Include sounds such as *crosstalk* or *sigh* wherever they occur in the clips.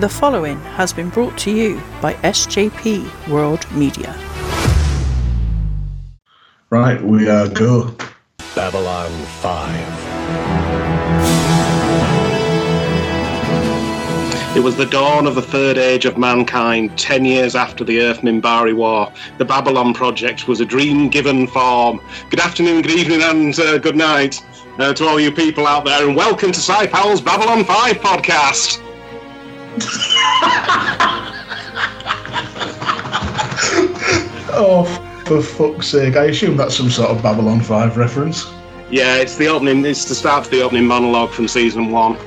The following has been brought to you by SJP World Media. Right, we are go. Babylon 5. It was the dawn of the third age of mankind, ten years after the Earth Minbari War. The Babylon Project was a dream given form. Good afternoon, good evening, and uh, good night uh, to all you people out there, and welcome to Si Powell's Babylon 5 podcast. *laughs* Oh, for fuck's sake! I assume that's some sort of Babylon Five reference. Yeah, it's the opening, it's the start of the opening monologue from season one.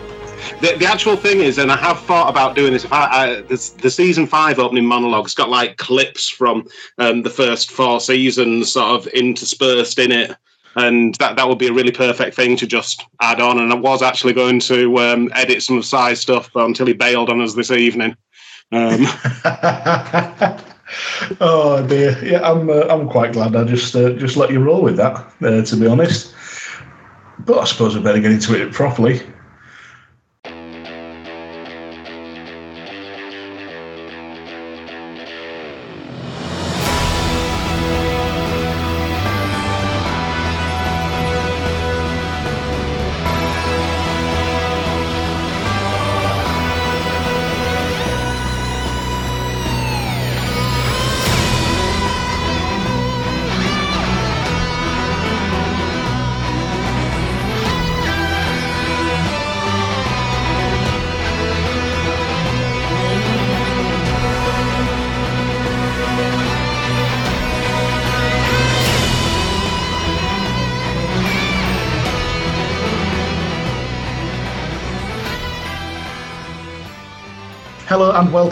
The, the actual thing is, and I have thought about doing this. I, I the, the season five opening monologue's got like clips from um, the first four seasons, sort of interspersed in it, and that that would be a really perfect thing to just add on. And I was actually going to um, edit some of Si's stuff, but until he bailed on us this evening. Um, *laughs* *laughs* oh dear, yeah, I'm uh, I'm quite glad I just uh, just let you roll with that. Uh, to be honest, but I suppose we better get into it properly.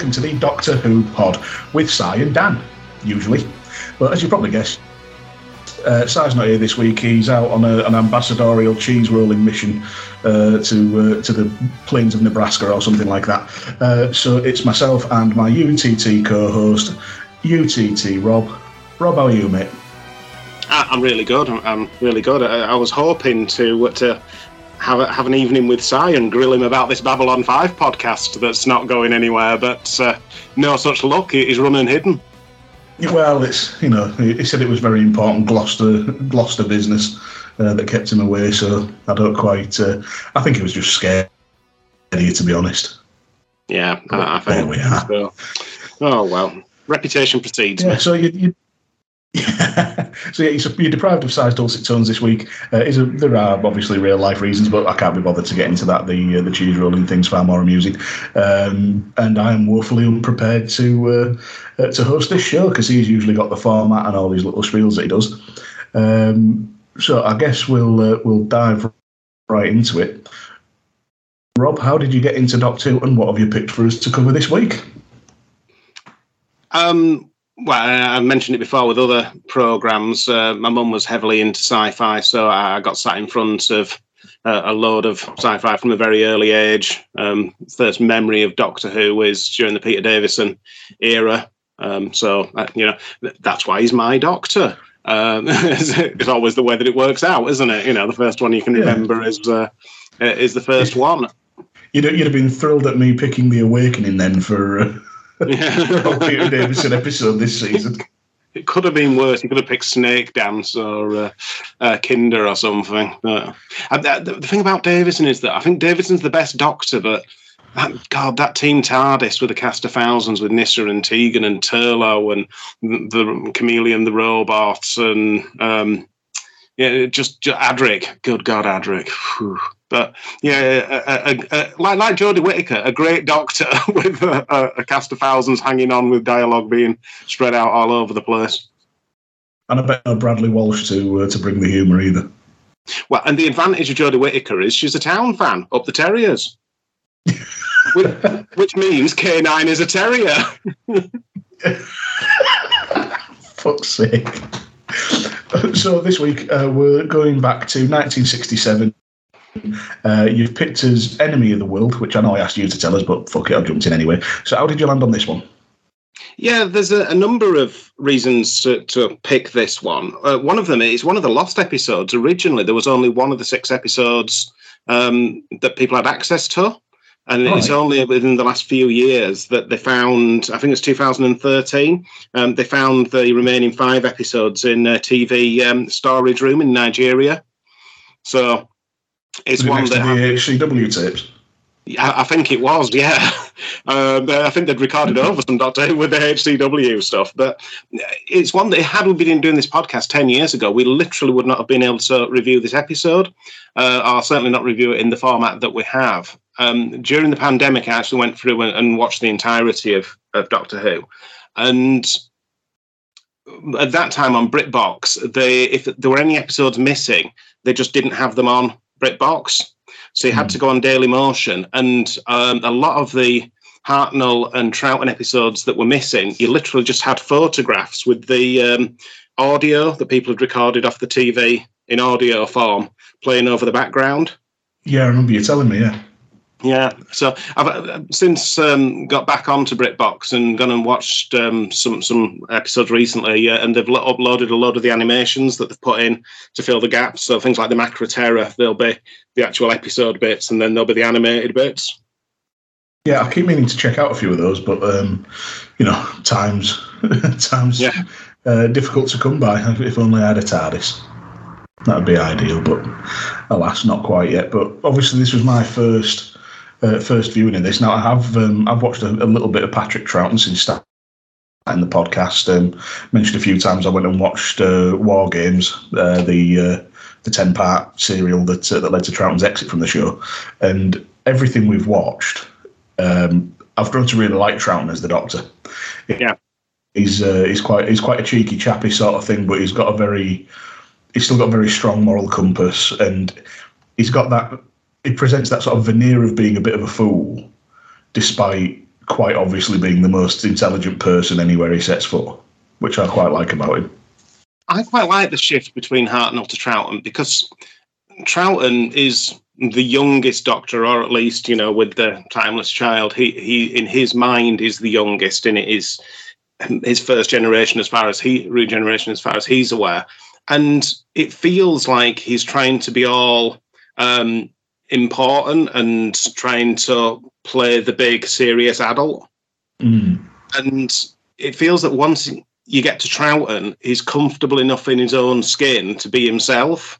Welcome to the Doctor Who pod with Si and Dan, usually. But as you probably guessed, uh, Si's not here this week. He's out on a, an ambassadorial cheese rolling mission uh, to uh, to the plains of Nebraska or something like that. Uh, so it's myself and my UTT co-host, UTT Rob. Rob, how are you, mate? I- I'm really good. I'm, I'm really good. I, I was hoping to to have a, have an evening with Si and grill him about this Babylon Five podcast that's not going anywhere, but uh, no such luck. He's running hidden. Well, it's you know he said it was very important Gloucester Gloucester business uh, that kept him away. So I don't quite. Uh, I think he was just scared. To be honest. Yeah, I, I think There we are. so. Oh well, reputation precedes Yeah. me. So you. you. *laughs* so yeah, you're deprived of Si's dulcet tones this week. Uh, is a, there are obviously real life reasons, but I can't be bothered to get into that. The uh, the cheese rolling thing's far more amusing, um, and I am woefully unprepared to uh, uh, to host this show because he's usually got the format and all these little spiels that he does. Um, so I guess we'll uh, we'll dive right into it. Rob, how did you get into Doctor Who, and what have you picked for us to cover this week? Um, well, I I mentioned it before with other programs. Uh, my mum was heavily into sci-fi, so I got sat in front of uh, a load of sci-fi from a very early age. Um, first memory of Doctor Who is during the Peter Davison era. Um, so uh, you know that's why he's my doctor. Um, *laughs* it's, always the way that it works out, isn't it? You know, the first one you can Yeah. remember is uh, is the first one. You'd, you'd have been thrilled at me picking The Awakening then for uh, Yeah. *laughs* Peter Davison episode this season. It could have been worse. You could have picked Snakedance or uh, uh, Kinda or something. But, that- the, the thing about Davison is that I think Davison's the best Doctor, but that, God, that Team TARDIS with a cast of thousands with Nyssa and Tegan and Turlough and the Kamelion, the robots, and um, yeah, just, just Adric. Good God, Adric. Whew. But yeah, a, a, a, like like Jodie Whittaker, a great Doctor *laughs* with a, cast of thousands hanging on with dialogue being spread out all over the place. And I bet no Bradley Walsh to uh, to bring the humour either. Well, and the advantage of Jodie Whittaker is she's a town fan up the Terriers, which, which means K9 is a Terrier. *laughs* Fuck's sake. So this week uh, we're going back to 1967. Uh, you've picked as Enemy of the World, which I know I asked you to tell us, but fuck it, I jumped in anyway. So how did you land on this one? Yeah, there's a, a number of reasons to, to pick this one. Uh, one of them is one of the lost episodes. Originally, there was only one of the six episodes um, that people had access to. And it's only within the last few years that they found, I think it's 2013, um, they found the remaining five episodes in a TV um, storage room in Nigeria. So it's one that the HCW tapes? I, I think it was, *laughs* yeah. Um, I think they'd recorded over some Doctor Who with the HCW stuff, but it's one that had we been doing this podcast ten years ago, we literally would not have been able to review this episode, uh, or certainly not review it in the format that we have. Um, during the pandemic, I actually went through and, and watched the entirety of, of Doctor Who, and at that time on BritBox, they if there were any episodes missing, they just didn't have them on BritBox. So you had to go on Daily Motion, and um, a lot of the Hartnell and Troughton episodes that were missing, you literally just had photographs with the um, audio that people had recorded off the TV in audio form playing over the background. Yeah, I remember you telling me. Yeah. Yeah, so I've uh, since um, got back onto BritBox and gone and watched um, some some episodes recently, uh, and they've lo- uploaded a lot of the animations that they've put in to fill the gaps. So things like the Macra Terror, there'll be the actual episode bits, and then there'll be the animated bits. Yeah, I keep meaning to check out a few of those, but um, you know, times *laughs* times Yeah. uh, difficult to come by. If only I had a TARDIS, that'd be ideal. But alas, not quite yet. But obviously, this was my first uh, first viewing of this. Now I have um, I've watched a, a little bit of Patrick Troughton since starting the podcast. Um, mentioned a few times I went and watched uh, War Games, uh, the uh, the ten part serial that uh, that led to Troughton's exit from the show, and everything we've watched um, I've grown to really like Troughton as the Doctor. Yeah. he's uh, he's quite he's quite a cheeky chappy sort of thing, but he's got a very he's still got a very strong moral compass, and he's got that. He presents that sort of veneer of being a bit of a fool, despite quite obviously being the most intelligent person anywhere he sets foot, which I quite like about him. I quite like the shift between Hartnell to Troughton because Troughton is the youngest Doctor, or at least you know, with the Timeless Child, he he in his mind is the youngest, and it is his first generation as far as he regeneration as far as he's aware, and it feels like he's trying to be all um, important and trying to play the big serious adult Mm. and it feels that once you get to Troughton, he's comfortable enough in his own skin to be himself.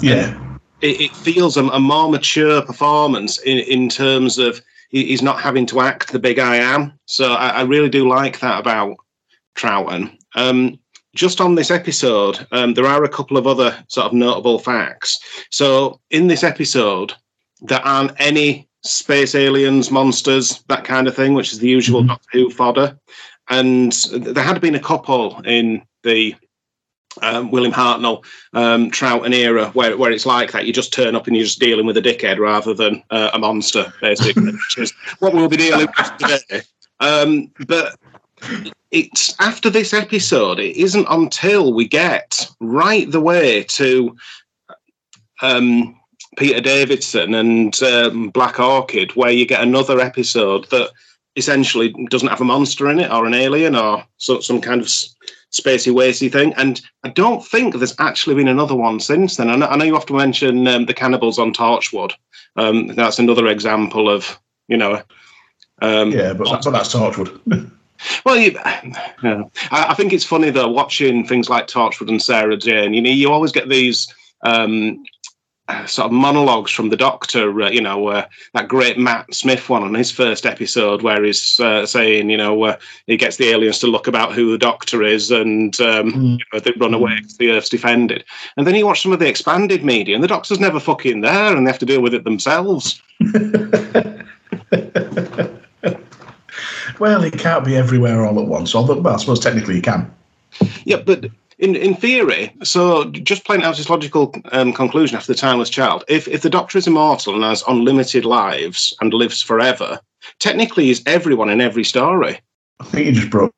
Yeah, It, it feels a, a more mature performance in, in terms of he's not having to act the big I am. So I, I really do like that about Troughton. Um, just on this episode, um, there are a couple of other sort of notable facts. So in this episode, there aren't any space aliens, monsters, that kind of thing, which is the usual Mhm. Doctor Who fodder. And there had been a couple in the um, William Hartnell um, and era where, where it's like that. You just turn up and you're just dealing with a dickhead rather than uh, a monster, basically, which is what we'll be dealing with today. Um, but it's after this episode, it isn't until we get right the way to um, Peter Davison and um, Black Orchid, where you get another episode that essentially doesn't have a monster in it or an alien or so, some kind of spacey wacy thing. And I don't think there's actually been another one since then. I know, I know you to mention um, the cannibals on Torchwood. Um, that's another example of, you know. Um, yeah, but, but that's Torchwood. *laughs* well, you, yeah. I, I think it's funny though watching things like Torchwood and Sarah Jane. You know, you always get these um, sort of monologues from the Doctor. Uh, you know, uh, that great Matt Smith one on his first episode, where he's uh, saying, you know, uh, he gets the aliens to look about who the Doctor is, and um, Mm. you know, they run away because the Earth's defended. And then you watch some of the expanded media, and the Doctor's never fucking there, and they have to deal with it themselves. *laughs* well, he can't be everywhere all at once. Although, well, I suppose technically he can. Yeah, but in in theory, so just playing out his logical um, conclusion after the timeless child, if if the Doctor is immortal and has unlimited lives and lives forever, technically he's everyone in every story. I think you just broke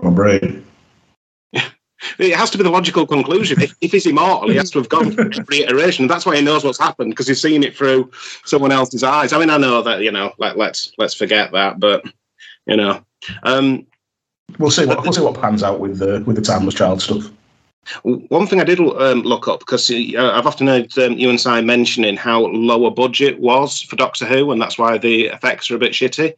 my brain. *laughs* It has to be the logical conclusion. If, if he's immortal, he has to have gone through *laughs* every iteration. That's why he knows what's happened because he's seen it through someone else's eyes. I mean, I know that you know, like let's let's forget that, but you know, um, We'll see what we'll see what pans out with the with the timeless child stuff. One thing I did um, look up because uh, I've often heard um, you and Si mentioning how lower budget was for Doctor Who, and that's why the effects are a bit shitty.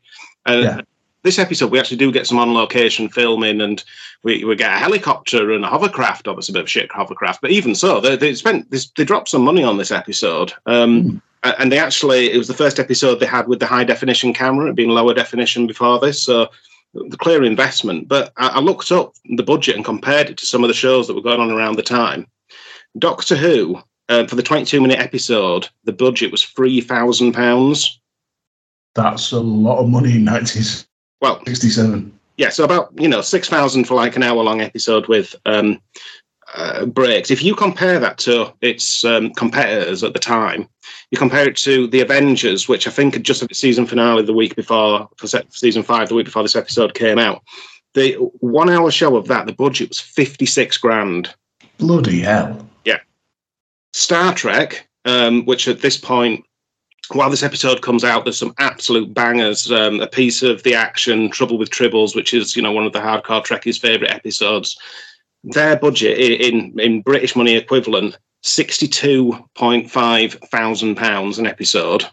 And Yeah. This episode, we actually do get some on location filming, and we, we get a helicopter and a hovercraft. Obviously, a bit of shit hovercraft, but even so, they, they spent this, they dropped some money on this episode. Um, a- And they actually, it was the first episode they had with the high definition camera, it being lower definition before this. So the clear investment. But I, I looked up the budget and compared it to some of the shows that were going on around the time. Doctor Who, uh, for the 22 minute episode, the budget was £3,000. That's a lot of money in 1967. Well, 67. yeah, so about, you know, 6,000 for like an hour long episode with um, uh, breaks. If you compare that to its um, competitors at the time, you compare it to The Avengers, which I think had just had its season finale the week before, for se- season five, the week before this episode came out. The one hour show of that, the budget was 56 grand. Bloody hell. Yeah. Star Trek, um, which at this point, while this episode comes out, there's some absolute bangers. Um, a piece of the action, Trouble with Tribbles, which is you know one of the hardcore Trekkies' favorite episodes. Their budget in in British money equivalent, sixty two point five thousand pounds an episode.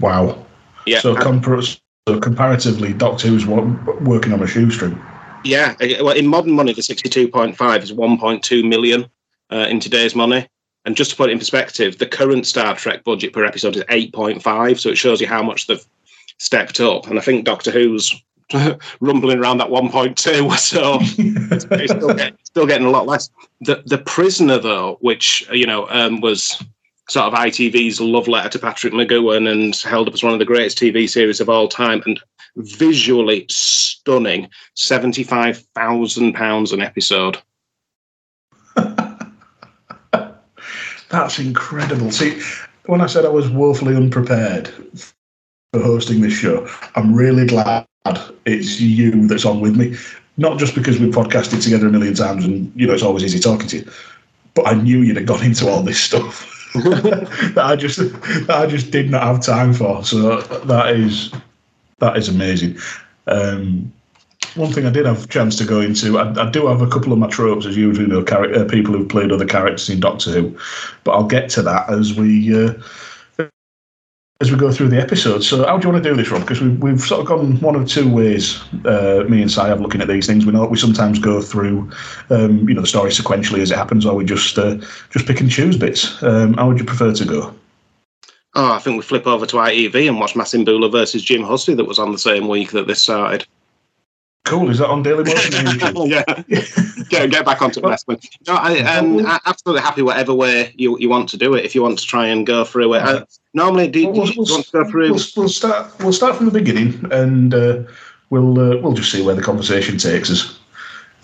Wow. Yeah, So, compar- so comparatively, Doctor Who's working on a shoestring. Yeah, well, in modern money, the sixty-two point five is one point two million uh, in today's money. And just to put it in perspective, the current Star Trek budget per episode is eight point five, so it shows you how much they've stepped up. And I think Doctor Who's *laughs* rumbling around that one point two, *laughs* so it's still, *laughs* get, still getting a lot less. The the Prisoner, though, which you know um, was sort of ITV's love letter to Patrick McGoohan and held up as one of the greatest TV series of all time, and visually stunning, seventy-five thousand pounds an episode. That's incredible. See, when I said I was woefully unprepared for hosting this show, I'm really glad it's you that's on with me. Not just because we've podcasted together a million times and you know it's always easy talking to you, but I knew you'd have gone into all this stuff *laughs* that I just that I just did not have time for. So that is that is amazing. Um, one thing I did have a chance to go into, I, I do have a couple of my tropes, as you usually know, char- uh, people who've played other characters in Doctor Who, but I'll get to that as we uh, as we go through the episode. So, how do you want to do this, Rob? Because we've, we've sort of gone one of two ways. Uh, me and Si have looking at these things. We know we sometimes go through, um, you know, the story sequentially as it happens, or we just uh, just pick and choose bits. Um, how would you prefer to go? Oh, I think we flip over to ITV and watch Masambula versus Jim Hussey that was on the same week that this started. Cool. Is that on Daily Motion? *laughs* yeah, get, get back onto wrestling. No, I, um, I'm absolutely happy whatever way you, you want to do it. If you want to try and go through it, uh, normally do, Well, do you want to go through? We'll, we'll start. We'll start from the beginning, and uh, we'll uh, we'll just see where the conversation takes us.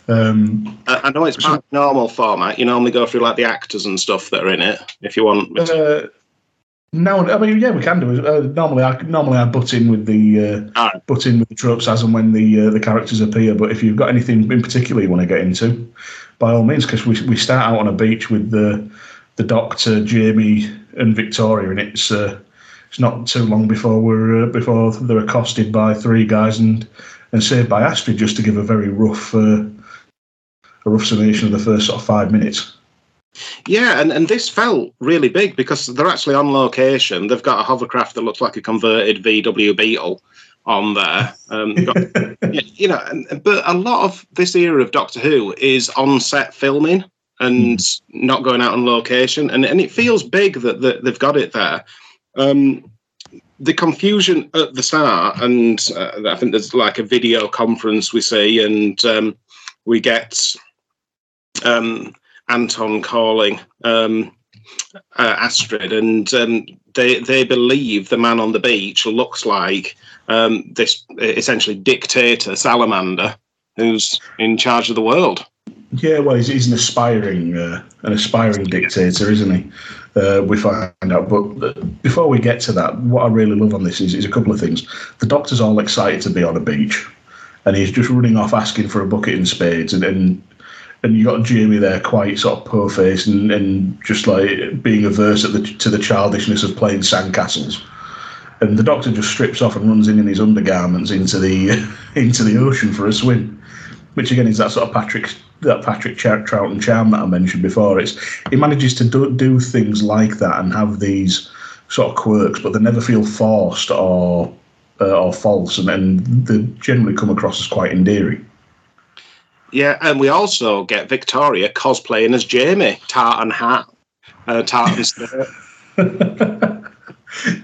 Um, I I know it's part normal format. You normally go through like the actors and stuff that are in it. If you want, uh, now, I mean, yeah, we can do it. Uh, normally, I normally I butt in with the uh, Alright. butt in with the tropes as and when the uh, the characters appear. But if you've got anything in particular you want to get into, by all means, because we we start out on a beach with the the Doctor, Jamie, and Victoria, and it's uh, it's not too long before we're uh, before they're accosted by three guys and and saved by Astrid. Just to give a very rough uh, a rough summation of the first sort of five minutes. Yeah, and, and this felt really big because they're actually on location. They've got a hovercraft that looks like a converted VW Beetle on there. Um, got *laughs* you know, and, but a lot of this era of Doctor Who is on set filming and not going out on location, and, and it feels big that, that they've got it there. Um, the confusion at the start, and uh, I think there's like a video conference we see, and um, we get um, Anton calling um, uh, Astrid, and um, they they believe the man on the beach looks like um, this essentially dictator salamander who's in charge of the world. Yeah, well, he's, he's an aspiring, uh, an aspiring dictator, isn't he? Uh, we find out. But uh, before we get to that, what I really love on this is, is a couple of things. The Doctor's all excited to be on a beach, and he's just running off asking for a bucket and spades, and and, and you got Jamie there, quite sort of po-faced and, and just like being averse the, to the childishness of playing sandcastles. And the Doctor just strips off and runs in in his undergarments into the *laughs* into the ocean for a swim which again is that sort of Patrick that Patrick Ch- Troughton charm that I mentioned before. It's he manages to do, do things like that and have these sort of quirks, but they never feel forced or uh, or false, and, and they generally come across as quite endearing. Yeah, and we also get Victoria cosplaying as Jamie, tartan hat, uh, tartan skirt. *laughs*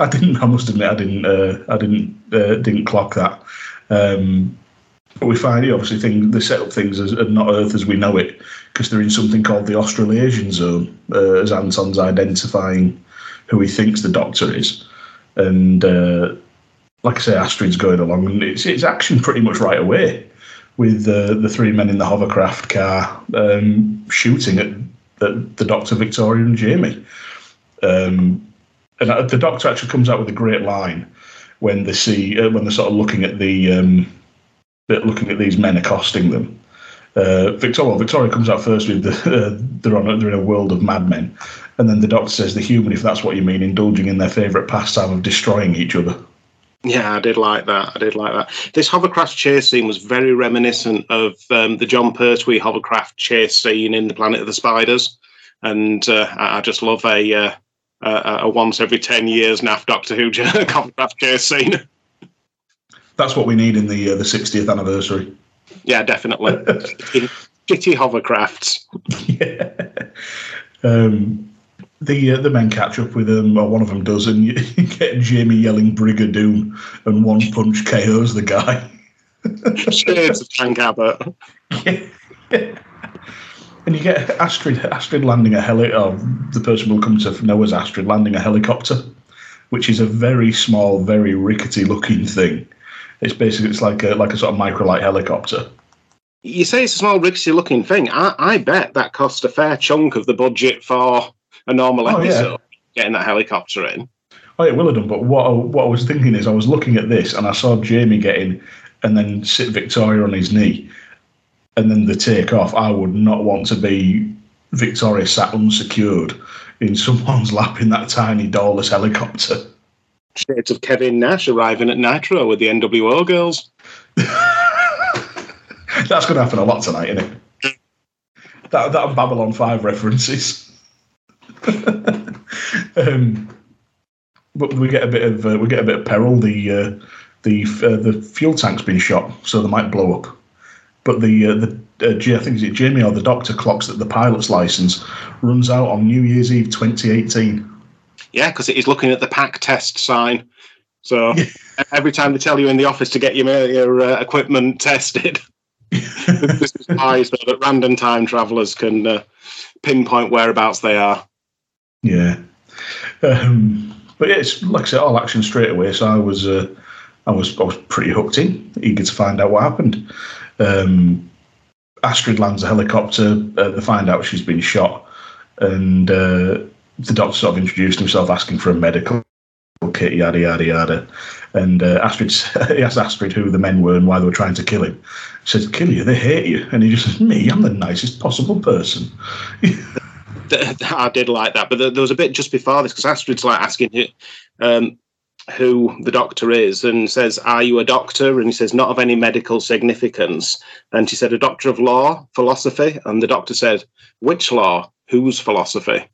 I didn't. I must admit, I didn't. Uh, I didn't. Uh, didn't clock that. Um, but we find obviously thing they set up things as not Earth as we know it because they're in something called the Australasian zone, uh, as Anton's identifying who he thinks the Doctor is, and uh, like I say, Astrid's going along, and it's it's action pretty much right away with uh, the three men in the hovercraft car um, shooting at, at the Doctor, Victoria, and Jamie. Um, and the Doctor actually comes out with a great line when they see uh, when they're sort of looking at the um, looking at these men accosting them. Uh, Victoria, Victoria comes out first with the, uh, they're on they're in a world of madmen, and then the Doctor says the human, if that's what you mean, indulging in their favourite pastime of destroying each other. Yeah, I did like that. I did like that. This hovercraft chase scene was very reminiscent of um, the Jon Pertwee hovercraft chase scene in The Planet of the Spiders, and uh, I just love a, uh, a, a once every ten years naff Doctor Who *laughs* hovercraft chase scene. That's what we need in the uh, the 60th anniversary. Yeah, definitely. *laughs* Shitty hovercrafts. yeah. Um, the uh, the men catch up with them, or one of them does, and *laughs* you, get Jamie yelling Brigadoon, and one punch KOs the guy. Shades of Frank Abbott. *laughs* And you get Astrid Astrid landing a heli. Or the person will come to know as Astrid landing a helicopter, which is a very small, very rickety looking thing. It's basically it's like a like a sort of microlight helicopter. You say it's a small, rickety looking thing. I, I bet that cost a fair chunk of the budget for a normal Oh, yeah. episode, getting that helicopter in. Oh, it will have done. But what I, what I was thinking is, I was looking at this and I saw Jamie get in, and then sit Victoria on his knee, and then the take off. I would not want to be Victoria sat unsecured in *laughs* someone's lap in that tiny doorless helicopter. Shades of Kevin Nash arriving at Nitro with the NWO girls. *laughs* That's going to happen a lot tonight, isn't it? That that Babylon Five references. *laughs* um, but we get a bit of uh, we get a bit of peril. The uh, the uh, the fuel tank's been shot, so they might blow up. But the uh, the uh, I think is it Jamie or the doctor clocks that the pilot's license runs out on New Year's Eve 2018. Yeah, because he's looking at the PAT test sign. So *laughs* every time they tell you in the office to get your, your uh, equipment tested, *laughs* this is why so that random time travelers can uh, pinpoint whereabouts they are. Yeah. Um, but yeah, it's like I said, all action straight away. So I was, uh, I was, I was pretty hooked in, eager to find out what happened. Um, Astrid lands a helicopter. Uh, find out she's been shot, and uh, the doctor sort of introduced himself, asking for a medical kit, yada yada yada. And uh, Astrid, *laughs* he asked Astrid who the men were and why they were trying to kill him. He says, "Kill you? They hate you." And he just says, "Me? I'm the nicest possible person." *laughs* I did like that, but there was a bit just before this because Astrid's like asking who, um, who the doctor is and says, Are you a doctor? And he says, Not of any medical significance. And she said, A doctor of law, philosophy. And the doctor said, Which law? Whose philosophy?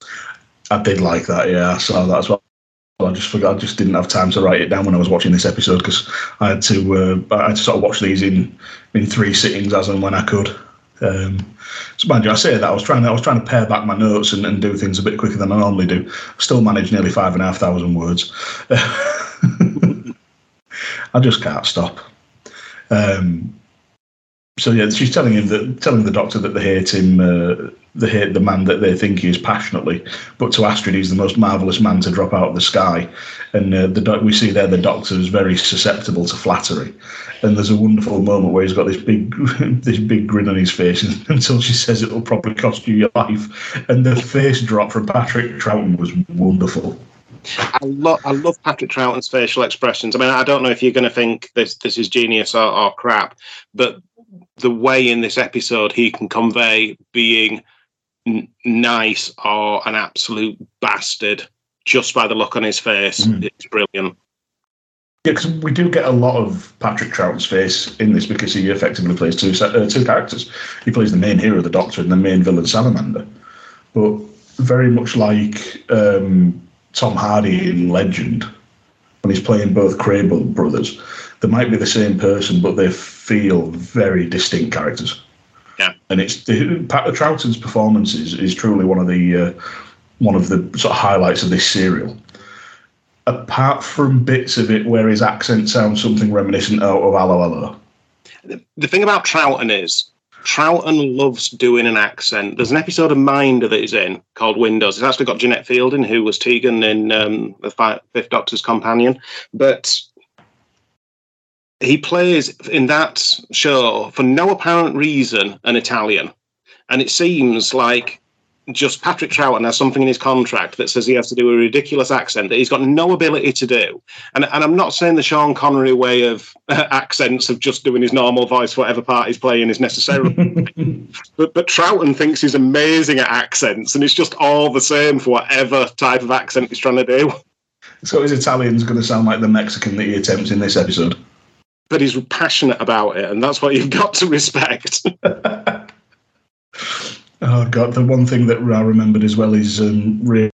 I did like that. Yeah, I saw that as well. I just forgot. I just didn't have time to write it down when I was watching this episode because I had to. Uh, I had to sort of watch these in in three sittings as and when I could. Um, so mind you, I say that I was trying. I was trying to pare back my notes and, and do things a bit quicker than I normally do. Still managed nearly five and a half thousand words. *laughs* I just can't stop. Um, so yeah, she's telling him that telling the doctor that they hate him, uh, they hate the man that they think he is passionately. But to Astrid, he's the most marvelous man to drop out of the sky. And uh, the we see there the doctor is very susceptible to flattery. And there's a wonderful moment where he's got this big *laughs* this big grin on his face *laughs* until she says it will probably cost you your life. And the face drop from Patrick Troughton was wonderful. I love I love Patrick Troughton's facial expressions. I mean, I don't know if you're going to think this this is genius or, or crap, but the way in this episode he can convey being n- nice or an absolute bastard just by the look on his face Mm. it's brilliant. Yeah, because we do get a lot of Patrick Troughton's face in this because he effectively plays two uh, two characters. He plays the main hero, the Doctor, and the main villain, Salamander. But very much like um, Tom Hardy in Legend, when he's playing both Crable brothers, they might be the same person, but they feel very distinct characters. Yeah. and it's Pat Troughton's performance is, is truly one of the uh, one of the sort of highlights of this serial. Apart from bits of it where his accent sounds something reminiscent of, of Allo Allo. The thing about Troughton is Troughton loves doing an accent. There's an episode of Minder that he's in called Windows. It's actually got Jeanette Fielding, who was Tegan in um, the Fifth Doctor's companion. But he plays in that show for no apparent reason an Italian. And it seems like just Patrick Troughton has something in his contract that says he has to do a ridiculous accent that he's got no ability to do. And, and I'm not saying the Sean Connery way of uh, *laughs* accents of just doing his normal voice, whatever part he's playing, is necessarily. *laughs* but, but Troughton thinks he's amazing at accents, and it's just all the same for whatever type of accent he's trying to do. So his Italian's going to sound like the Mexican that he attempts in this episode. But he's passionate about it, and that's what you've got to respect. *laughs* Oh god, the one thing that I remembered as well is um, Ray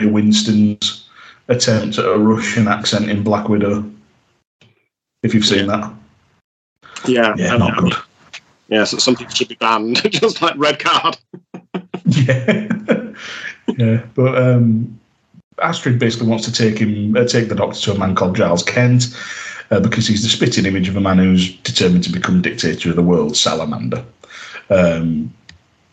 Winstone's attempt at a Russian accent in Black Widow. If you've seen that, yeah, yeah, not good. Yeah, so some people should be banned, *laughs* just like red card. *laughs* yeah, yeah. But um, Astrid basically wants to take him, uh, take the Doctor to a man called Giles Kent, uh, because he's the spitting image of a man who's determined to become dictator of the world, Salamander. Um,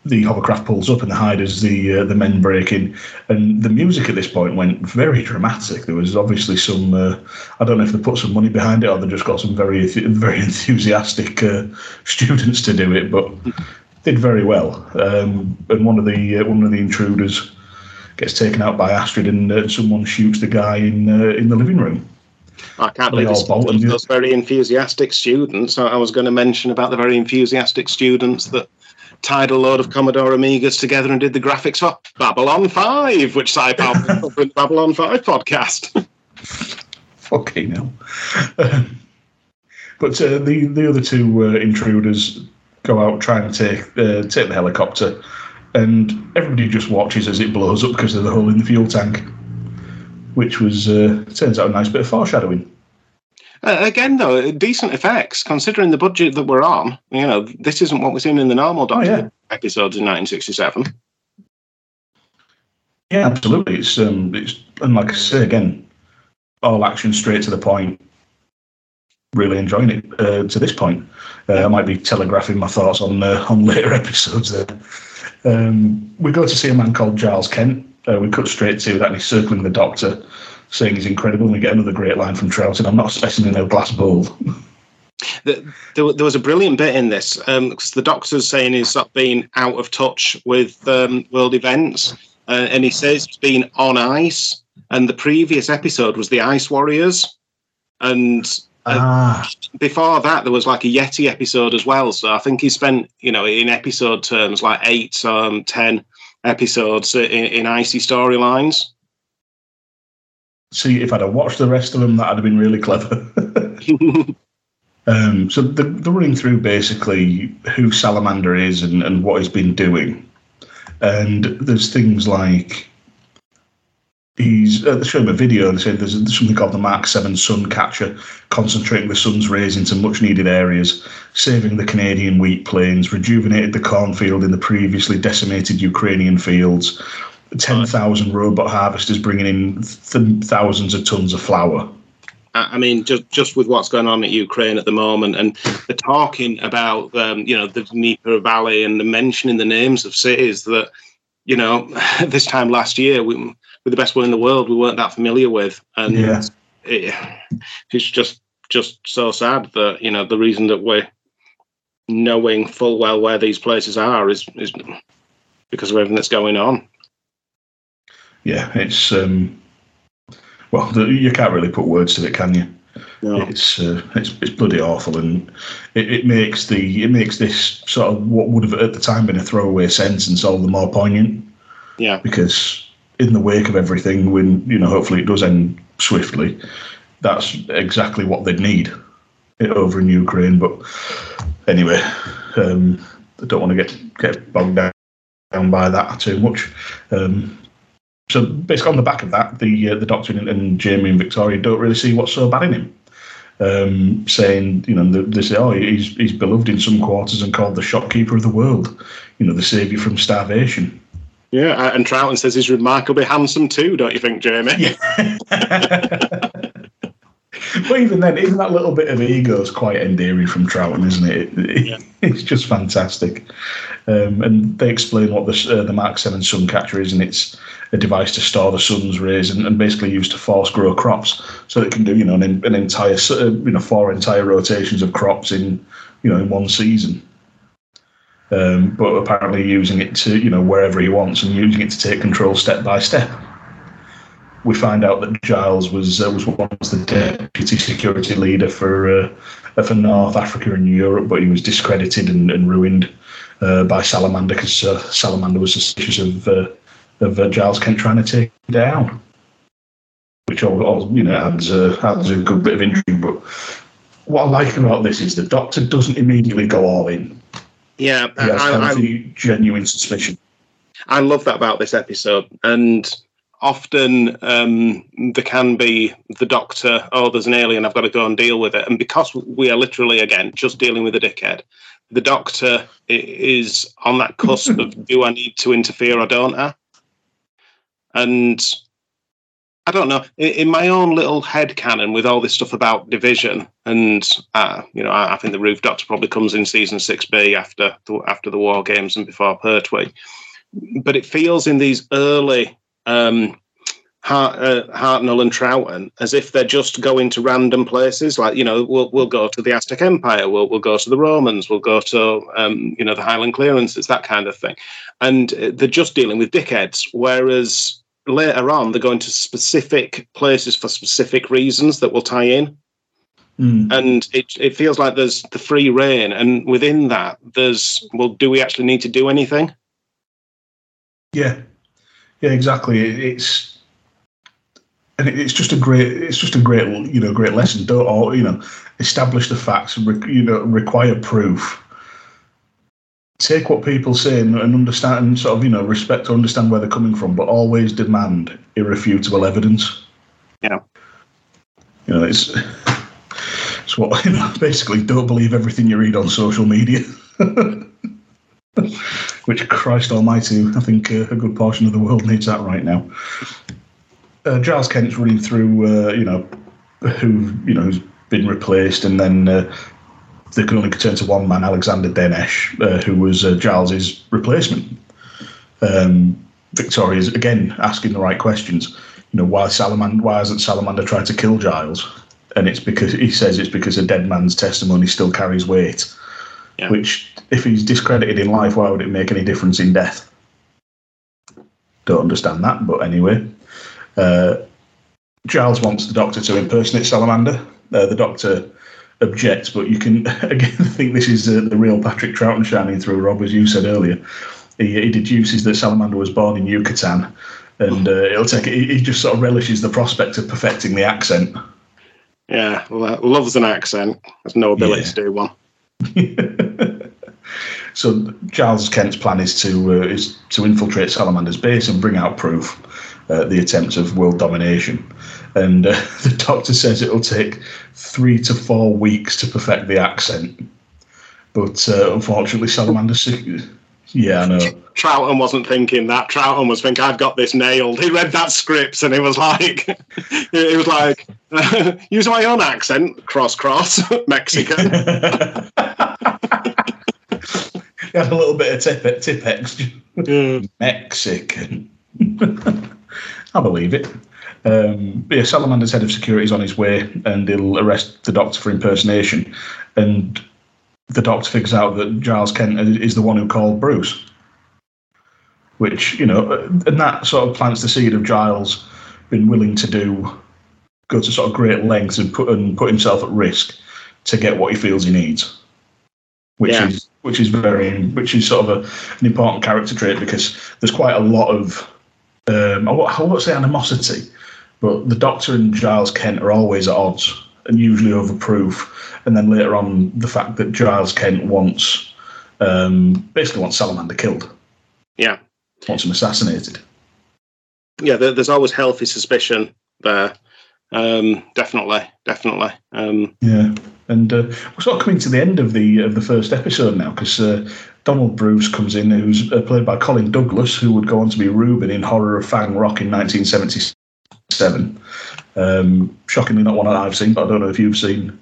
the hovercraft pulls up and the hiders, the uh, the men break in, and the music at this point went very dramatic. There was obviously some, uh, I don't know if they put some money behind it or they just got some very *laughs* very enthusiastic uh, students to do it, but did very well. Um, and one of the uh, one of the intruders gets taken out by Astrid, and uh, someone shoots the guy in uh, in the living room. I can't believe bolt those very enthusiastic students. I I was going to mention about the very enthusiastic students that tied a load of Commodore Amigas together and did the graphics for Babylon 5, which *laughs* will cover in the Babylon 5 podcast. *laughs* Fucking *laughs* hell. but uh, the the other two uh, intruders go out trying to take uh, take the helicopter, and everybody just watches as it blows up because of the hole in the fuel tank, which was uh, turns out a nice bit of foreshadowing. Uh, again, though, decent effects considering the budget that we're on. You know, this isn't what we're seeing in the normal Doctor yeah. episodes in 1967. Yeah, absolutely. It's um, it's and like I say again, all action straight to the point. Really enjoying it uh, to this point. Uh, I might be telegraphing my thoughts on uh, on *laughs* later episodes. There, um, we go to see a man called Giles Kent. Uh, we cut straight to that, and he's circling the Doctor, saying he's incredible. And we get another great line from Troughton. I'm not expecting in a glass bowl. The, there, there was a brilliant bit in this because the doctor's saying he's not been out of touch with um, world events, uh, and he says he's been on ice. And the previous episode was the Ice Warriors, and ah, before that there was like a Yeti episode as well. So I think he spent, you know, in episode terms, like eight, um, ten episodes in, in icy storylines. see if I'd have watched the rest of them, that'd have been really clever. *laughs* Um, so the, the running through basically who Salamander is and, and what he's been doing. And there's things like he's uh, they show him a video and say there's something called the Mark 7 sun catcher, concentrating the sun's rays into much needed areas, saving the Canadian wheat plains, rejuvenated the cornfield in the previously decimated Ukrainian fields. 10,000 robot harvesters bringing in th- thousands of tons of flour. I mean, just just with what's going on in Ukraine at the moment, and the talking about um, you know the Dnieper Valley and the mentioning the names of cities that you know *laughs* this time last year we with the best will in the world we weren't that familiar with, and Yeah. it, it's just just so sad that you know the reason that we're knowing full well where these places are is is because of everything that's going on. yeah, it's um, well, the, you can't really put words to it, can you? No. It's uh, it's it's bloody awful, and it, it makes the it makes this sort of what would have at the time been a throwaway sentence all the more poignant Yeah. because in the wake of everything, when you know, hopefully it does end swiftly. that's exactly what they'd need over in Ukraine. But anyway, um, I don't want to get get bogged down by that too much. Um, so basically, on the back of that, the uh, the Doctor and, and, Jamie and Victoria don't really see what's so bad in him. Um, saying, you know, they say, oh, he's he's beloved in some quarters and called the shopkeeper of the world, you know, the saviour from starvation. Yeah, and Troughton says he's remarkably handsome too, don't you think, Jamie? Yeah. but even then, even that little bit of ego is quite endearing from Troughton, isn't it? it yeah. *laughs* It's just fantastic. Um, and they explain what the uh, the Mark Seven Suncatcher is, and it's a device to store the sun's rays and, and basically used to force grow crops, so it can do you know an, an entire uh, you know four entire rotations of crops in you know in one season. Um, but apparently using it to you know wherever he wants and using it to take control step by step we find out that Giles was uh, was once the deputy security leader for uh, for North Africa and Europe, but he was discredited and, and ruined uh, by Salamander because uh, Salamander was suspicious of uh, of uh, Giles Kent trying to take him down, which all, you know adds adds a good bit of intrigue. But what I like about this is the Doctor doesn't immediately go all in. Yeah, he has I, I, genuine suspicion. I love that about this episode, and often um, there can be the doctor, oh, there's an alien, I've got to go and deal with it. And because we are literally, again, just dealing with a dickhead, the doctor is on that cusp of *laughs* do I need to interfere or don't I? And I don't know. In my own little head canon, with all this stuff about division, and uh, you know, I, think the Ruth Doctor probably comes in season six B after the, after the War Games and before Pertwee. But it feels in these early um, Hart, uh, Hartnell and Troughton as if they're just going to random places. Like you know, we'll we'll go to the Aztec Empire, we'll we'll go to the Romans, we'll go to um, you know the Highland clearances, that kind of thing, and they're just dealing with dickheads. Whereas later on, they're going to specific places for specific reasons that will tie in. Mm. And it it feels like there's the free reign, and within that, there's well, do we actually need to do anything? Yeah, yeah, exactly. It's and it's just a great it's just a great you know great lesson. Don't all you know establish the facts. You know, require proof. Take what people say and, and understand and sort of you know respect or understand where they're coming from, but always demand irrefutable evidence. Yeah. You know, it's it's what *laughs* you know, basically don't believe everything you read on social media. *laughs* which Christ Almighty, I think uh, a good portion of the world needs that right now. Uh, Giles Kent's running through, uh, you know, who you know who's been replaced, and then uh, they can only turn to one man, Alexander Denesh, uh, who was uh, Giles's replacement. Um, Victoria's again asking the right questions. You know, why Salamander? Why hasn't Salamander tried to kill Giles? And it's because he says it's because a dead man's testimony still carries weight. Yeah. Which, if he's discredited in life, why would it make any difference in death? Don't understand that, but anyway. Uh, Giles wants the Doctor to impersonate Salamander. Uh, the Doctor objects, but you can *laughs* again think this is uh, the real Patrick Troughton shining through. Rob, as you said earlier, he, he deduces that Salamander was born in Yucatan, and uh, it'll take. He, he just sort of relishes the prospect of perfecting the accent. Yeah, loves an accent. Has no ability yeah. to do one. *laughs* so Giles Kent's plan is to uh, is to infiltrate Salamander's base and bring out proof uh, the attempts of world domination. And uh, *laughs* the doctor says it'll take three to four weeks to perfect the accent. But uh, unfortunately, Salamander. Yeah, I know. Troughton wasn't thinking that. Troughton was thinking, "I've got this nailed." He read that script and it was like, *laughs* "He was like, *laughs* use my own accent, cross cross, Mexican." he had a little bit of tip, Tipp-Ex. Yeah. Mexican. I believe it. Um, yeah, Salamander's head of security is on his way, and he'll arrest the doctor for impersonation. And the doctor figures out that Giles Kent is the one who called Bruce. Which, you know, and that sort of plants the seed of Giles being willing to do, go to sort of great lengths and put and put himself at risk to get what he feels he needs. Which yeah. is which is very which is sort of a, an important character trait because there's quite a lot of um, I won't say animosity, but the Doctor and Giles Kent are always at odds and usually overproof. And then later on, the fact that Giles Kent wants um, basically wants Salamander killed, Yeah, wants him assassinated. yeah. There, there's always healthy suspicion there. Um, definitely, definitely. Um, Yeah, and uh, we're sort of coming to the end of the of the first episode now because uh, Donald Bruce comes in, who's uh, played by Colin Douglas, who would go on to be Reuben in Horror of Fang Rock in 1977. Um, shockingly, not one that I've seen, but I don't know if you've seen.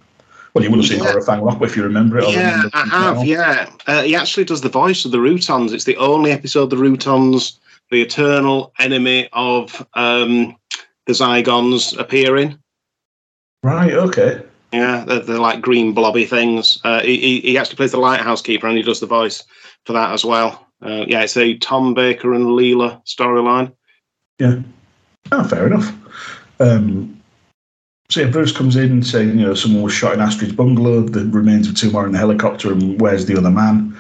Well, you would have seen Yeah. Horror Fang Rock if you remember it. yeah, remember I have. now. Yeah, uh, he actually does the voice of the Rutans. It's the only episode the Rutans, the eternal enemy of um, the Zygons, appearing. Right. Okay. Yeah, they're, they're like green blobby things. Uh, he, he he actually plays the lighthouse keeper and he does the voice for that as well. Uh, yeah, it's a Tom Baker and Leela storyline. Yeah. Oh, fair enough. Um, so yeah, Bruce comes in saying, you know, someone was shot in Astrid's bungalow. The remains of two more in the helicopter, and where's the other man?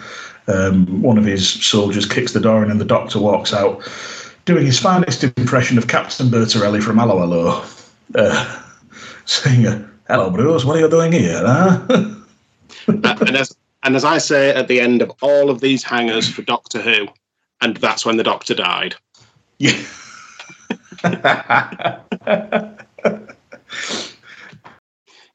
Um, one of his soldiers kicks the door, in, and the doctor walks out, doing his finest impression of Captain Bertorelli from Allo Allo, uh, *laughs* saying, "Hello, Bruce. What are you doing here?" Huh? *laughs* Uh, and as and as I say at the end of all of these hangers for Doctor Who, and that's when the Doctor died. yeah. *laughs*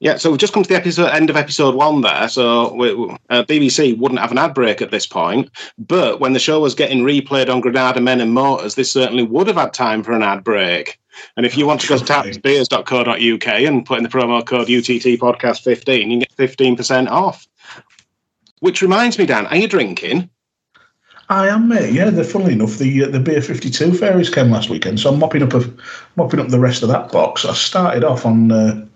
Yeah, so we've just come to the episode end of episode one there. So we, uh, BBC wouldn't have an ad break at this point, but when the show was getting replayed on Granada Men and Motors, they certainly would have had time for an ad break. And if you want to go to tapsbeers.co.uk and put in the promo code UTT Podcast 15, you can get 15% off. Which reminds me, Dan, are you drinking? I am, mate. Yeah, they're funnily enough, the uh, the beer fifty two fairies came last weekend, so I'm mopping up a mopping up the rest of that box. I started off on uh,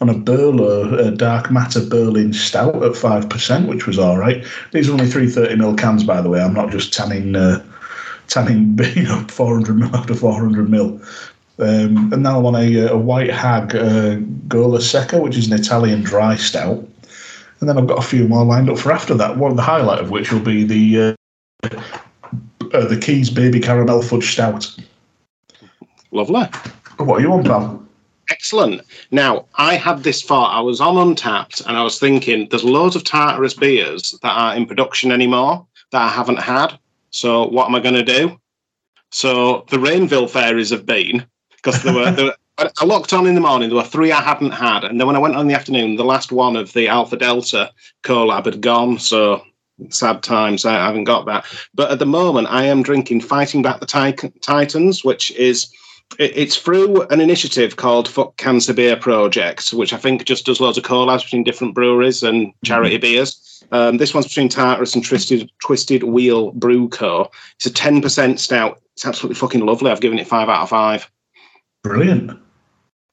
on a Berlo, a dark matter Berlin stout at five percent, which was all right. These are only three thirty ml cans, by the way. I'm not just tanning uh, tanning *laughs* you know four hundred ml after four hundred ml. Um, and now I'm on a, a white hag uh, Gola Secca, which is an Italian dry stout. And then I've got a few more lined up for after that. One the highlight of which will be the uh, the Keys Baby Caramel Fudge Stout. Lovely. What are you on, pal? Excellent. Now, I had this thought. I was on Untappd and I was thinking there's loads of Tartarus beers that aren't in production anymore that I haven't had. So, what am I going to do? So, the Rainville Fairies have been, because there were, there I locked on in the morning, there were three I hadn't had. And then when I went on in the afternoon, the last one of the Alpha Delta collab had gone. So, sad times. I haven't got that. But at the moment, I am drinking Fighting Back the Titans, which is it's through an initiative called Fuck Cancer Beer Project, which I think just does loads of collabs between different breweries and charity beers. Um, this one's between Tartarus and Twisted Twisted Wheel Brew Co. It's a ten percent stout. It's absolutely fucking lovely. I've given it five out of five. Brilliant.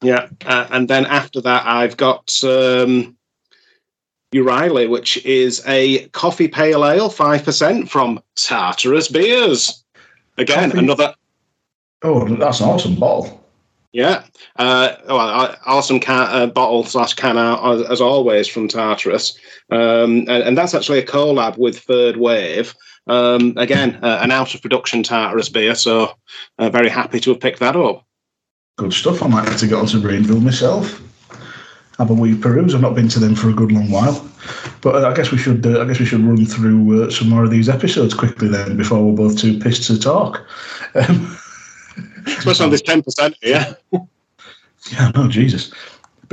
Yeah, uh, and then after that, I've got um, Uriah, which is a coffee pale ale, five percent from Tartarus Beers. Again, Coffee- another Oh, that's an awesome bottle. Yeah. Uh, well, uh, awesome can, uh, bottle slash can as, as always from Tartarus. Um, and, and that's actually a collab with Third Wave. Um, again, uh, an out of production Tartarus beer. So uh, very happy to have picked that up. Good stuff. I might have to get onto Rainville myself. Have a wee peruse. I've not been to them for a good long while, but uh, I guess we should. Uh, I guess we should run through uh, some more of these episodes quickly then, before we're both too pissed to talk. Um, Especially on this 10%. Yeah. Yeah, no, Jesus.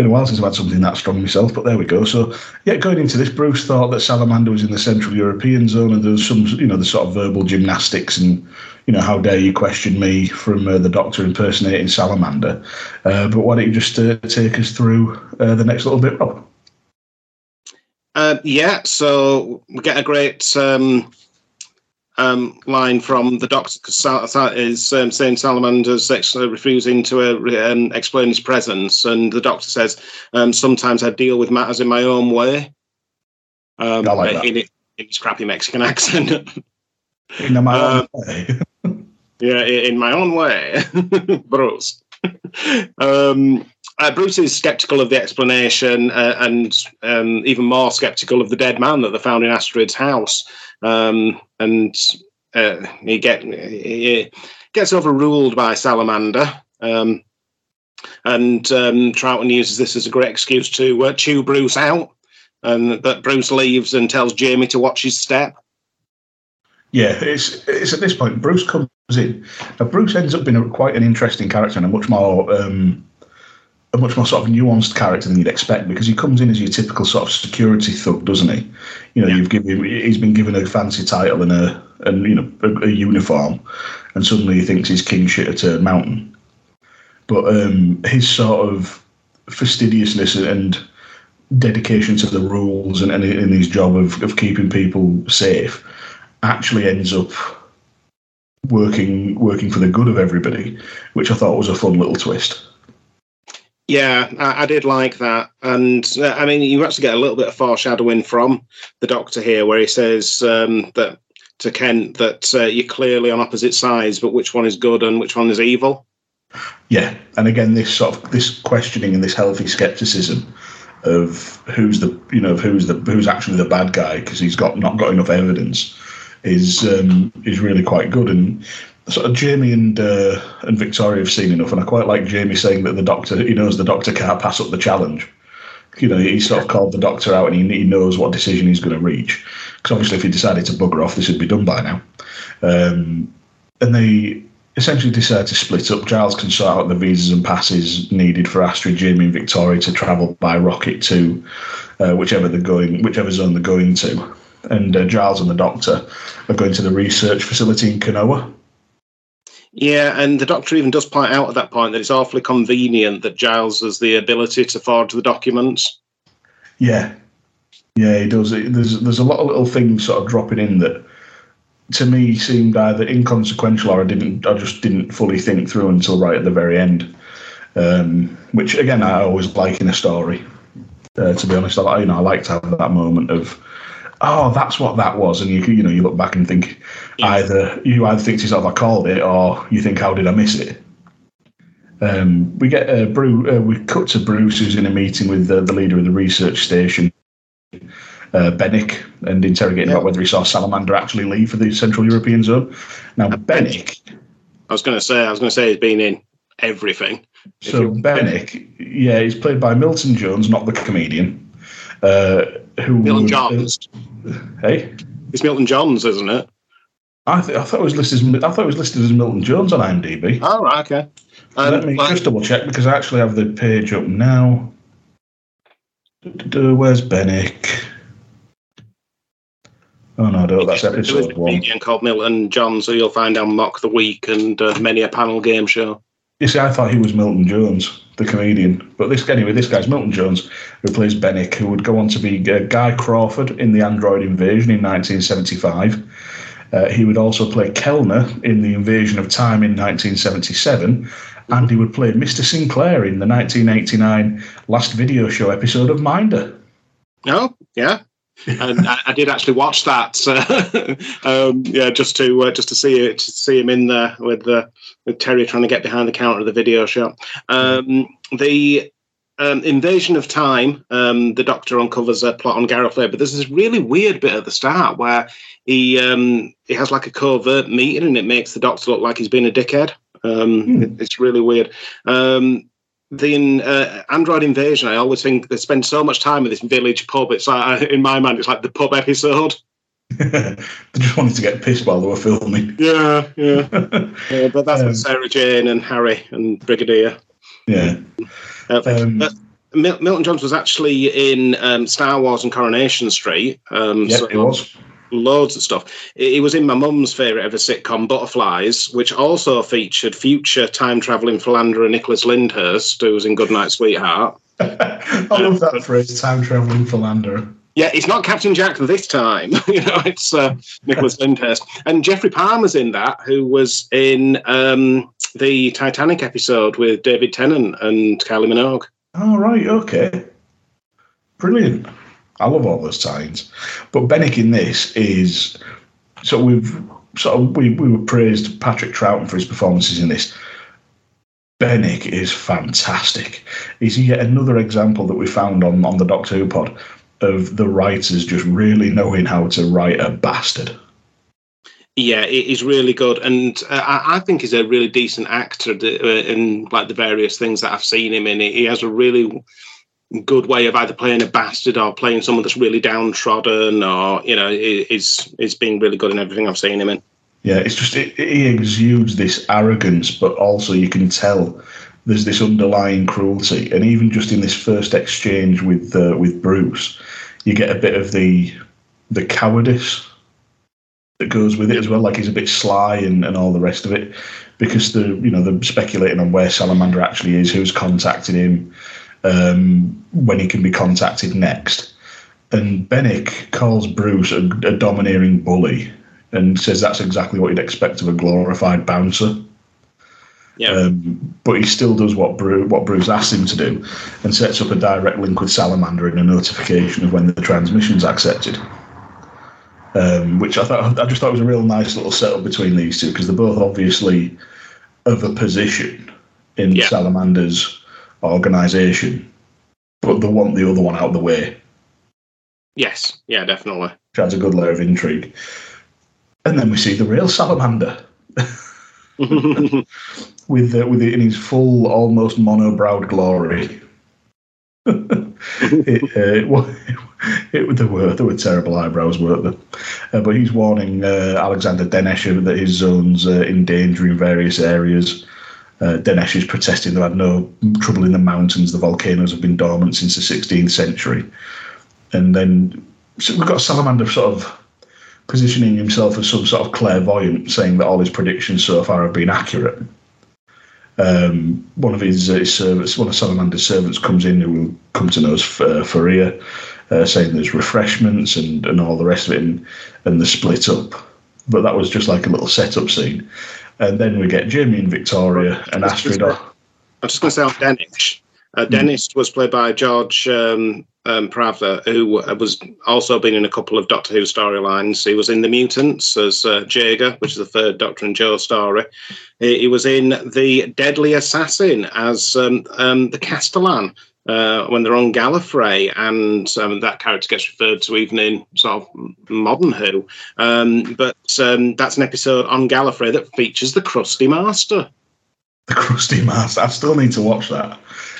Been a while since I've had something that strong myself, but there we go. So, yeah, going into this, Bruce thought that Salamander was in the Central European zone, and there was some, you know, the sort of verbal gymnastics, and you know, how dare you question me from uh, the Doctor impersonating Salamander? Uh, but why don't you just uh, take us through uh, the next little bit, Rob? Uh, yeah, so we get a great um, um, line from the doctor because is um, saying Salamander's ex- uh, refusing to uh, um, explain his presence, and the doctor says, um, "Sometimes I deal with matters in my own way." Um, I like that. in, it, in his crappy Mexican *laughs* accent. In my own way. *laughs* Yeah, in my own way, *laughs* Bruce. um, uh, Bruce is skeptical of the explanation uh, and um, even more skeptical of the dead man that they found in Astrid's house. Um, and uh, he, get, he gets overruled by Salamander. Um, And um, Troughton uses this as a great excuse to uh, chew Bruce out, and that Bruce leaves and tells Jamie to watch his step. Yeah, it's it's at this point Bruce comes in. Now Bruce ends up being a, quite an interesting character and a much more um, a much more sort of nuanced character than you'd expect because he comes in as your typical sort of security thug, doesn't he? You know, Yeah. you've given he's been given a fancy title and a and you know a, a uniform, and suddenly he thinks he's king shit at a mountain. But um, his sort of fastidiousness and dedication to the rules and, and in his job of, of keeping people safe actually ends up working working for the good of everybody, which I thought was a fun little twist. Yeah, I, I did like that, and uh, I mean, you actually get a little bit of foreshadowing from the Doctor here, where he says um, that to Kent that uh, you're clearly on opposite sides, but which one is good and which one is evil? Yeah, and again, this sort of this questioning and this healthy skepticism of who's the you know of who's the who's actually the bad guy because he's got not got enough evidence is um, is really quite good and sort of Jamie and uh, and Victoria have seen enough and I quite like Jamie saying that the doctor he knows the doctor can't pass up the challenge. You know, he sort of called the doctor out and he, he knows what decision he's going to reach. Because obviously, if he decided to bugger off, this would be done by now. Um, and they essentially decide to split up. Giles can sort out the visas and passes needed for Astrid, Jamie, and Victoria to travel by rocket to uh, whichever they're going, whichever zone they're going to. And uh, Giles and the Doctor are going to the research facility in Kanowa. Yeah, and the Doctor even does point out at that point that it's awfully convenient that Giles has the ability to forge the documents. Yeah, yeah, he does. There's there's a lot of little things sort of dropping in that to me seemed either inconsequential or I didn't I just didn't fully think through until right at the very end. Um, which again I always like in a story. Uh, to be honest, I you know I like to have that moment of oh that's what that was, and you you know you look back and think Yeah. either you either think to yourself I called it or you think how did I miss it. Um, we get uh, Bruce. Uh, we cut to Bruce, who's in a meeting with the, the leader of the research station, uh, Bennick, and interrogating Yeah. about whether he saw Salamander actually leave for the Central European Zone. Now, Bennick. I was going to say, I was going to say he's been in everything. So Bennick, yeah, he's played by Milton Johns, not the comedian. Uh, who Milton Johns. Hey, It's Milton Johns, isn't it? I, th- I thought it was listed. As, I thought it was listed as Milton Jones on IMDb. Oh, right, okay. Um, Let me but- just double check because I actually have the page up now. Where's Bennick? Oh no, no, that's there is a episode one. comedian called Milton Jones, who you'll find on Mock the Week and uh, many a panel game show. You see, I thought he was Milton Jones, the comedian, but this anyway, this guy's Milton Johns, who plays Bennick, who would go on to be uh, Guy Crawford in the Android Invasion in 1975. Uh, he would also play Kelner in the Invasion of Time in 1977, and he would play Mr. Sinclair in the 1989 Last Video Show episode of Minder. Oh, yeah. And I, I did actually watch that. uh, *laughs* um, yeah, just to uh, just to see it, to see him in there with uh, with Terry trying to get behind the counter of the video shop. Um, the um, invasion of time. Um, the Doctor uncovers a plot on Gareth Lay, but there's this really weird bit at the start where he um, he has like a covert meeting, and it makes the Doctor look like he's been a dickhead. Um, it- it's really weird. Um, the in, uh, Android Invasion, I always think they spend so much time in this village pub. It's like in my mind, it's like the pub episode. *laughs* *laughs* they just wanted to get pissed while they were filming. Yeah, yeah. *laughs* yeah but that's Um, with Sarah Jane and Harry and Brigadier. yeah. Uh, Um, but Milton Johns was actually in um, Star Wars and Coronation Street. Um, Yeah, so it was. Loads of stuff. He was in my mum's favourite ever sitcom, Butterflies, which also featured future time travelling philanderer Nicholas Lyndhurst, who was in Goodnight Sweetheart. *laughs* I love that phrase, time traveling philanderer. Yeah, it's not Captain Jack this time. *laughs* you know, it's uh, Nicholas Lyndhurst. And Geoffrey Palmer's in that, who was in um, the Titanic episode with David Tennant and Kylie Minogue. Oh, right, okay. Brilliant. I love all those tie-ins. But Bennick in this is so we've sort of we, we were praised Patrick Troughton for his performances in this. Bennick is fantastic. He's yet another example that we found on, on the Doctor Who pod of the writers just really knowing how to write a bastard. Yeah, he's really good, and uh, I, I think he's a really decent actor uh, in like the various things that I've seen him in. He has a really good way of either playing a bastard or playing someone that's really downtrodden, or you know, is he's he's really good in everything I've seen him in. Yeah, it's just it, he exudes this arrogance, but also you can tell there's this underlying cruelty, and even just in this first exchange with uh, with Bruce, you get a bit of the the cowardice that goes with it as well. Like he's a bit sly and, and all the rest of it, because the you know they're speculating on where Salamander actually is, who's contacted him, um, when he can be contacted next. And Bennick calls Bruce a, a domineering bully and says that's exactly what you'd expect of a glorified bouncer. Yeah. Um, but he still does what Bruce, what Bruce asked him to do and sets up a direct link with Salamander in a notification of when the transmission's accepted. Um, which I thought I just thought was a real nice little setup between these two because they're both obviously of a position in Yeah. Salamander's organisation, but they want the other one out of the way Yes, yeah, definitely. which adds a good layer of intrigue. And then we see the real Salamander *laughs* with uh, with it in his full, almost mono-browed glory. *laughs* it, uh, it, wa- *laughs* it, there were there were terrible eyebrows, weren't there? Uh, but he's warning uh, Alexander Denesh that his zone's uh, in danger in various areas. Uh, Denesh is protesting they've had no trouble in the mountains. The volcanoes have been dormant since the 16th century. And then so we've got Salamander sort of positioning himself as some sort of clairvoyant, saying that all his predictions so far have been accurate. Um, one of his, uh, his servants, one of Salamander's servants, comes in who will come to know as F- Faria, uh, saying there's refreshments and, and all the rest of it, and, and the split up. But that was just like a little setup scene. And then we get Jamie and Victoria and Astrid. I'm just going to say on Dennis. Uh, Dennis was played by George um, um, Pravda, who was also been in a couple of Doctor Who storylines. He was in The Mutants as uh, Jaeger, which is the third Doctor and Jo story. He, he was in The Deadly Assassin as um, um, the Castellan. Uh, when they're on Gallifrey, and um, that character gets referred to even in sort of modern Who. Um, but um, that's an episode on Gallifrey that features the Crusty Master. The Crusty Master. I still need to watch that.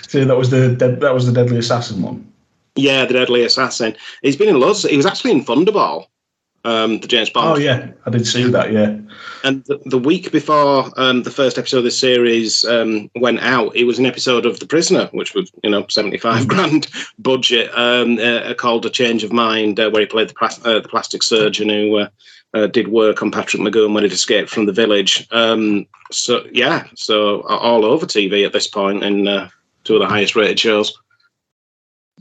See, that was the that was the Deadly Assassin one. Yeah, the Deadly Assassin. He's been in loads. He was actually in Thunderball, um, the James Bond. Oh yeah, I did see that. Yeah, And the, the week before um, the first episode of the series um, went out, it was an episode of The Prisoner, which was you know seventy five grand *laughs* budget, um, uh, called A Change of Mind, uh, where he played the, plas- uh, the plastic surgeon who. Uh, uh, did work on Patrick McGoohan when he'd escaped from the village. Um, so yeah, so all over TV at this point, and uh, two of the highest rated shows.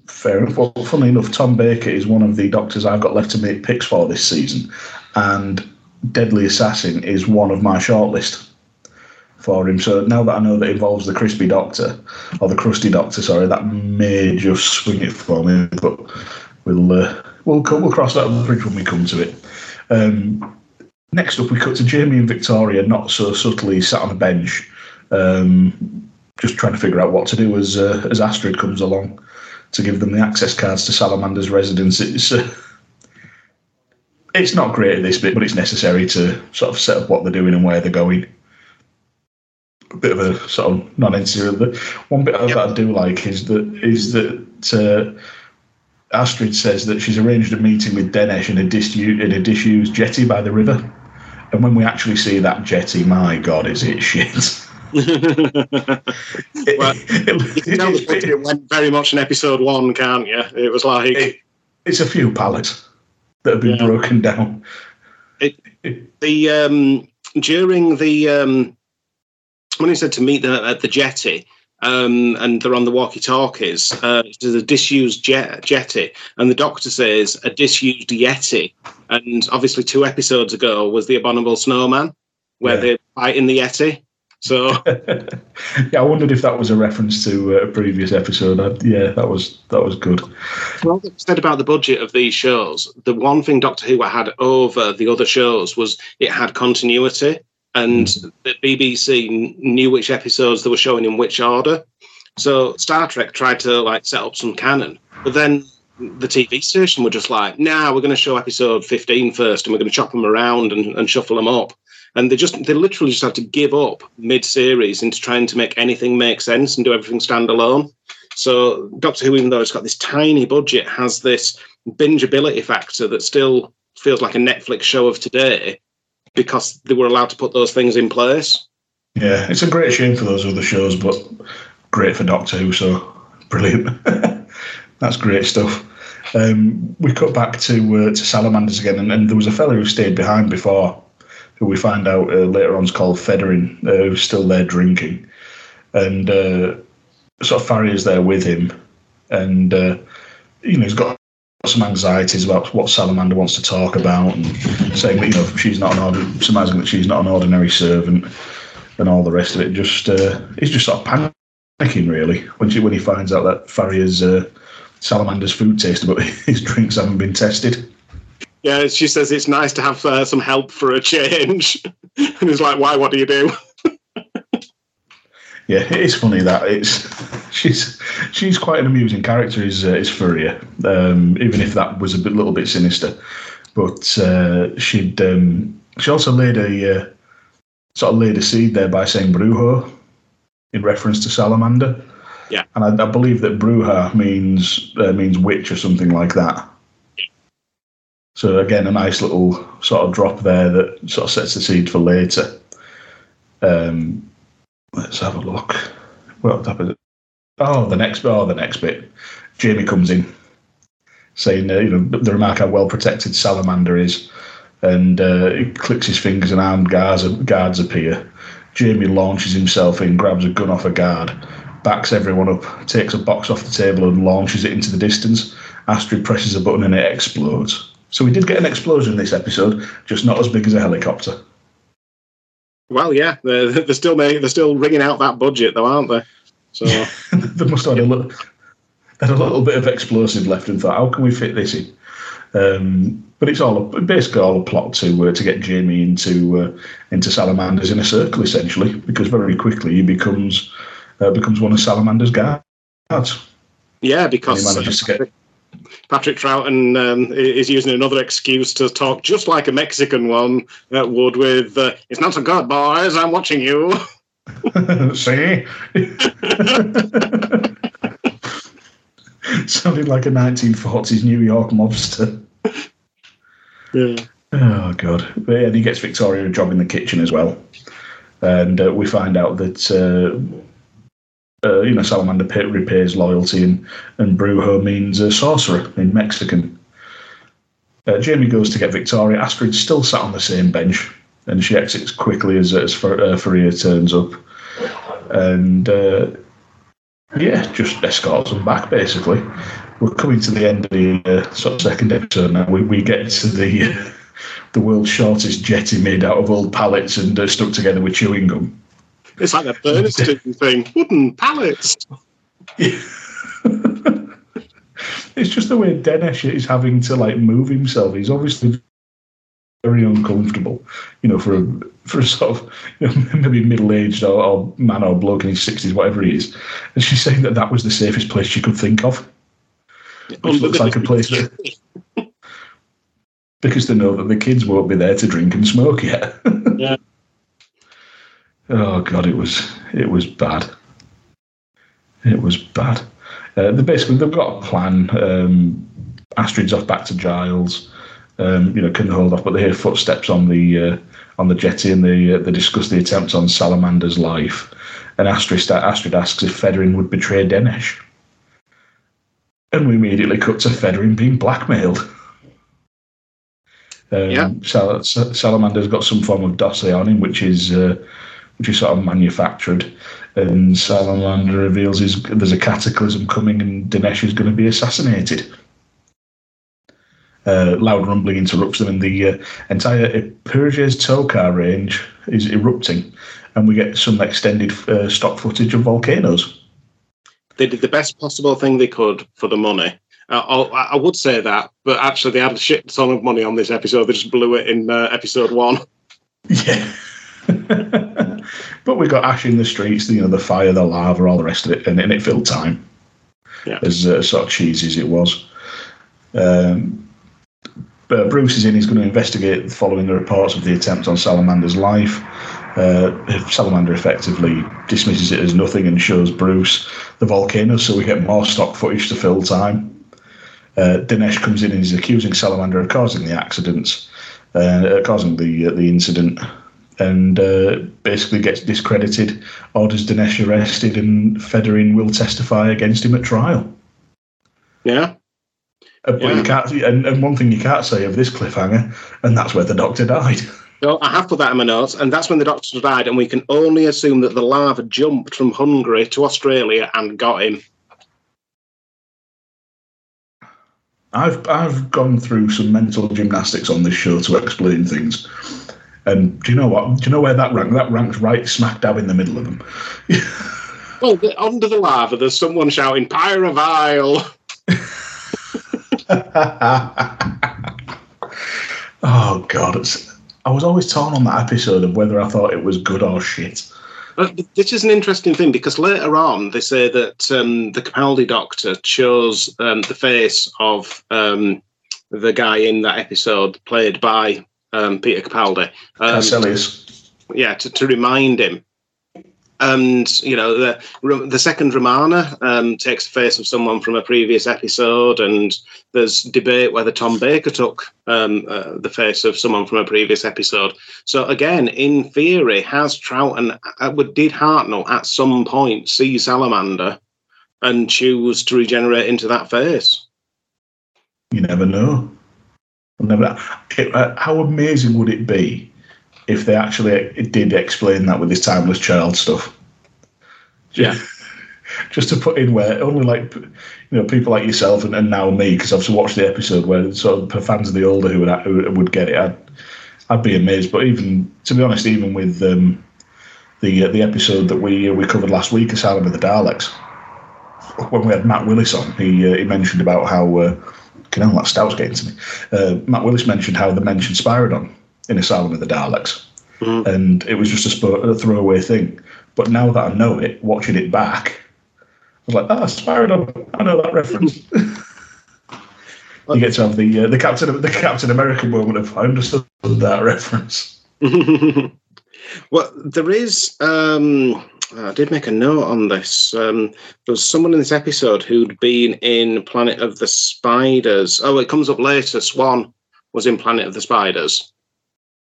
Fair enough. Well, enough, Tom Baker is one of the doctors I've got left to make picks for this season, and Deadly Assassin is one of my shortlist for him. So now that I know that involves the crispy doctor or the crusty doctor, sorry, that may just swing it for me. But we'll uh, we'll cross that bridge when we come to it. Um, next up, we cut to Jamie and Victoria, not so subtly sat on a bench, um, just trying to figure out what to do as uh, as Astrid comes along to give them the access cards to Salamander's residence. It's uh, *laughs* it's not great at this bit, but it's necessary to sort of set up what they're doing and where they're going. A bit of a sort of. The one bit Yep. that I do like is that is that uh, Astrid says that she's arranged a meeting with Denesh in a, disu- in a disused jetty by the river. And when we actually see that jetty, my God, is it shit? *laughs* Well, You can tell budget went very much in episode one, can't you? It was like It- it's a few pallets that have been Yeah. broken down. the um, during the um, when he said to meet them at the jetty. Um, and they're on the walkie-talkies. Uh, there's a disused jet, jetty, and the doctor says a disused yeti. And obviously, two episodes ago was the abominable snowman, where Yeah. they fight in the yeti. So *laughs* yeah, I wondered if that was a reference to uh, a previous episode. I, yeah, that was that was good. Well, said about the budget of these shows, the one thing Doctor Who had over the other shows was it had continuity, and the BBC knew which episodes they were showing in which order. So Star Trek tried to like set up some canon, but then the TV station were just like, "Nah, we're going to show episode 15 first, and we're going to chop them around and, and shuffle them up." And they just they literally just had to give up mid-series into trying to make anything make sense and do everything standalone. So Doctor Who, even though it's got this tiny budget, has this bingeability factor that still feels like a Netflix show of today because they were allowed to put those things in place. Yeah, it's a great shame for those other shows, but great for Doctor Who. So brilliant. *laughs* That's great stuff. Um, we cut back to uh, to Salamanders again, and, and, there was a fellow who stayed behind before, who we find out uh, later on is called Fedorin, uh, who's still there drinking, and uh, sort of Farrier's there with him, and uh, you know he's got some anxieties about what Salamander wants to talk about, and saying that you know she's not an ordinary, surmising that she's not an ordinary servant, and all the rest of it. Just uh, he's just sort of panicking really when she, when he finds out that Farrier's uh, Salamander's food taster, but *laughs* his drinks haven't been tested. Yeah, she says it's nice to have uh, some help for a change, *laughs* and he's like, "Why? What do you do?" *laughs* yeah, it is funny that it's she's she's quite an amusing character. Is uh, is Furia, um, even if that was a bit, little bit sinister, but uh, she'd um, she also laid a uh, sort of laid a seed there by saying Brujo in reference to Salamander. Yeah, and I, I believe that Bruja means uh, means witch or something like that. So again, a nice little sort of drop there that sort of sets the seed for later. Um, let's have a look. What happened? Oh, the next oh the next bit. Jamie comes in, saying uh, you know the remark how well protected Salamander is, and uh, he clicks his fingers and armed guards guards appear. Jamie launches himself in, grabs a gun off a guard, backs everyone up, takes a box off the table and launches it into the distance. Astrid presses a button and it explodes. So we did get an explosion in this episode, just not as big as a helicopter. Well, yeah, they're, they're still they're still ringing out that budget, though, aren't they? So *laughs* they must have had a little, had a little bit of explosive left and thought, how can we fit this in? Um, but it's all basically all a plot to uh, to get Jamie into uh, into Salamanders in a circle, essentially, because very quickly he becomes uh, becomes one of Salamander's guards. Yeah, because he manages to get Patrick Troughton um, is using another excuse to talk just like a Mexican one uh, would with, uh, it's not so good, boys, I'm watching you. *laughs* See? *laughs* Sounded like a 1940s New York mobster. Yeah. Oh, God. But yeah, he gets Victoria a job in the kitchen as well. And uh, we find out that uh, you know, Salamander Pit repays loyalty, and, and Brujo means a sorcerer in Mexican. Uh, Jamie goes to get Victoria. Astrid still sat on the same bench, and she exits quickly as, as Fer, uh, Faria turns up. And uh, yeah, just escorts them back, basically. We're coming to the end of the uh, sort of second episode now. We, we get to the, *laughs* the world's shortest jetty made out of old pallets and uh, stuck together with chewing gum. It's like a Bernstein *laughs* thing. Wooden pallets. *laughs* it's just the way Dennis is having to like move himself. He's obviously very uncomfortable, you know, for a for a sort of you know, *laughs* maybe middle aged or, or, man or bloke in his sixties, whatever he is. And she's saying that that was the safest place she could think of, which looks like a place that. because they know that the kids won't be there to drink and smoke yet. yeah. Oh god, it was it was bad. It was bad. Uh, they basically they've got a plan. Um, Astrid's off back to Giles. Um, you know, can hold off, but they hear footsteps on the uh, on the jetty, and they uh, they discuss the attempts on Salamander's life. And Astrid Astrid asks if Fedorin would betray Denesh, and we immediately cut to Fedorin being blackmailed. Um, yeah. Sal- Salamander's got some form of dossier on him, which is uh, which is sort of manufactured. And Salamander reveals his, there's a cataclysm coming and Dinesh is going to be assassinated. Uh, loud rumbling interrupts them, and the uh, entire Purges Tokar range is erupting, and we get some extended uh, stock footage of volcanoes. They did the best possible thing they could for the money. Uh, I would say that, but actually, they had a shit ton of money on this episode. They just blew it in uh, episode one. *laughs* Yeah. *laughs* but we got ash in the streets, you know, the fire, the lava, all the rest of it, and, and it filled time. Yeah. As uh, sort of cheesy as it was. Um, but Bruce is in. He's going to investigate following the reports of the attempt on Salamander's life. Uh, Salamander effectively dismisses it as nothing and shows Bruce the volcano, so we get more stock footage to fill time. Uh, Dinesh comes in and is accusing Salamander of causing the accidents, uh, causing the uh, the incident, and uh, basically gets discredited. Orders Dinesh arrested, and Fedorin will testify against him at trial. Yeah. Uh, but Yeah. you can't, and, and one thing you can't say of this cliffhanger, and that's where the doctor died. *laughs* No, I have put that in my notes, and that's when the doctor died, and we can only assume that the lava jumped from Hungary to Australia and got him. I've I've gone through some mental gymnastics on this show to explain things. And do you know what? Do you know where that ranks? That ranks right smack dab in the middle of them. *laughs* Well, the, under the lava, there's someone shouting "Pyrovile." *laughs* oh God, it's, I was always torn on that episode of whether I thought it was good or shit. Uh, This is an interesting thing because later on they say that um, the Capaldi doctor chose um, the face of um, the guy in that episode, played by um, Peter Capaldi. Um, Casselius. yeah, to, to remind him. And you know the the second Romana um, takes the face of someone from a previous episode, and there's debate whether Tom Baker took um, uh, the face of someone from a previous episode. So again, in theory, has Troughton uh, would- did Hartnell at some point see Salamander and choose to regenerate into that face? You never know. Never. It, uh, how amazing would it be if they actually did explain that with this timeless child stuff? Yeah. *laughs* Just to put in where only like you know people like yourself and, and now me because I've watched the episode where sort of fans of the older who would who would get it. I'd, I'd be amazed. But even to be honest, even with um, the uh, the episode that we we covered last week, Asylum of the Daleks, when we had Matt Willis on, he uh, he mentioned about how. Can hell, that stout's getting to me. Uh, Matt Willis mentioned how they mentioned Spiridon in Asylum of the Daleks, Mhm. and it was just a, sp- a throwaway thing. But now that I know it, watching it back, I was like, ah, Spiridon, I know that reference. *laughs* you get to have the uh, the Captain the Captain America moment of I understood that reference. *laughs* well, there is. Um, I did make a note on this. Um, there was someone in this episode who'd been in Planet of the Spiders. Oh, it comes up later. Swan was in Planet of the Spiders,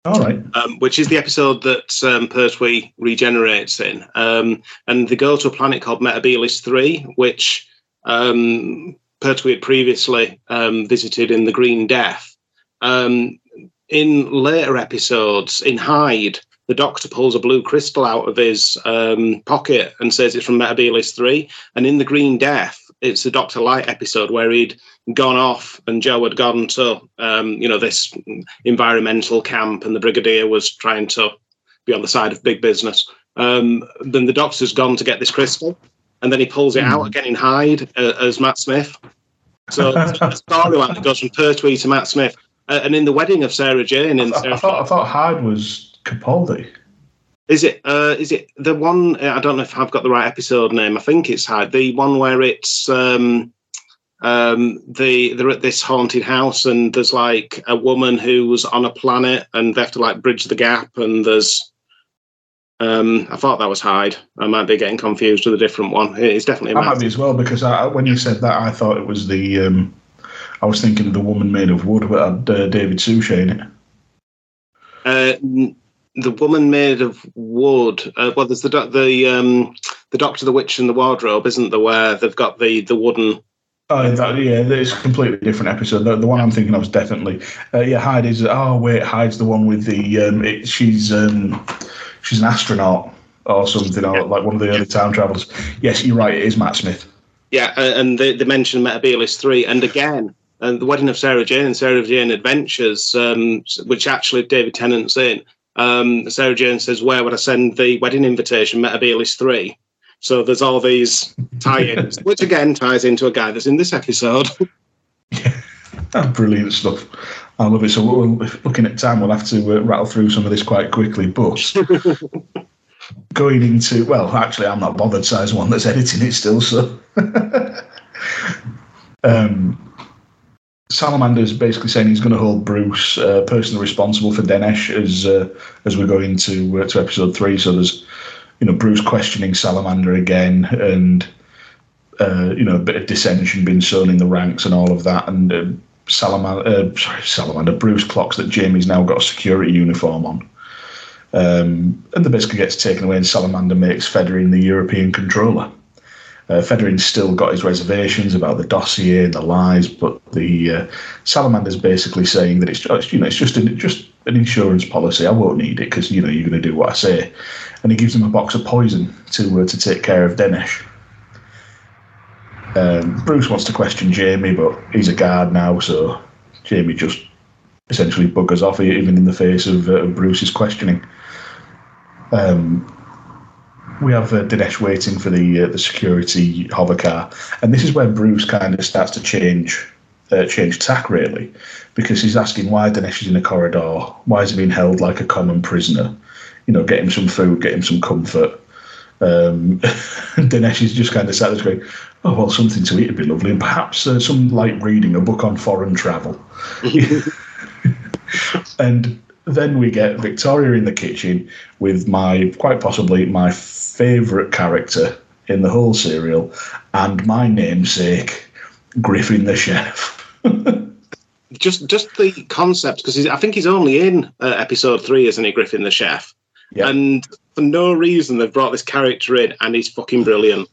All right, um, which is the episode that um, Pertwee regenerates in. Um, and they go to a planet called Metebelis 3, which um, Pertwee had previously um, visited in The Green Death. Um, in later episodes, in Hide, the Doctor pulls a blue crystal out of his um, pocket and says it's from Metebelis 3. And in The Green Death, it's the Doctor Light episode where he'd gone off and Jo had gone to, um, you know, this environmental camp and the Brigadier was trying to be on the side of big business. Um, then the Doctor's gone to get this crystal and then he pulls it out again in Hide uh, as Matt Smith. So the storyline that goes from Pertwee to Matt Smith. Uh, and in the wedding of Sarah Jane and I, I thought I thought Hide was Capaldi. is it uh, is it the one? uh, I don't know if I've got the right episode name. I think it's Hide. The one where it's um, um, the they're at this haunted house and there's like a woman who was on a planet and they have to like bridge the gap and there's. Um, I thought that was Hide. I might be getting confused with a different one. It's definitely I might be as well because I, when you said that, I thought it was the. Um, I was thinking of the woman made of wood, but had uh, David Suchet in it. Uh, the woman made of wood. Uh, well, there's the doc- the um, the Doctor, the Witch, and the Wardrobe, isn't there? Where they've got the the wooden. Oh, that, yeah, it's a completely different episode. The, the one I'm thinking of is definitely, uh, yeah, Hide is. Oh wait, Hide's the one with the. Um, it, she's um, she's an astronaut or something, or like one of the early time travelers. Yes, you're right. It is Matt Smith. Yeah, and they, they mentioned Metebelis 3. And again, uh, the wedding of Sarah Jane and Sarah Jane Adventures, um, which actually David Tennant's in. Um, Sarah Jane says, Where would I send the wedding invitation? Metebelis 3. So there's all these tie ins, *laughs* which again ties into a guy that's in this episode. *laughs* Ah, Brilliant stuff. I love it. So, we'll, looking at time, we'll have to uh, rattle through some of this quite quickly. But *laughs* going into, well, actually, I'm not bothered. So, there's one that's editing it still. So, um, Salamander's basically saying he's going to hold Bruce uh, personally responsible for Denesh as uh, as we go into uh, to episode three. So there's you know Bruce questioning Salamander again, and uh, you know a bit of dissension being sown in the ranks and all of that, and uh, Salamander, uh, sorry Salamander, Bruce clocks that Jamie's now got a security uniform on. Um, and the biscuit gets taken away, and Salamander makes Fedorin the European controller. Uh, Fedorin's still got his reservations about the dossier and the lies, but the uh, Salamander's basically saying that it's just, you know it's just an, just an insurance policy. I won't need it because you know you're going to do what I say, and he gives him a box of poison to uh, to take care of Denesh. Um, Bruce wants to question Jamie, but he's a guard now, so Jamie just essentially buggers off, even in the face of uh, Bruce's questioning. Um, we have uh, Dinesh waiting for the uh, the security hover car, and this is where Bruce kind of starts to change uh, change tack really, because he's asking why Dinesh is in a corridor, why is he being held like a common prisoner? You know, get him some food, get him some comfort. Um, *laughs* Dinesh is just kind of sat there going, "Oh well, something to eat would be lovely, and perhaps uh, some light reading, a book on foreign travel." *laughs* *laughs* and then we get Victoria in the kitchen with my quite possibly my favourite character in the whole serial, and my namesake, Griffin the chef. *laughs* just just the concept because I think he's only in uh, episode three, isn't he, Griffin the chef? Yeah. And for no reason they've brought this character in, and he's fucking brilliant.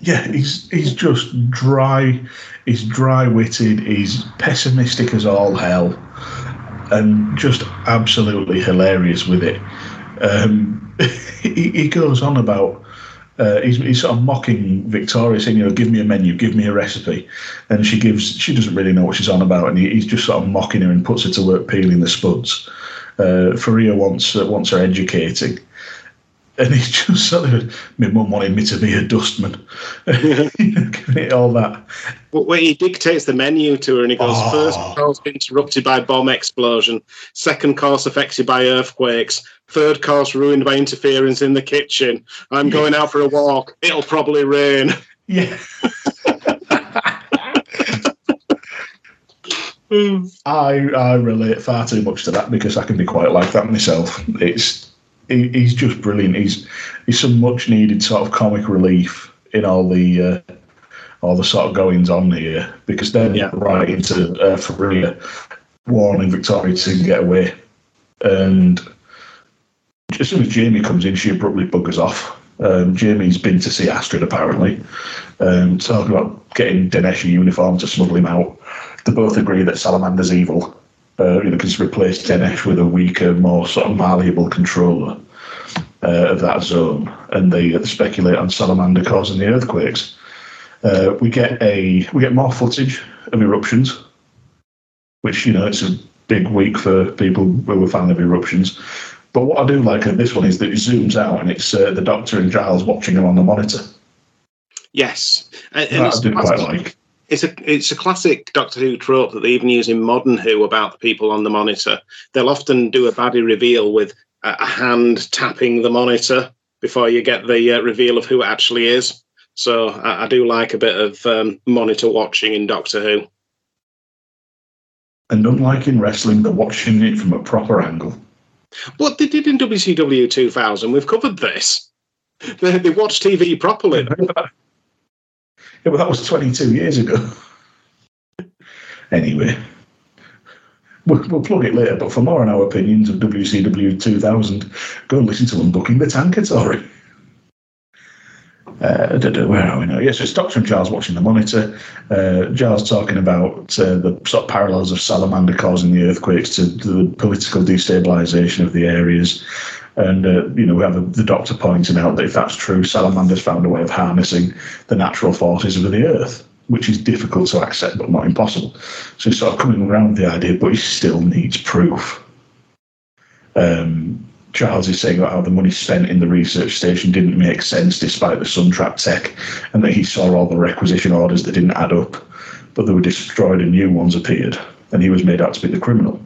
Yeah, he's he's just dry. He's dry witted. He's pessimistic as all hell, and just absolutely hilarious with it. Um, *laughs* he, he goes on about. Uh, he's, he's sort of mocking Victoria, saying, "You know, give me a menu, give me a recipe," and she gives. She doesn't really know what she's on about, and he, he's just sort of mocking her and puts her to work peeling the spuds. Uh, Faria wants uh, wants her educating, and he's just sort of. My mum wanted me to be a dustman, giving it all that. But when he dictates the menu to her, and he goes, Oh. first course interrupted by bomb explosion, second course affected by earthquakes, third course ruined by interference in the kitchen. I'm going out for a walk. It'll probably rain. Yeah. *laughs* I I relate far too much to that because I can be quite like that myself. It's he, he's just brilliant. He's he's some much needed sort of comic relief in all the uh, all the sort of goings on here because then Yeah. right into uh, Faria warning Victoria to get away, and as soon as Jamie comes in, she abruptly buggers off. Um, Jamie's been to see Astrid apparently, um, talking about getting Dinesh a uniform to smuggle him out. They both agree that Salamander's evil, uh, you know, because replaced Dinesh with a weaker, more sort of malleable controller uh, of that zone, and they, they speculate on Salamander causing the earthquakes. Uh, we get a we get more footage of eruptions, which you know it's a big week for people who are fan of eruptions. But what I do like of this one is that it zooms out and it's uh, the Doctor and Giles watching him on the monitor. Yes, and, and I do quite like. It's a it's a classic Doctor Who trope that they even use in modern Who about the people on the monitor. They'll often do a baddie reveal with a, a hand tapping the monitor before you get the uh, reveal of who it actually is. So I, I do like a bit of um, monitor watching in Doctor Who. And unlike in wrestling, they're watching it from a proper angle. What they did in WCW 2000, we've covered this. *laughs* They, they watch TV properly. *laughs* Yeah, but that was 22 years ago. anyway, we'll, we'll plug it later. But for more on our opinions of WCW 2000, go and listen to Unbooking the Tankatory. Uh, where are we now? Yes, it's Doctor and Giles watching the monitor. Uh, Giles talking about uh, the sort of parallels of Salamander causing the earthquakes to the political destabilization of the areas. And, uh, you know, we have a, the doctor pointing out that if that's true, Salamander's found a way of harnessing the natural forces of the earth, which is difficult to accept but not impossible. So he's sort of coming around the idea, but he still needs proof. Um, Charles is saying about how the money spent in the research station didn't make sense despite the Suntrap tech, and that he saw all the requisition orders that didn't add up, but they were destroyed and new ones appeared, and he was made out to be the criminal.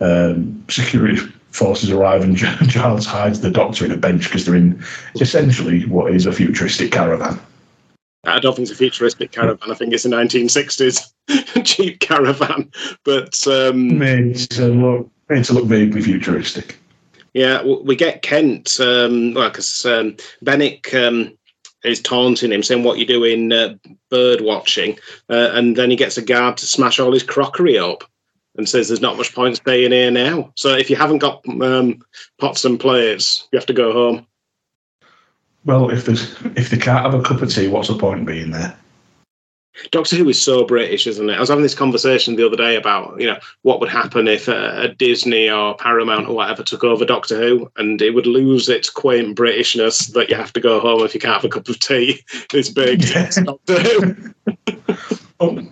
Um, security forces arrive and *laughs* Giles hides the doctor in a bench because they're in essentially what is a futuristic caravan. I don't think it's a futuristic caravan. I think it's a 1960s *laughs* cheap caravan. But um, made to look made to look vaguely futuristic. Yeah, we get Kent. Um, well, because um, Bennick um, is taunting him, saying, "What you doing, uh, bird watching?" Uh, and then he gets a guard to smash all his crockery up, and says, "There's not much point staying here now. So if you haven't got um, pots and plates, you have to go home." Well, if there's if they can't have a cup of tea, what's the point of being there? Doctor Who is so British, isn't it? I was having this conversation the other day about, you know, what would happen if a, a, Disney or Paramount or whatever took over Doctor Who, and it would lose its quaint Britishness that you have to go home if you can't have a cup of tea. *laughs* It's big. Yeah. Doctor Who. *laughs*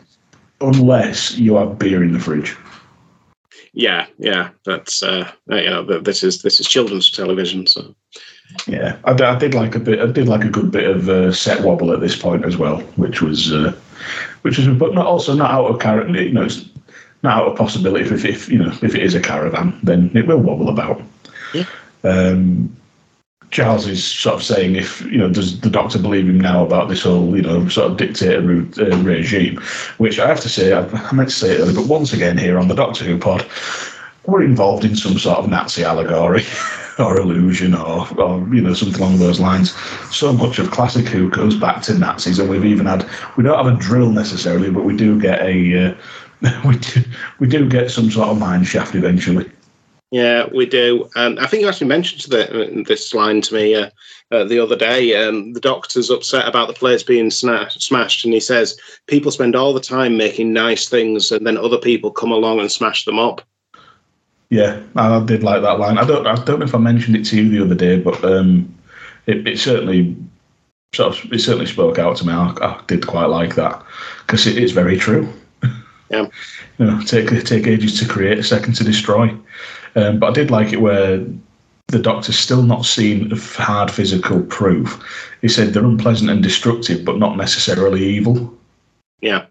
Unless you have beer in the fridge. Yeah, yeah, that's uh, you know, this is this is children's television, so. Yeah, I, I, did like a bit. I did like a good bit of uh, set wobble at this point as well, which was, uh, which was, but not also not out of character. You know, it's not out of possibility. If, if you know, if it is a caravan, then it will wobble about. Yeah. Um, Charles is sort of saying, if you know, does the Doctor believe him now about this whole, you know, sort of dictator uh, regime? Which I have to say, I, I meant to say it earlier, but once again here on the Doctor Who pod, we're involved in some sort of Nazi allegory. *laughs* or illusion or, or you know something along those lines. So much of classic Who goes back to Nazis, and we've even had we don't have a drill necessarily, but we do get a uh, *laughs* we do we do get some sort of mine shaft eventually. Yeah, we do. And I think you actually mentioned the, this line to me uh, uh, the other day. Um, the doctor's upset about the place being smashed, and he says people spend all the time making nice things, and then other people come along and smash them up. Yeah, I did like that line. I don't, I don't know if I mentioned it to you the other day, but um, it, it, certainly sort of, it certainly spoke out to me. I, I did quite like that because it is very true. Yeah, *laughs* you know, take take ages to create, a second to destroy. Um, but I did like it where the doctor's still not seen hard physical proof. He said they're unpleasant and destructive, but not necessarily evil. Yeah,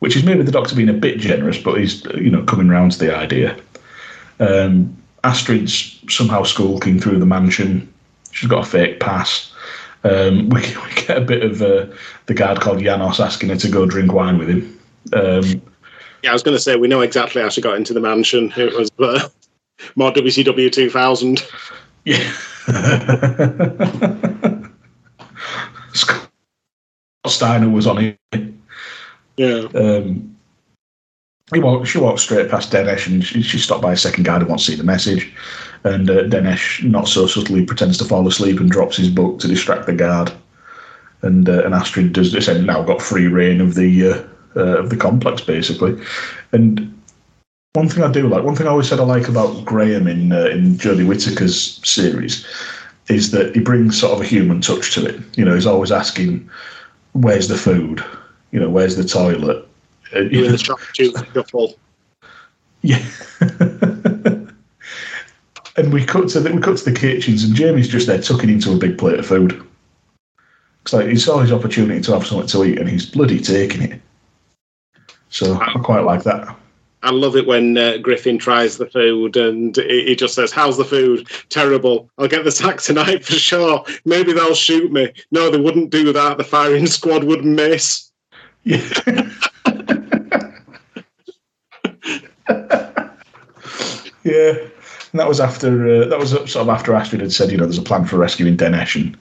which is maybe the doctor being a bit generous, but he's you know coming round to the idea. Um, Astrid's somehow skulking through the mansion. She's got a fake pass. Um, *laughs* we, we, get a bit of uh, the guard called Janos asking her to go drink wine with him. Um, yeah, I was going to say we know exactly how she got into the mansion. It was uh, more WCW 2000. Yeah. *laughs* Scott Steiner was on it. Yeah. Um, he walked, she walked straight past Denesh and she, she stopped by a second guard who wants to see the message. And uh, Denesh, not so subtly, pretends to fall asleep and drops his book to distract the guard. And uh, and Astrid does this and now got free reign of the uh, uh, of the complex basically. And one thing I do like, one thing I always said I like about Graham in uh, in Jodie Whittaker's series is that he brings sort of a human touch to it. You know, he's always asking, "Where's the food? You know, where's the toilet? Uh, Doing the shop shuffle. *laughs* Yeah. *laughs* and we cut to the, we cut to the kitchens, and Jamie's just there tucking into a big plate of food. It's like he saw his opportunity to have something to eat, and he's bloody taking it. So I quite like that. I love it when uh, Griffin tries the food and he just says, How's the food? Terrible. I'll get the sack tonight for sure. Maybe they'll shoot me. No, they wouldn't do that. The firing squad would miss. Yeah. *laughs* yeah. And that was after uh, that was sort of after Astrid had said, you know, there's a plan for rescuing Denesh and,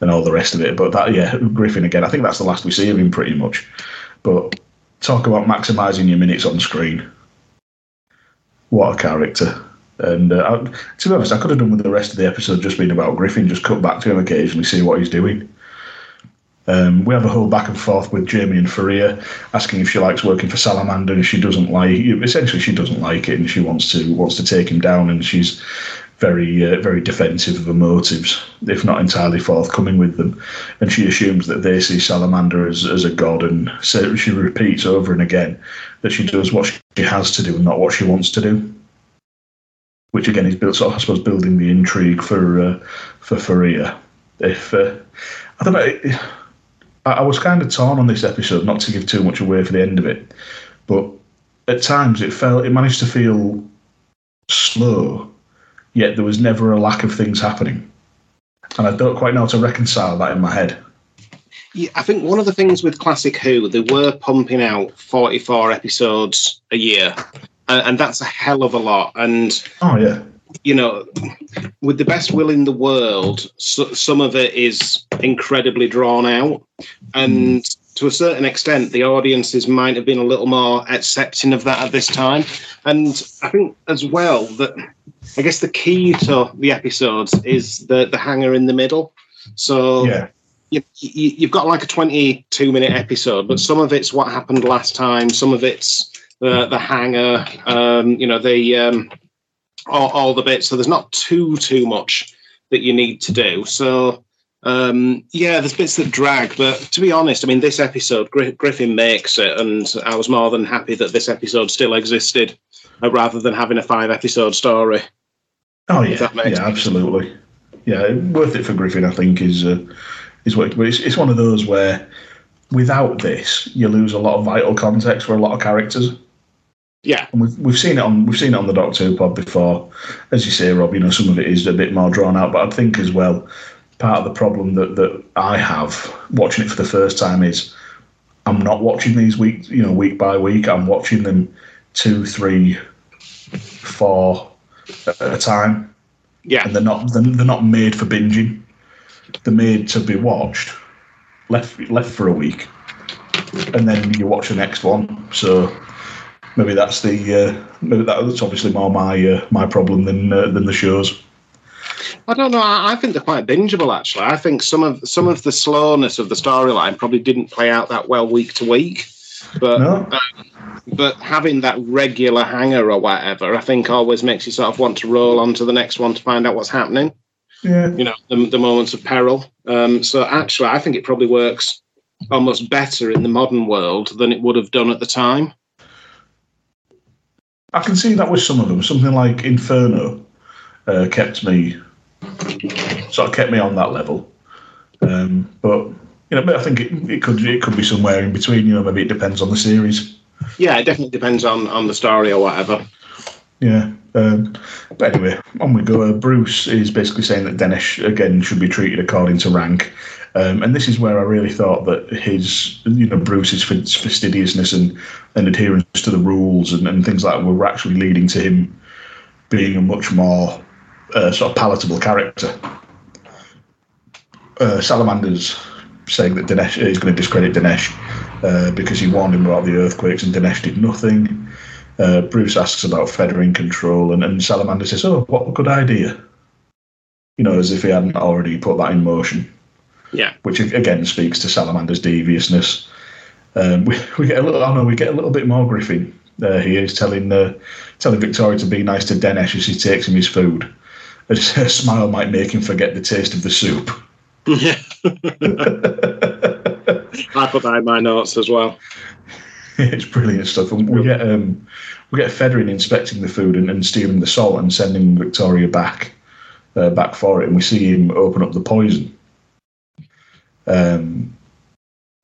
and all the rest of it. But that, yeah, Griffin again. I think that's the last we see of him, pretty much. But talk about maximising your minutes on screen. What a character! And uh, I, to be honest, I could have done with the rest of the episode just being about Griffin, just cut back to him occasionally, see what he's doing. Um, we have a whole back and forth with Jamie and Fariah, asking if she likes working for Salamander, and if she doesn't like. Essentially, she doesn't like it, and she wants to wants to take him down, and she's very uh, very defensive of her motives, if not entirely forthcoming with them. And she assumes that they see Salamander as, as a god, and so she repeats over and again that she does what she has to do and not what she wants to do. Which again is built, sort of, I suppose, building the intrigue for uh, for Fariah. If uh, I don't know. I, I was kind of torn on this episode, not to give too much away for the end of it, but at times it felt it managed to feel slow, yet there was never a lack of things happening, and I don't quite know how to reconcile that in my head. Yeah, I think one of the things with Classic Who, they were pumping out 44 episodes a year, and, and that's a hell of a lot. And Oh yeah, you know, with the best will in the world, so, some of it is incredibly drawn out, and hmm. To a certain extent, the audiences might have been a little more accepting of that at this time. And I think as well that I guess the key to the episodes is the the hanger in the middle. So yeah, you, you, you've got like a 22 minute episode, but some of it's what happened last time, some of it's the the hanger, um, you know, the um, all, all the bits. So there's not too too much that you need to do. So um, yeah, there's bits that drag, but to be honest, I mean, this episode Gri- Griffin makes it, and I was more than happy that this episode still existed, uh, rather than having a five episode story. oh yeah, yeah, sense. absolutely. Yeah, worth it for Griffin. I think is uh, is what. But it's it's one of those where without this, you lose a lot of vital context for a lot of characters. Yeah, And we've we've seen it on we've seen it on the Doctor Who pod before, as you say, Rob. You know, some of it is a bit more drawn out, but I think as well, part of the problem that that I have watching it for the first time is I'm not watching these week, you know, week by week. I'm watching them two, three, four at a time, yeah, and they're not they're, they're not made for binging. They're made to be watched, left left for a week, and then you watch the next one. So maybe that's the uh, maybe that's obviously more my uh, my problem than uh, than the shows. I don't know. I, I think they're quite bingeable. Actually, I think some of some of the slowness of the storyline probably didn't play out that well week to week. But No, but having that regular hanger or whatever, I think always makes you sort of want to roll on to the next one to find out what's happening. yeah, You know, the, the moments of peril. Um, so actually, I think it probably works almost better in the modern world than it would have done at the time. I can see that with some of them. Something like Inferno uh, kept me sort of kept me on that level. Um, but you know, but I think it, it could it could be somewhere in between. You know, maybe it depends on the series. Yeah, it definitely depends on on the story or whatever. Yeah. Um, but anyway, on we go. Uh, Bruce is basically saying that Dennis again should be treated according to rank. Um, and this is where I really thought that his, you know, Bruce's fastidiousness and, and adherence to the rules and, and things like that were actually leading to him being a much more uh, sort of palatable character. Uh, Salamander's saying that Dinesh is going to discredit Dinesh uh, because he warned him about the earthquakes and Dinesh did nothing. Uh, Bruce asks about feathering control, and, and Salamander says, "Oh, what a good idea!" You know, as if he hadn't already put that in motion. Yeah. Which again speaks to Salamander's deviousness. Um, we, we get a little, oh no, we get a little bit more Griffin. Uh, he is telling uh, telling Victoria to be nice to Denesh as he takes him his food. *laughs* A smile might make him forget the taste of the soup. Yeah. I put that in my notes as well. *laughs* it's brilliant stuff. And we get um, we get Fedorin inspecting the food and, and stealing the salt and sending Victoria back uh, back for it, and we see him open up the poison. Um,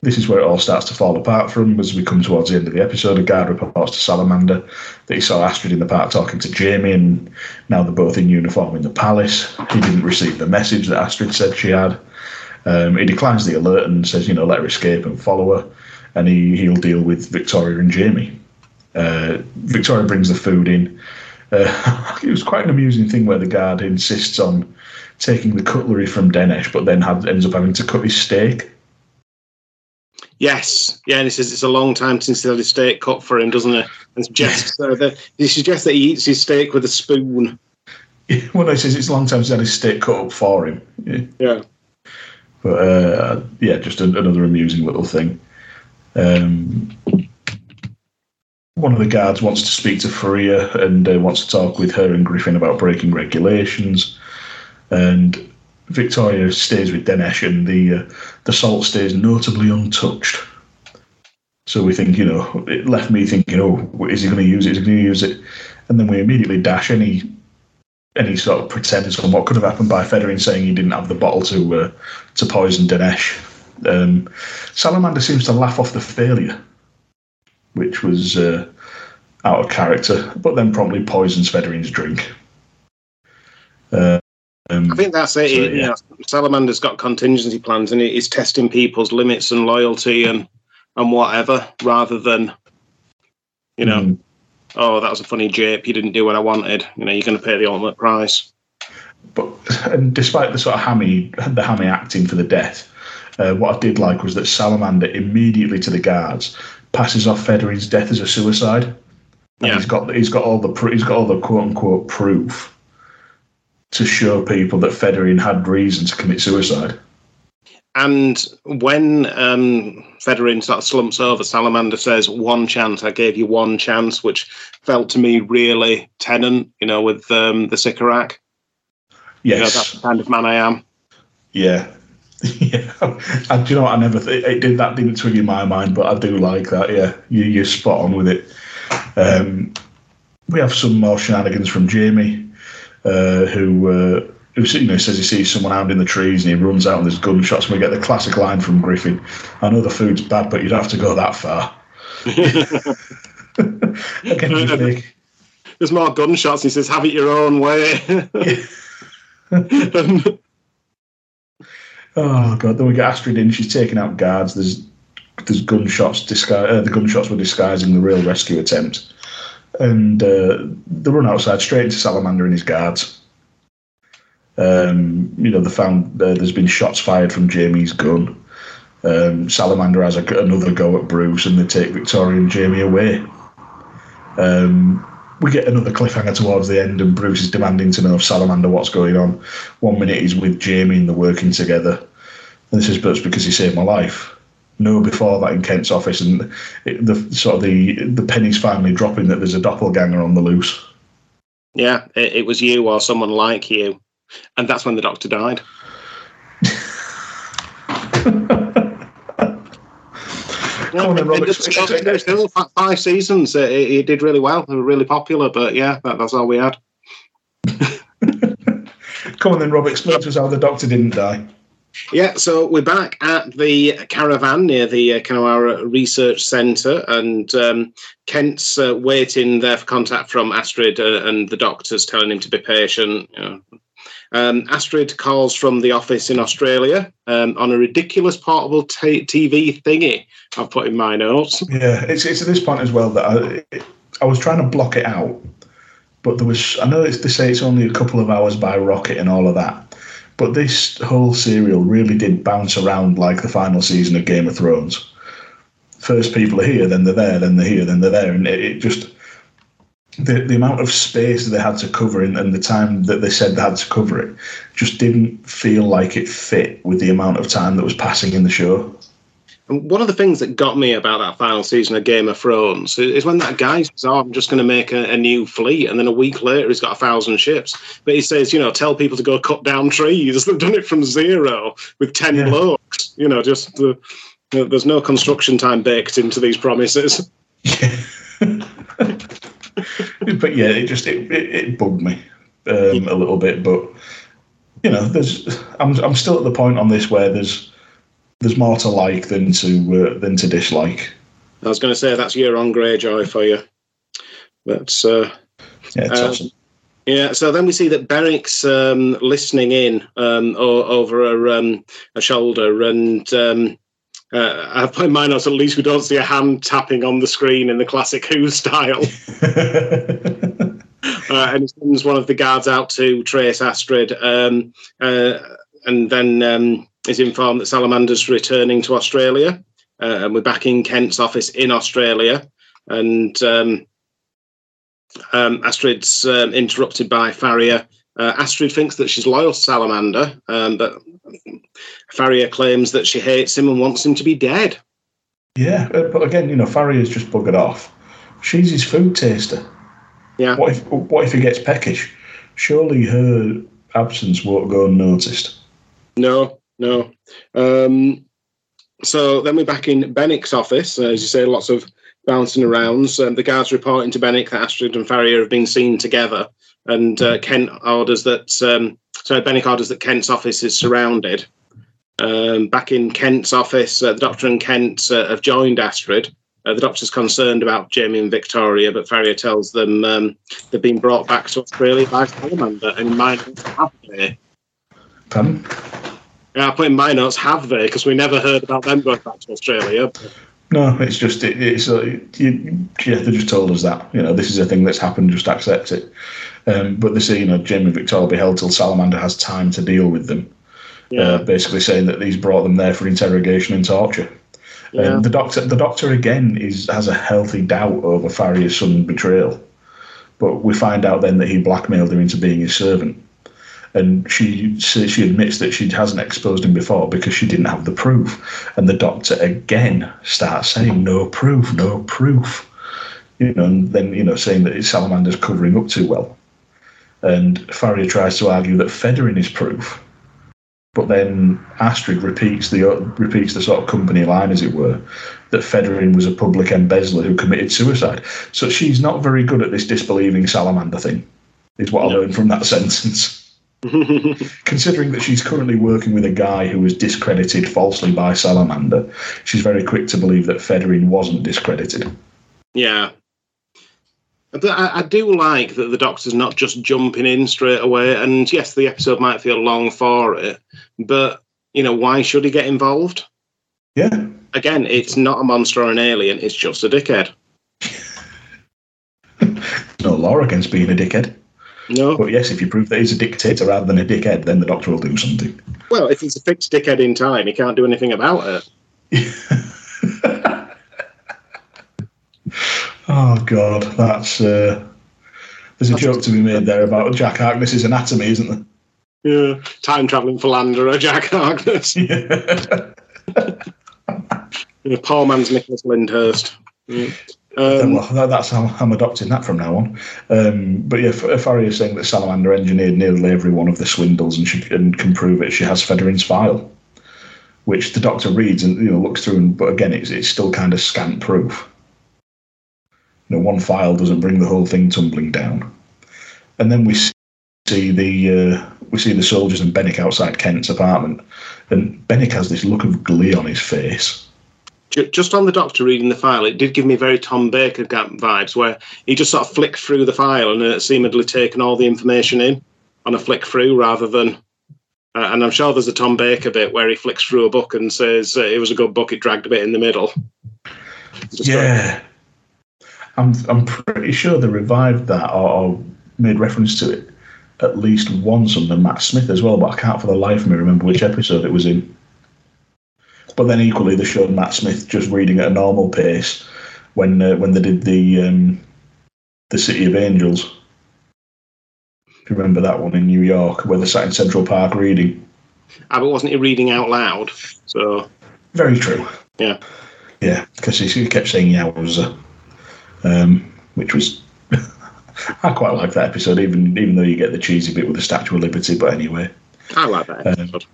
this is where it all starts to fall apart from as we come towards the end of the episode. A guard reports to Salamander that he saw Astrid in the park talking to Jamie, and now they're both in uniform in the palace. He didn't receive the message that Astrid said she had. Um, he declines the alert and says, you know, let her escape and follow her and he, he'll deal with Victoria and Jamie. Uh, Victoria brings the food in. Uh, *laughs* it was quite an amusing thing where the guard insists on taking the cutlery from Denesh, but then had, ends up having to cut his steak. Yes, yeah, and he says it's a long time since he had his steak cut for him, doesn't it? And suggests uh, that he suggests that he eats his steak with a spoon. *laughs* When he says it's a long time since he had his steak cut up for him. Yeah. Yeah, But uh, yeah, just another amusing little thing. Um, one of the guards wants to speak to Fariah and uh, wants to talk with her and Griffin about breaking regulations. And Victoria stays with Denesh, and the uh, the salt stays notably untouched. So we think, you know, it left me thinking, oh, is he going to use it? Is he going to use it? And then we immediately dash any any sort of pretense on what could have happened by Fedorin saying he didn't have the bottle to uh, to poison Dinesh. Um, Salamander seems to laugh off the failure, which was uh, out of character, but then promptly poisons Fedorin's drink. Uh, Um, I think that's it. So, You yeah. know, Salamander's got contingency plans, and it is testing people's limits and loyalty and and whatever, rather than you know, mm, oh, that was a funny jape. You didn't do what I wanted. You know, you're going to pay the ultimate price. but and despite the sort of hammy, the hammy acting for the death, uh, what I did like was that Salamander immediately to the guards passes off Fedorin's death as a suicide. And Yeah. he's got he's got all the he's got all the quote unquote proof to show people that Fedorin had reason to commit suicide. And when um, Fedorin sort of slumps over, Salamander says, "One chance. I gave you one chance," which felt to me really Tennant. You know, with um, the Sycorax. You know, Yes, that's the kind of man I am. yeah, *laughs* yeah. And do you know what? I never th- it did that didn't swing in my mind, but I do like that. Yeah, you, you're spot on with it. Um, we have some more shenanigans from Jamie, uh, who uh, who you know says he sees someone out in the trees and he runs out and there's gunshots. And we get the classic line from Griffin: "I know the food's bad, but you'd have to go that far." *laughs* Again, There's more gunshots. He says, "Have it your own way." *laughs* Oh god! Then we get Astrid in. She's taking out guards. There's there's gunshots. Disguise. Uh, the gunshots were disguising the real rescue attempt, and uh, they run outside straight into Salamander and his guards. Um, you know, they found uh, there's been shots fired from Jamie's gun. Um, Salamander has a, another go at Bruce, and they take Victoria and Jamie away. Um, we get another cliffhanger towards the end, and Bruce is demanding to know of Salamander what's going on. One minute he's with Jamie and they're working together. And this is but because he saved my life. No, before that in Kent's office, and it, the sort of the the pennies finally dropping that there's a doppelganger on the loose. yeah, it, it was you or someone like you, and that's when the doctor died. Yeah, *laughs* Come on then, it- still fi- five seasons. It, it it did really well. They were really popular, but yeah, that, that's all we had. *laughs* Come on then, Rob. Explain to us how the doctor didn't die. Yeah, so we're back at the caravan near the uh, Kanowa Research Centre, and um, Kent's uh, waiting there for contact from Astrid, uh, and the doctor's telling him to be patient. You know. um, Astrid calls from the office in Australia um, on a ridiculous portable t- TV thingy. I've put in my notes. Yeah, it's it's at this point as well that I I was trying to block it out, but there was I know it's, they say it's only a couple of hours by rocket and all of that, but this whole serial really did bounce around like the final season of Game of Thrones. First people are here, then they're there, then they're here, then they're there, and it, it just the the amount of space they had to cover and the time that they said they had to cover it just didn't feel like it fit with the amount of time that was passing in the show. And one of the things that got me about that final season of Game of Thrones is when that guy says, "Oh, I'm just going to make a, a new fleet," and then a week later he's got a thousand ships. But he says, "You know, tell people to go cut down trees." *laughs* They've done it from zero with ten Yeah. blokes. You know, just the, there's no construction time baked into these promises. *laughs* Yeah. *laughs* but yeah, it just it, it, it bugged me um, a little bit. But you know, there's I'm I'm still at the point on this where there's there's more to like than to uh, than to dislike. I was going to say that's Euron Greyjoy for you, but uh, Yeah, it's Um, awesome. Yeah, so then we see that Beric's um, listening in um, o- over a, um, a shoulder, and um, uh, put in my notes at least we don't see a hand tapping on the screen in the classic Who style. *laughs* uh, and he sends one of the guards out to trace Astrid, um, uh, and then um, is informed that Salamander's returning to Australia, uh, and we're back in Kent's office in Australia, and. Um, um, Astrid's um, interrupted by Fariah. Uh, Astrid thinks that she's loyal to Salamander, um, but Fariah claims that she hates him and wants him to be dead. yeah, but again, you know, Fariah's just buggered off. She's his food taster. Yeah. What if what if he gets peckish? Surely her absence won't go unnoticed. No, no. Um, so then we're back in Benik's office. Uh, as you say, lots of bouncing around. Um, the guards reporting to Benik that Astrid and Fariah have been seen together, and uh, Kent orders that. Um, sorry, Benik orders that Kent's office is surrounded. Um, back in Kent's office, uh, the Doctor and Kent uh, have joined Astrid. Uh, the Doctor's concerned about Jamie and Victoria, but Fariah tells them um, they've been brought back to Australia by Salamander and might not have there. Pardon? Yeah, I put in my notes, have they? Because we never heard about them going back to Australia. No, it's just it, it's uh, you, yeah, they just told us that you know this is a thing that's happened. Just accept it. Um, but they say you know Jamie Victor will be held till Salamander has time to deal with them. Yeah. Uh, basically saying that he's brought them there for interrogation and torture. Yeah. Um, the doctor, the doctor again is has a healthy doubt over Fariah's sudden betrayal, but we find out then that he blackmailed her into being his servant, and she says she admits that she hasn't exposed him before because she didn't have the proof, and the doctor again starts saying no proof, no proof, you know, and then you know saying that Salamander's covering up too well, and Fariah tries to argue that Fedorin is proof. But then Astrid repeats the repeats the sort of company line, as it were, that Fedorin was a public embezzler who committed suicide. So she's not very good at this disbelieving salamander thing, is what I No. learned from that *laughs* sentence. *laughs* Considering that she's currently working with a guy who was discredited falsely by Salamander, she's very quick to believe that Fedorin wasn't discredited. Yeah. But I, I do like that the Doctor's not just jumping in straight away. And yes, the episode might feel long for it, but you know, why should he get involved? Yeah, Again, it's not a monster or an alien; it's just a dickhead. *laughs* no law against being a dickhead. No, But yes, if you prove that he's a dictator rather than a dickhead, then the Doctor will do something. well, if he's a fixed dickhead in time, he can't do anything about it. *laughs* Oh God, that's uh, there's a joke to be made there about Jack Harkness's anatomy, isn't there? Yeah, time traveling philanderer *laughs* Jack Harkness. there? *laughs* Yeah, poor man's Nicholas Lyndhurst. Yeah. Um, well, that- that's how I'm adopting that from now on. Um, but yeah, F- Fariah is saying that Salamander engineered nearly every one of the swindles and she and can prove it. She has Fedorin's file, which the Doctor reads and you know looks through, and, but again, it's it's still kind of scant proof. You know, one file doesn't bring the whole thing tumbling down. And then we see the uh, we see the soldiers and Benik outside Kent's apartment, and Benik has this look of glee on his face. Ju- just on the doctor reading the file, it did give me very Tom Baker vibes, where he just sort of flicked through the file and uh, seemingly taken all the information in on a flick through rather than. Uh, and I'm sure there's a Tom Baker bit where he flicks through a book and says uh, it was a good book, it dragged a bit in the middle. Just Yeah, I'm I'm pretty sure they revived that or, or made reference to it at least once under Matt Smith as well, but I can't for the life of me remember which episode it was in. But then equally, they showed Matt Smith just reading at a normal pace when uh, when they did the um, the City of Angels. If you remember that one in New York, where they sat in Central Park reading. Ah, but wasn't he reading out loud? So Very true. Yeah. Yeah, because he kept saying Yowza, um, which was. *laughs* I quite like that episode, even even though you get the cheesy bit with the Statue of Liberty. But anyway, I like that Um, episode.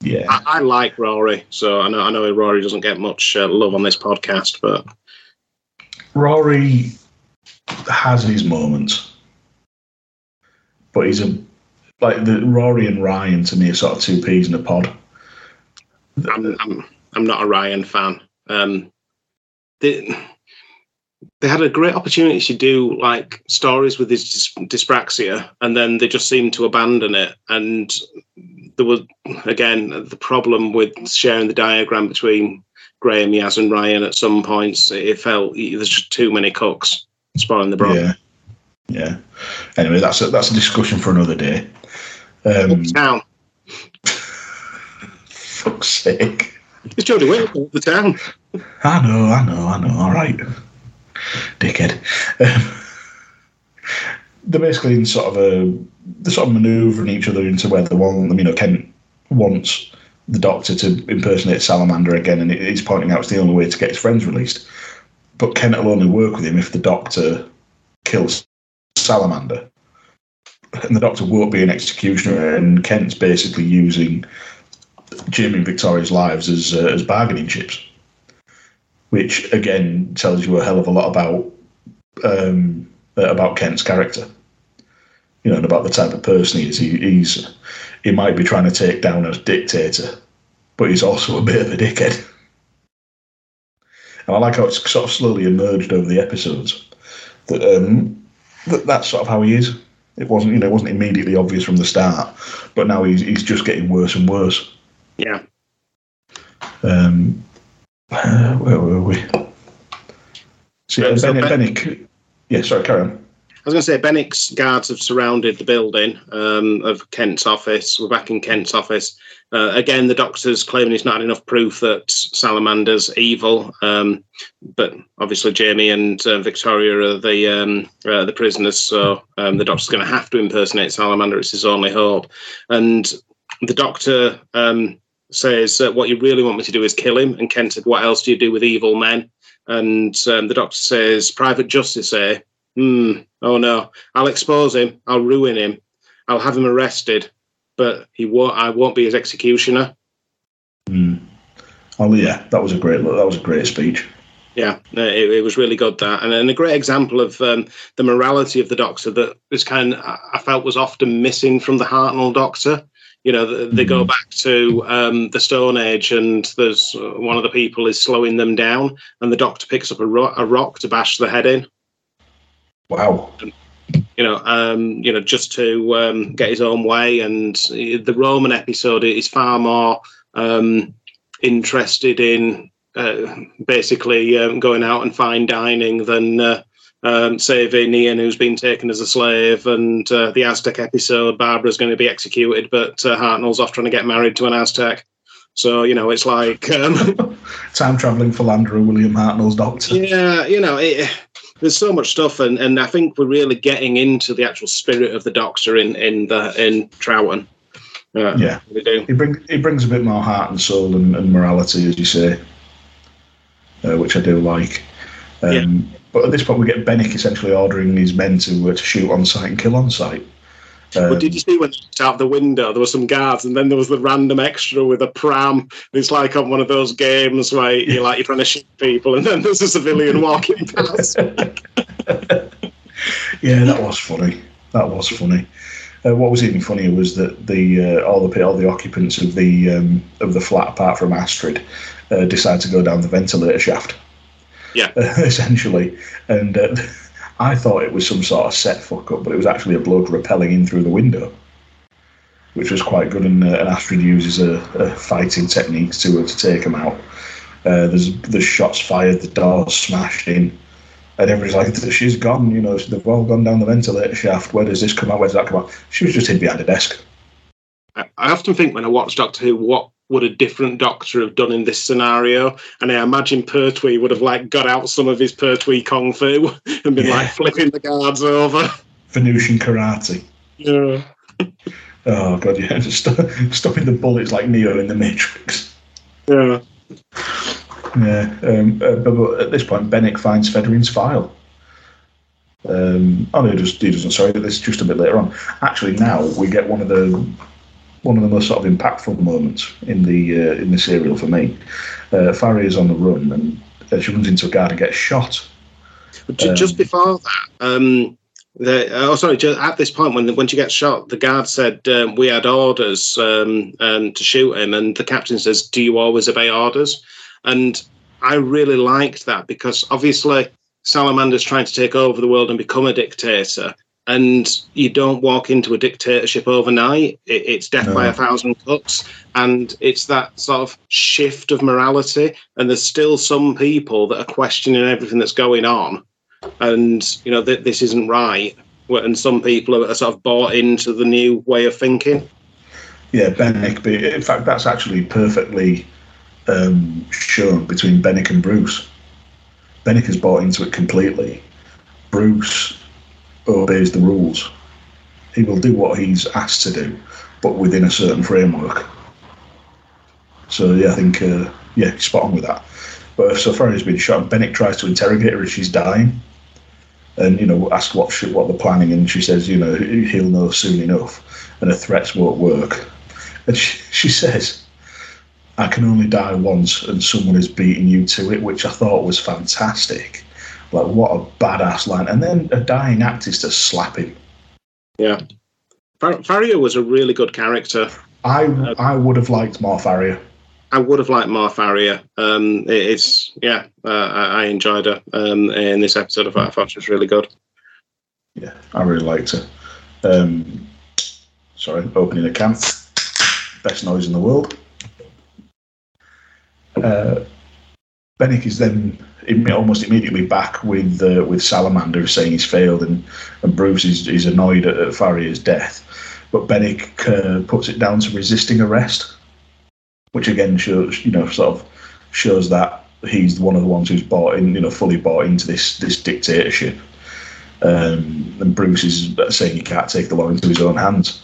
Yeah, I, I like Rory, so I know I know Rory doesn't get much uh, love on this podcast, but Rory has his moments, but he's a like the Rory and Ryan to me are sort of two peas in a pod. I'm I'm I'm not a Ryan fan. Um, they they had a great opportunity to do like stories with his dys- dyspraxia, and then they just seemed to abandon it. And there was again the problem with sharing the diagram between Graham, Yaz, and Ryan. At some points, it felt there's just too many cooks spoiling the broth. Yeah, yeah. Anyway, that's a, that's a discussion for another day. Um, Town. fuck's sake. It's Jodie Whittaker, the town. I know, I know, I know. All right, dickhead. Um, *laughs* they're basically in sort of a they're sort of manoeuvring each other into where they want them. You know, Kent wants the Doctor to impersonate Salamander again, and he's pointing out it's the only way to get his friends released. But Kent will only work with him if the Doctor kills Salamander, and the Doctor won't be an executioner. And Kent's basically using Jim and Victoria's lives as uh, as bargaining chips which again tells you a hell of a lot about um, about Kent's character. You know, and about the type of person he is. He, he's he might be trying to take down a dictator, but he's also a bit of a dickhead. And I like how it's sort of slowly emerged over the episodes that um, that that's sort of how he is. It wasn't, you know, it wasn't immediately obvious from the start, but now he's he's just getting worse and worse. Yeah. Um, uh, where were we? So, yeah, Um, so Ben, yeah, sorry, carry on. Was going to say, Benik's guards have surrounded the building um, of Kent's office. We're back in Kent's office. Uh, again, the doctor's claiming he's not enough proof that Salamander's evil. Um, but obviously, Jamie and uh, Victoria are the um, uh, the prisoners, so um, the doctor's going to have to impersonate Salamander. It's his only hope. And the doctor um, says, "What you really want me to do is kill him." And Kent said, "What else do you do with evil men?" And um, the doctor says, "Private justice, eh?" Hmm. Oh no! I'll expose him. I'll ruin him. I'll have him arrested, but he won't. I won't be his executioner. Hmm. Oh yeah, that was a great that was a great speech. Yeah, it, it was really good that, and, and a great example of um, the morality of the Doctor that is kind. I I felt was often missing from the Hartnell Doctor. You know, th- they go Mhm. back to um, the Stone Age, and there's uh, one of the people is slowing them down, and the Doctor picks up a, ro- a rock to bash the head in. Wow. you know, um, you know, just to um, get his own way. And the Roman episode is far more um, interested in uh, basically um, going out and fine dining than uh, um, saving Ian, who's been taken as a slave. And uh, the Aztec episode, Barbara's going to be executed, but uh, Hartnell's off trying to get married to an Aztec. So you know, it's like. Um, *laughs* Time traveling philanderer William Hartnell's doctor. Yeah, you know, it, there's so much stuff, and, and I think we're really getting into the actual spirit of the Doctor in in the in Troughton. Uh, Yeah. we do. He brings he brings a bit more heart and soul and, and morality, as you say, uh, which I do like. Um, But at this point, we get Benik essentially ordering his men to uh, to shoot on sight and kill on sight. Um, But did you see when they looked out the window? There were some guards, and then there was the random extra with a pram. It's like on one of those games where you're like you're trying to shoot people, and then there's a civilian *laughs* walking past. yeah, that was funny. That was funny. Uh, what was even funnier was that the uh, all the all the occupants of the um, of the flat, apart from Astrid, uh, decide to go down the ventilator shaft. Yeah. *laughs* essentially, and uh, *laughs* I thought it was some sort of set fuck up, but it was actually a bloke rappelling in through the window, which was quite good. And, uh, and Astrid uses a, a fighting technique to to take him out. Uh, there's there's shots fired, the door smashed in. And everybody's like, she's gone, you know, they've all gone down the ventilator shaft. Where does this come out? Where does that come out? She was just hid behind a desk. I often think when I watch Doctor Who, what would a different Doctor have done in this scenario? And I imagine Pertwee would have like got out some of his Pertwee kung fu *laughs* and been Yeah. like flipping the guards over. Venusian karate. Yeah. Oh, God, yeah. Just stopping the bullets like Neo in the Matrix. Yeah. Yeah. Um, uh, but, but at this point, Benik finds Fedorin's file. Um, oh, no, he, just, he doesn't. Sorry, this is just a bit later on. Actually, now we get one of the one of the most sort of impactful moments in the uh, in the serial for me. Uh, Fariah is on the run and uh, she runs into a guard and gets shot. Ju- just Um, before that, um, the, oh, sorry, at this point, when when she gets shot, the guard said, um, We had orders um, um, to shoot him. And the captain says, Do you always obey orders? And I really liked that because obviously Salamander's trying to take over the world and become a dictator. And you don't walk into a dictatorship overnight. It, it's death by a thousand cuts. And it's that sort of shift of morality. And there's still some people that are questioning everything that's going on and you know that this isn't right and some people are, sort of bought into the new way of thinking Yeah, Benik. In fact, that's actually perfectly um, shown between Benik and Bruce. Benik has bought into it completely. Bruce obeys the rules. He will do what he's asked to do, but within a certain framework. So yeah, I think uh, yeah, spot on with that. But so far he's been shot. Benik tries to interrogate her as she's dying, and you know ask what she, what they're planning, and she says, you know, he'll know soon enough, and her threats won't work. And she, *laughs* she says, I can only die once, and someone is beating you to it, which I thought was fantastic. Like, what a badass line. And then a dying act is to slap him. yeah Far- Fariah was a really good character I, I would have liked more Fariah. I would have liked more Fariah. Um, it- it's yeah, uh, I, I enjoyed her um, in this episode. Of, I thought she was really good. Yeah, I really liked her. Um, sorry, opening a can. Best noise in the world. Uh, Benik is then almost immediately back with uh, with Salamander saying he's failed, and, and Bruce is, is annoyed at, at Fariah's death. But Benik uh, puts it down to resisting arrest, which again shows you know sort of shows that he's one of the ones who's bought in, you know, fully bought into this this dictatorship. Um, and Bruce is saying he can't take the law into his own hands.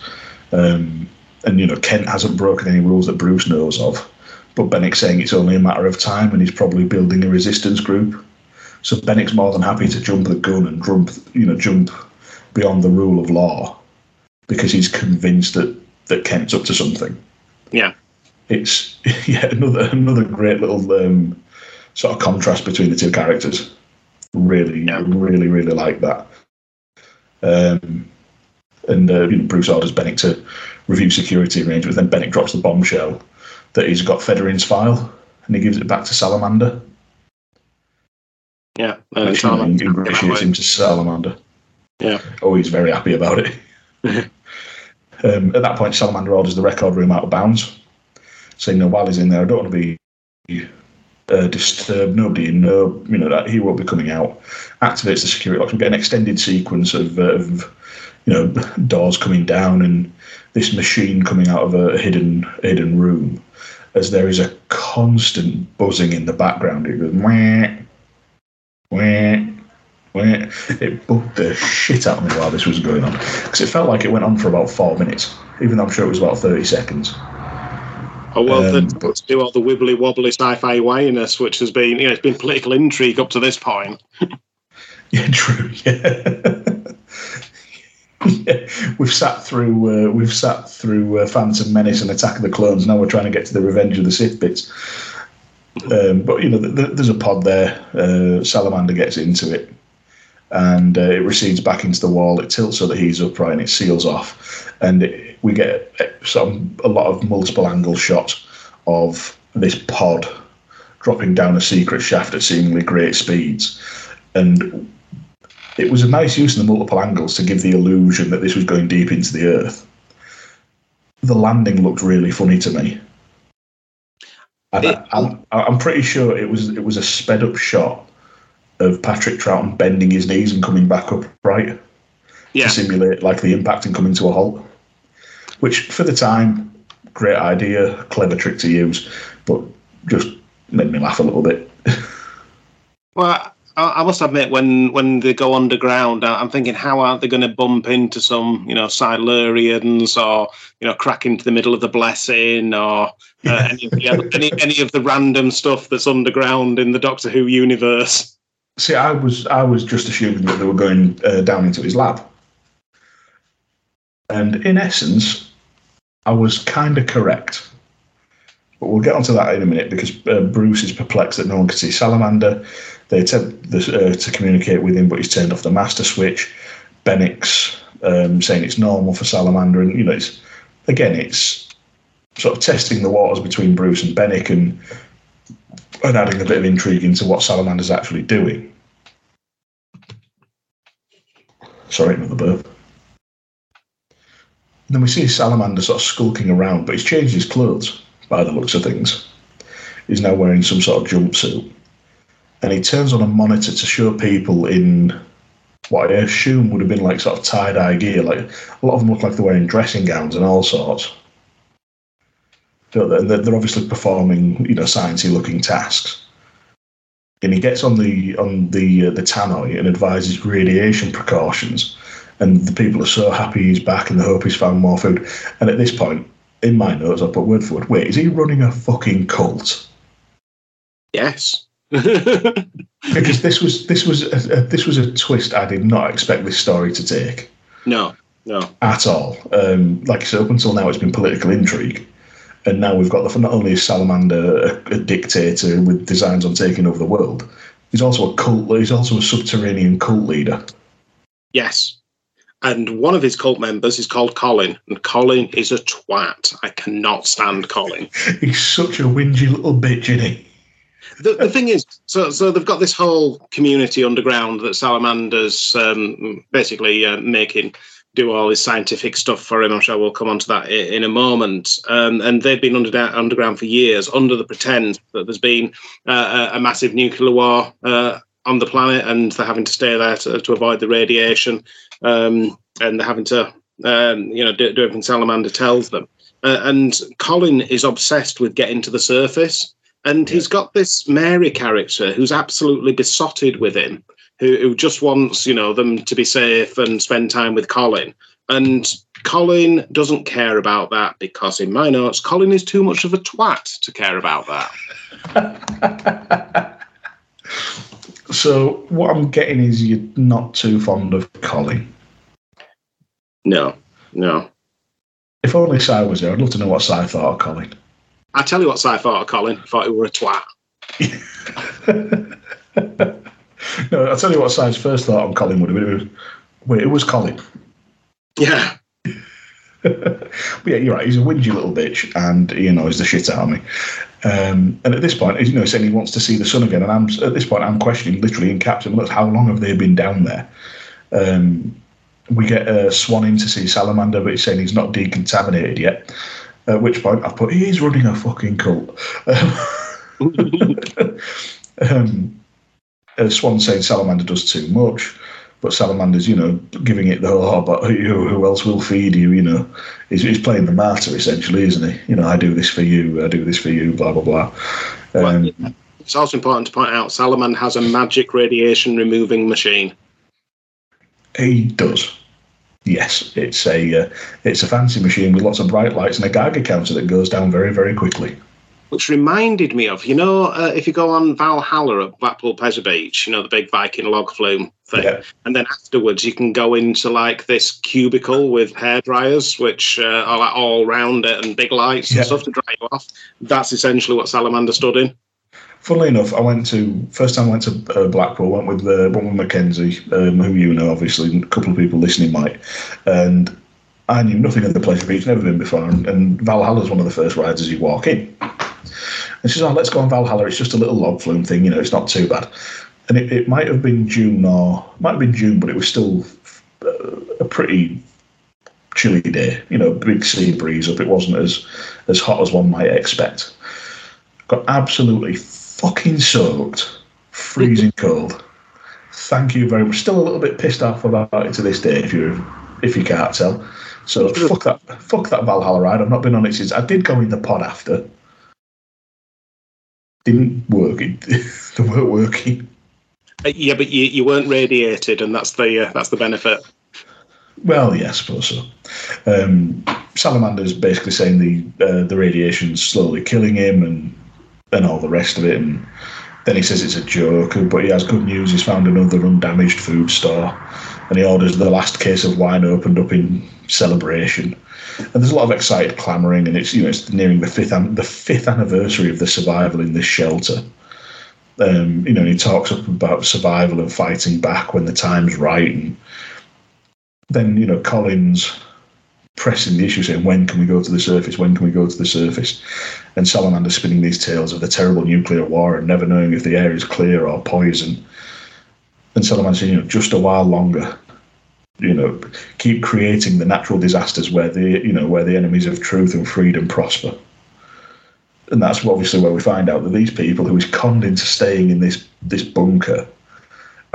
Um, and you know, Kent hasn't broken any rules that Bruce knows of. But Benik's saying it's only a matter of time, and he's probably building a resistance group. So Benik's more than happy to jump the gun and jump, you know, jump beyond the rule of law because he's convinced that that Kent's up to something. Yeah. It's *laughs* yeah another another great little um, sort of contrast between the two characters. Really, Yeah. really, really like that. Um, and uh, you know, Bruce orders Benik to review security arrangements. Then Benik drops the bombshell that he's got Fedorin's file, and he gives it back to Salamander. Yeah. Uh, Which, Salamander- ingratiates him to Salamander. Yeah. Oh, he's very happy about it. *laughs* um, at that point, Salamander orders the record room out of bounds, saying, "No, while he's in there, I don't want to be uh, disturbed. Nobody, no, you know, that he won't be coming out." Activates the security locks. We get an extended sequence of, uh, of you know, doors coming down and this machine coming out of a hidden hidden room. As there is a constant buzzing in the background, it goes wah, wah, wah. It bugged the shit out of me while this was going on because it felt like it went on for about four minutes, even though I'm sure it was about thirty seconds. Oh well, Um, the, but- do all the wibbly wobbly sci-fi wayness, which has been, you know, it's been political intrigue up to this point. *laughs* Yeah, true. Yeah. *laughs* We've sat through uh, we've sat through uh, Phantom Menace and Attack of the Clones. Now we're trying to get to the Revenge of the Sith bits. Um, but you know, th- th- there's a pod there. Uh, Salamander gets into it, and uh, it recedes back into the wall. It tilts so that he's upright, and it seals off. And it, we get uh, some a lot of multiple angle shots of this pod dropping down a secret shaft at seemingly great speeds. And it was a nice use of the multiple angles to give the illusion that this was going deep into the earth. The landing looked really funny to me. And It- I, I'm, I'm pretty sure it was it was a sped up shot of Patrick Troughton bending his knees and coming back upright Yeah. to simulate like the impact and coming to a halt. Which for the time, great idea, clever trick to use, but just made me laugh a little bit. *laughs* Well, I, I must admit, when when they go underground, I'm thinking, how aren't they going to bump into some, you know, Silurians or you know, crack into the middle of the blessing or uh, any, of the other, any any of the random stuff that's underground in the Doctor Who universe? See, I was I was just assuming that they were going uh, down into his lab, and in essence, I was kind of correct. But we'll get onto that in a minute because uh, Bruce is perplexed that no one can see Salamander. They attempt uh, to communicate with him, but he's turned off the master switch. Benik's um, saying it's normal for Salamander, and you know, it's again, it's sort of testing the waters between Bruce and Benik, and and adding a bit of intrigue into what Salamander's actually doing. Sorry, another burp. And then we see Salamander sort of skulking around, but he's changed his clothes by the looks of things. He's now wearing some sort of jumpsuit. And he turns on a monitor to show people in what I assume would have been like sort of tie dye gear. Like a lot of them look like they're wearing dressing gowns and all sorts. And they're, they're obviously performing, you know, sciencey looking tasks. And he gets on the on the uh, the tannoy and advises radiation precautions. And the people are so happy he's back and they hope he's found more food. And at this point, in my notes, I put word for word. Wait, is he running a fucking cult? Yes. Because this was this was a, a, this was a twist I did not expect this story to take. no, no. at all. Um, like I said, up until now, it's been political intrigue, and now we've got the not only is Salamander a, a dictator with designs on taking over the world, he's also a cult. He's also a subterranean cult leader. Yes. And one of his cult members is called Colin, and Colin is a twat. I cannot stand Colin. *laughs* He's such a whingy little bitch, isn't he? The, the thing is, so so they've got this whole community underground that Salamander's um, basically uh, making, do all his scientific stuff for him. I'm sure we'll come on to that in, in a moment. Um, and they've been under, underground for years under the pretend that there's been uh, a, a, massive nuclear war uh, on the planet and they're having to stay there to, to avoid the radiation. Um, and they're having to, um, you know, do, do, everything Salamander tells them. Uh, and Colin is obsessed with getting to the surface. And he's got this Mary character who's absolutely besotted with him who, who just wants, you know, them to be safe and spend time with Colin. And Colin doesn't care about that because, in my notes, Colin is too much of a twat to care about that. *laughs* so, what I'm getting is you're not too fond of Colin. No, no. If only Si was there, I'd love to know what Si thought of Colin. I tell you what I thought of Colin. Thought he were a twat. *laughs* no, I'll tell you what Si's first thought on Colin would have been. Wait, it was Colin. Yeah. but yeah, you're right. He's a whingy little bitch, and he annoys the shit out of me. Um, and at this point, you know, he's saying he wants to see the sun again, and I'm at this point, I'm questioning literally in caps. Look, how long have they been down there? Um, we get uh, Swann in to see Salamander, but he's saying he's not decontaminated yet. At which point, I've put he's running a fucking cult. *laughs* um, uh, Swann saying Salamander does too much, but Salamander's, you know, giving it the whole, but who, who else will feed you, you know. He's, he's playing the martyr, essentially, isn't he? You know, I do this for you, I do this for you, blah, blah, blah. Um, well, it's also important to point out Salamander has a magic radiation removing machine. He does. Yes, it's a uh, it's a fancy machine with lots of bright lights and a Geiger counter that goes down very very quickly which reminded me of, you know, uh, if you go on Valhalla at Blackpool Pleasure Beach, you know, the big Viking log flume thing, yeah. and then afterwards you can go into like this cubicle with hair dryers, which uh, are like all round it and big lights yeah. and stuff to dry you off. That's essentially what Salamander stood in. Funnily enough, I went to first time I went to uh, Blackpool. Went with uh, one with Mackenzie, um, who you know, obviously, a couple of people listening might, and I knew nothing of the Pleasure Beach, never been before, and, and Valhalla is one of the first rides as you walk in. And she says, "Oh, let's go on Valhalla. It's just a little log flume thing, you know. It's not too bad." And it, it might have been June or might have been June, but it was still uh, a pretty chilly day. You know, big sea breeze up. It wasn't as as hot as one might expect. Got absolutely fucking soaked, freezing *laughs* cold. Thank you very much. Still a little bit pissed off about it to this day, if you if you can't tell. So fuck that, fuck that Valhalla ride. I've not been on it since. I did go in the pod after. Didn't work. It, *laughs* they weren't working. Uh, yeah, but you, you weren't radiated, and that's the uh, that's the benefit. Well, yeah, I suppose so. Um, Salamander's basically saying the uh, the radiation's slowly killing him, and and all the rest of it, and then he says it's a joke, but he has good news. He's found another undamaged food store, and he orders the last case of wine opened up in celebration. And there's a lot of excited clamouring, and it's you know it's nearing the fifth the fifth anniversary of the survival in this shelter. Um, you know, he talks up about survival and fighting back when the time's right, and then you know Colin's pressing the issue, saying, When can we go to the surface? When can we go to the surface? And Salamander spinning these tales of the terrible nuclear war and never knowing if the air is clear or poison. And Salamander saying, You know, just a while longer. You know, keep creating the natural disasters where the you know where the enemies of truth and freedom prosper. And that's obviously where we find out that these people who is conned into staying in this this bunker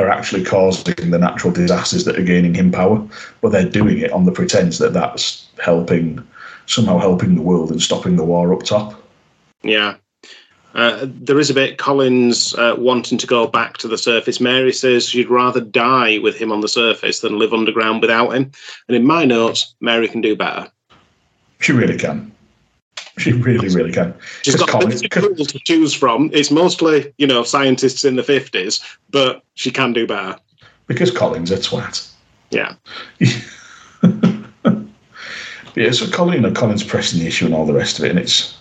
are actually causing the natural disasters that are gaining him power, but they're doing it on the pretense that that's helping, somehow helping the world and stopping the war up top. Yeah. Uh, there is a bit Colin's uh, wanting to go back to the surface. Mary says she'd rather die with him on the surface than live underground without him. And in my notes, Mary can do better. She really can. She really, really can. She's got Collins, people to choose from. It's mostly, you know, scientists in the fifties, but she can do better. Because Colin's a twat. Yeah. *laughs* yeah, so Colin, you know, Colin's pressing the issue and all the rest of it, and it's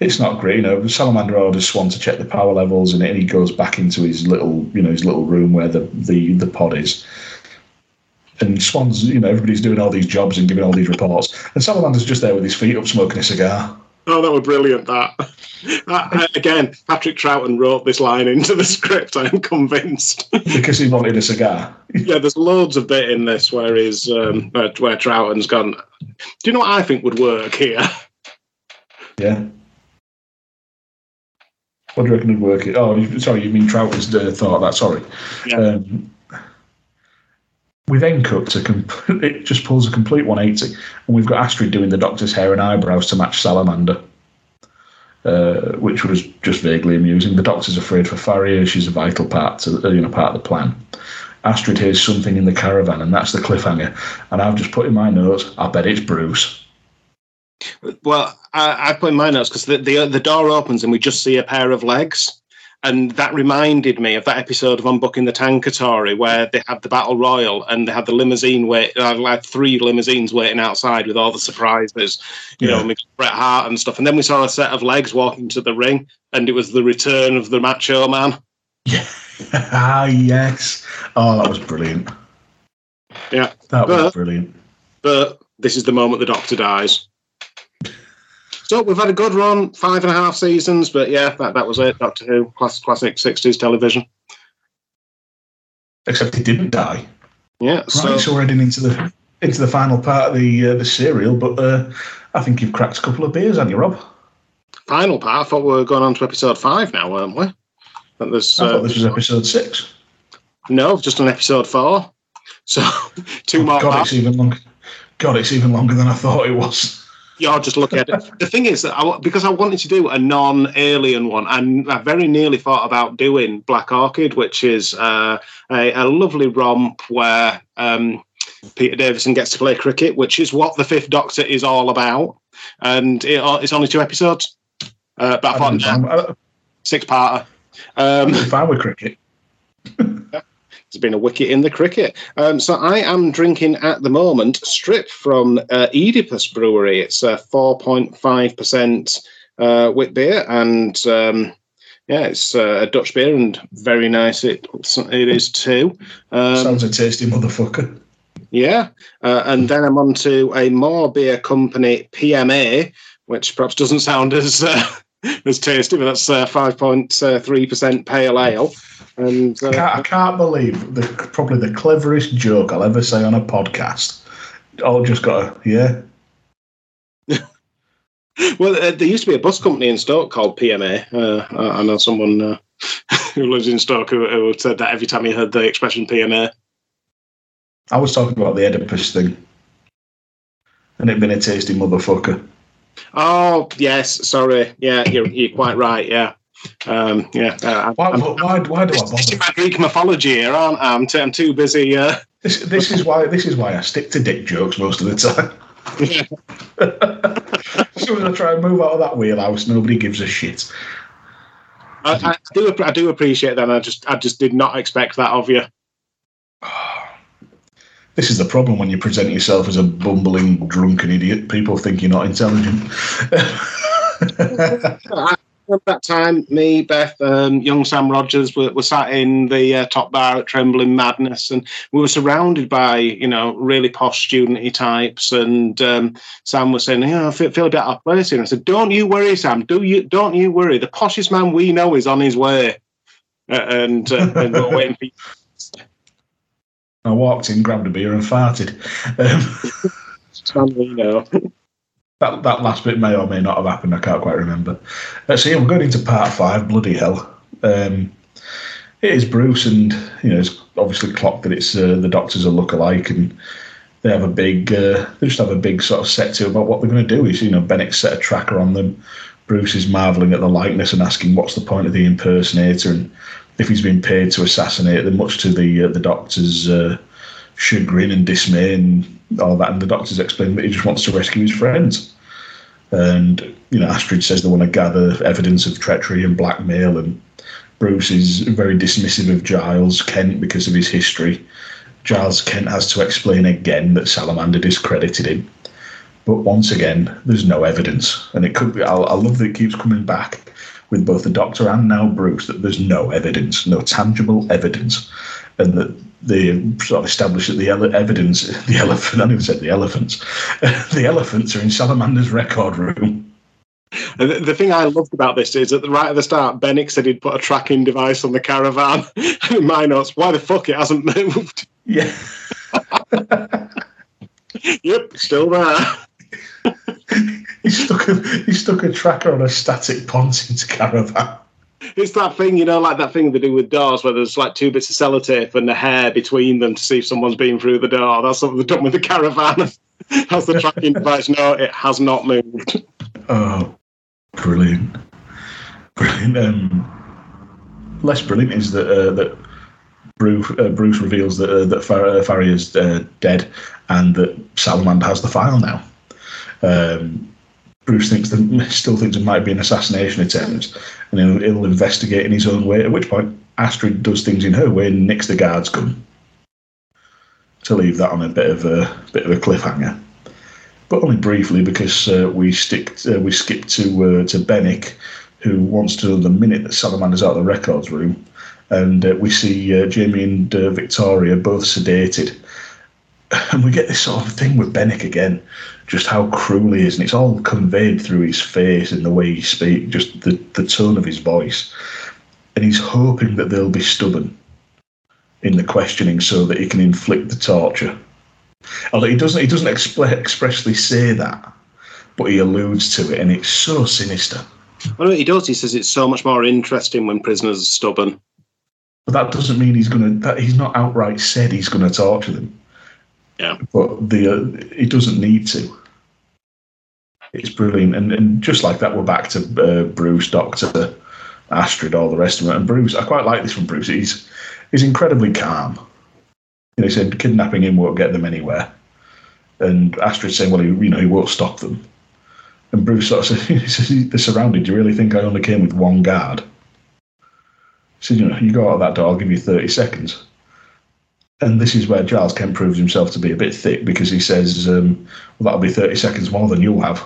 it's not great. You know, Salamander orders Swann to check the power levels, and it he goes back into his little, you know, his little room where the the, the pod is and Swann's, you know, everybody's doing all these jobs and giving all these reports, and Salamander's just there with his feet up, smoking a cigar. Oh, that were brilliant. That *laughs* again, Patrick Troughton wrote this line into the *laughs* script. I am convinced. *laughs* because he wanted a cigar. yeah, there's loads of bit in this where he's um, where, where Troughton's gone. Do you know what I think would work here? Yeah. What do you reckon would work? It? Oh, sorry, you mean Troughton's uh, thought that? Sorry. Yeah. Um, we then cut to complete. It just pulls a complete 180, and we've got Astrid doing the Doctor's hair and eyebrows to match Salamander, uh, which was just vaguely amusing. The Doctor's afraid for Fariah; she's a vital part to uh, you know part of the plan. Astrid hears something in the caravan, and that's the cliffhanger. And I've just put in my notes. I bet it's Bruce. Well, I, I put in my notes because the, the the door opens and we just see a pair of legs, and that reminded me of that episode of Unbooking the Tankatory where they had the battle royal and they had the limousine wait, uh, like three limousines waiting outside with all the surprises, you Yeah. know, Bret Hart and stuff, and then we saw a set of legs walking to the ring, and it was the return of the Macho Man. *laughs* ah, yes. Oh, that was brilliant. Yeah. That was brilliant. But this is the moment the Doctor dies. So we've had a good run, five and a half seasons, but yeah, that, that was it. Doctor Who, class, classic 60s television. Except he didn't die. Yeah, Right, so so, we're heading into the into the final part of the uh, the serial. But uh, I think you've cracked a couple of beers, haven't you, Rob? final part. I thought we were going on to episode five now, weren't we? But there's I uh, thought this was episode six. no, just on episode four. *laughs* So two more God, parts. it's even longer. God, it's even longer than I thought it was. You're just look at it. The thing is that I, because I wanted to do a non-alien one, and I very nearly thought about doing Black Orchid, which is uh, a, a lovely romp where um, Peter Davison gets to play cricket, which is what the Fifth Doctor is all about, and it, it's only two episodes. Uh, but I I'm thought I'm six-parter. Um, fine with cricket. *laughs* There's been a wicket in the cricket. Um, so I am drinking at the moment strip from uh, Oedipus Brewery. It's a 4.5% uh, wit beer, and um, yeah, it's uh, a Dutch beer and very nice. It it is too. Um, Sounds a tasty motherfucker. yeah, uh, and then I'm on to a Moor Beer Company PMA, which perhaps doesn't sound as uh, as tasty, but that's uh, 5.3% pale ale. And I uh, can't, I can't believe the probably the cleverest joke I'll ever say on a podcast. All just got a yeah. *laughs* Well, uh, there used to be a bus company in Stoke called PMA. Uh, I I know someone uh, *laughs* who lives in Stoke who, who said that every time he heard the expression PMA. I was talking about the Oedipus thing, and it'd been a tasty motherfucker. Oh, yes, sorry. Yeah, you're, you're quite right. Yeah. Um, yeah. Uh, Why, I'm, why, why do I bother? this is my Greek mythology here, aren't I? I'm, t- I'm too busy. Uh, This, this is why this is why I stick to dick jokes most of the time. as soon as I try and move out of that wheelhouse, nobody gives a shit. I, I do. I do appreciate that. I just, I just did not expect that of you. This is the problem when you present yourself as a bumbling, drunken idiot. People think you're not intelligent. Remember that time, me, Beth, um, young Sam Rogers were, were sat in the uh, top bar at Trembling Madness, and we were surrounded by you know really posh studenty types. And um, Sam was saying, "You know, I feel, feel a bit out of place here." I said, "Don't you worry, Sam. Do you? Don't you worry. The poshest man we know is on his way." Uh, and, uh, and we're waiting for you. I walked in, grabbed a beer, and farted. Um, *laughs* *laughs* that that last bit may or may not have happened. I can't quite remember. Let's see. we're going into part five. Bloody hell! Um, it is Bruce, and you know it's obviously clocked that it's uh, the Doctors are look alike, and they have a big. Uh, they just have a big sort of set to about what they're going to do. Is you know Benik set a tracker on them. Bruce is marvelling at the likeness and asking what's the point of the impersonator and if he's been paid to assassinate them, much to the uh, the Doctor's uh, chagrin and dismay and all that. And the Doctor's explaining that he just wants to rescue his friends. And you know, Astrid says they want to gather evidence of treachery and blackmail, and Bruce is very dismissive of Giles Kent because of his history. Giles Kent has to explain again that Salamander discredited him. But once again, there's no evidence, and it could be. I, I love that it keeps coming back with both the Doctor and now Bruce that there's no evidence, no tangible evidence, and that they sort of establish that the ele- evidence, *laughs* the elephant, I never said the elephants, *laughs* the elephants are in Salamander's record room. And the, the thing I loved about this is at the right at the start, Benik said he'd put a tracking device on the caravan. *laughs* In my notes, why the fuck it hasn't moved? Yeah. yep, still there. He stuck a he stuck a tracker on a static Pontin's caravan. It's that thing, you know, like that thing they do with doors where there's like two bits of sellotape and a hair between them to see if someone's been through the door. That's what they've done with the caravan. *laughs* Has the *laughs* tracking device. No, it has not moved. Oh, brilliant, brilliant. Um, less brilliant is that uh, that Bruce, uh, Bruce reveals that uh, that Far- uh, Fariah is uh, dead and that Salamander has the file now. Um, Bruce thinks that *laughs* still thinks it might be an assassination attempt, and he'll, he'll investigate in his own way. At which point, Astrid does things in her way and nicks the guard's gun. To leave that on a bit of a bit of a cliffhanger, but only briefly because uh, we stick uh, we skip to uh, to Benik, who wants to know the minute that Salamander's out of the records room, and uh, we see uh, Jamie and uh, Victoria both sedated, *laughs* and we get this sort of thing with Benik again, just how cruel he is, and it's all conveyed through his face and the way he speaks, just the, the tone of his voice. And he's hoping that they'll be stubborn in the questioning so that he can inflict the torture. Although he doesn't he doesn't expl- expressly say that, but he alludes to it, and it's so sinister. Well, he does, he says it's so much more interesting when prisoners are stubborn. But that doesn't mean he's gonna. That he's not outright said he's gonna torture them. Yeah. But the uh, he doesn't need to. It's brilliant, and and just like that, we're back to uh, Bruce, Doctor, Astrid, all the rest of it. And Bruce, I quite like this from Bruce. He's he's incredibly calm. You he said kidnapping him won't get them anywhere, and Astrid saying, well, he, you know, he won't stop them. And Bruce sort of *laughs* says, he says, they're surrounded. Do you really think I only came with one guard? He said, you know, you go out of that door, I'll give you 30 seconds. And this is where Giles Kent proves himself to be a bit thick because he says, um, well, that'll be 30 seconds more than you'll have.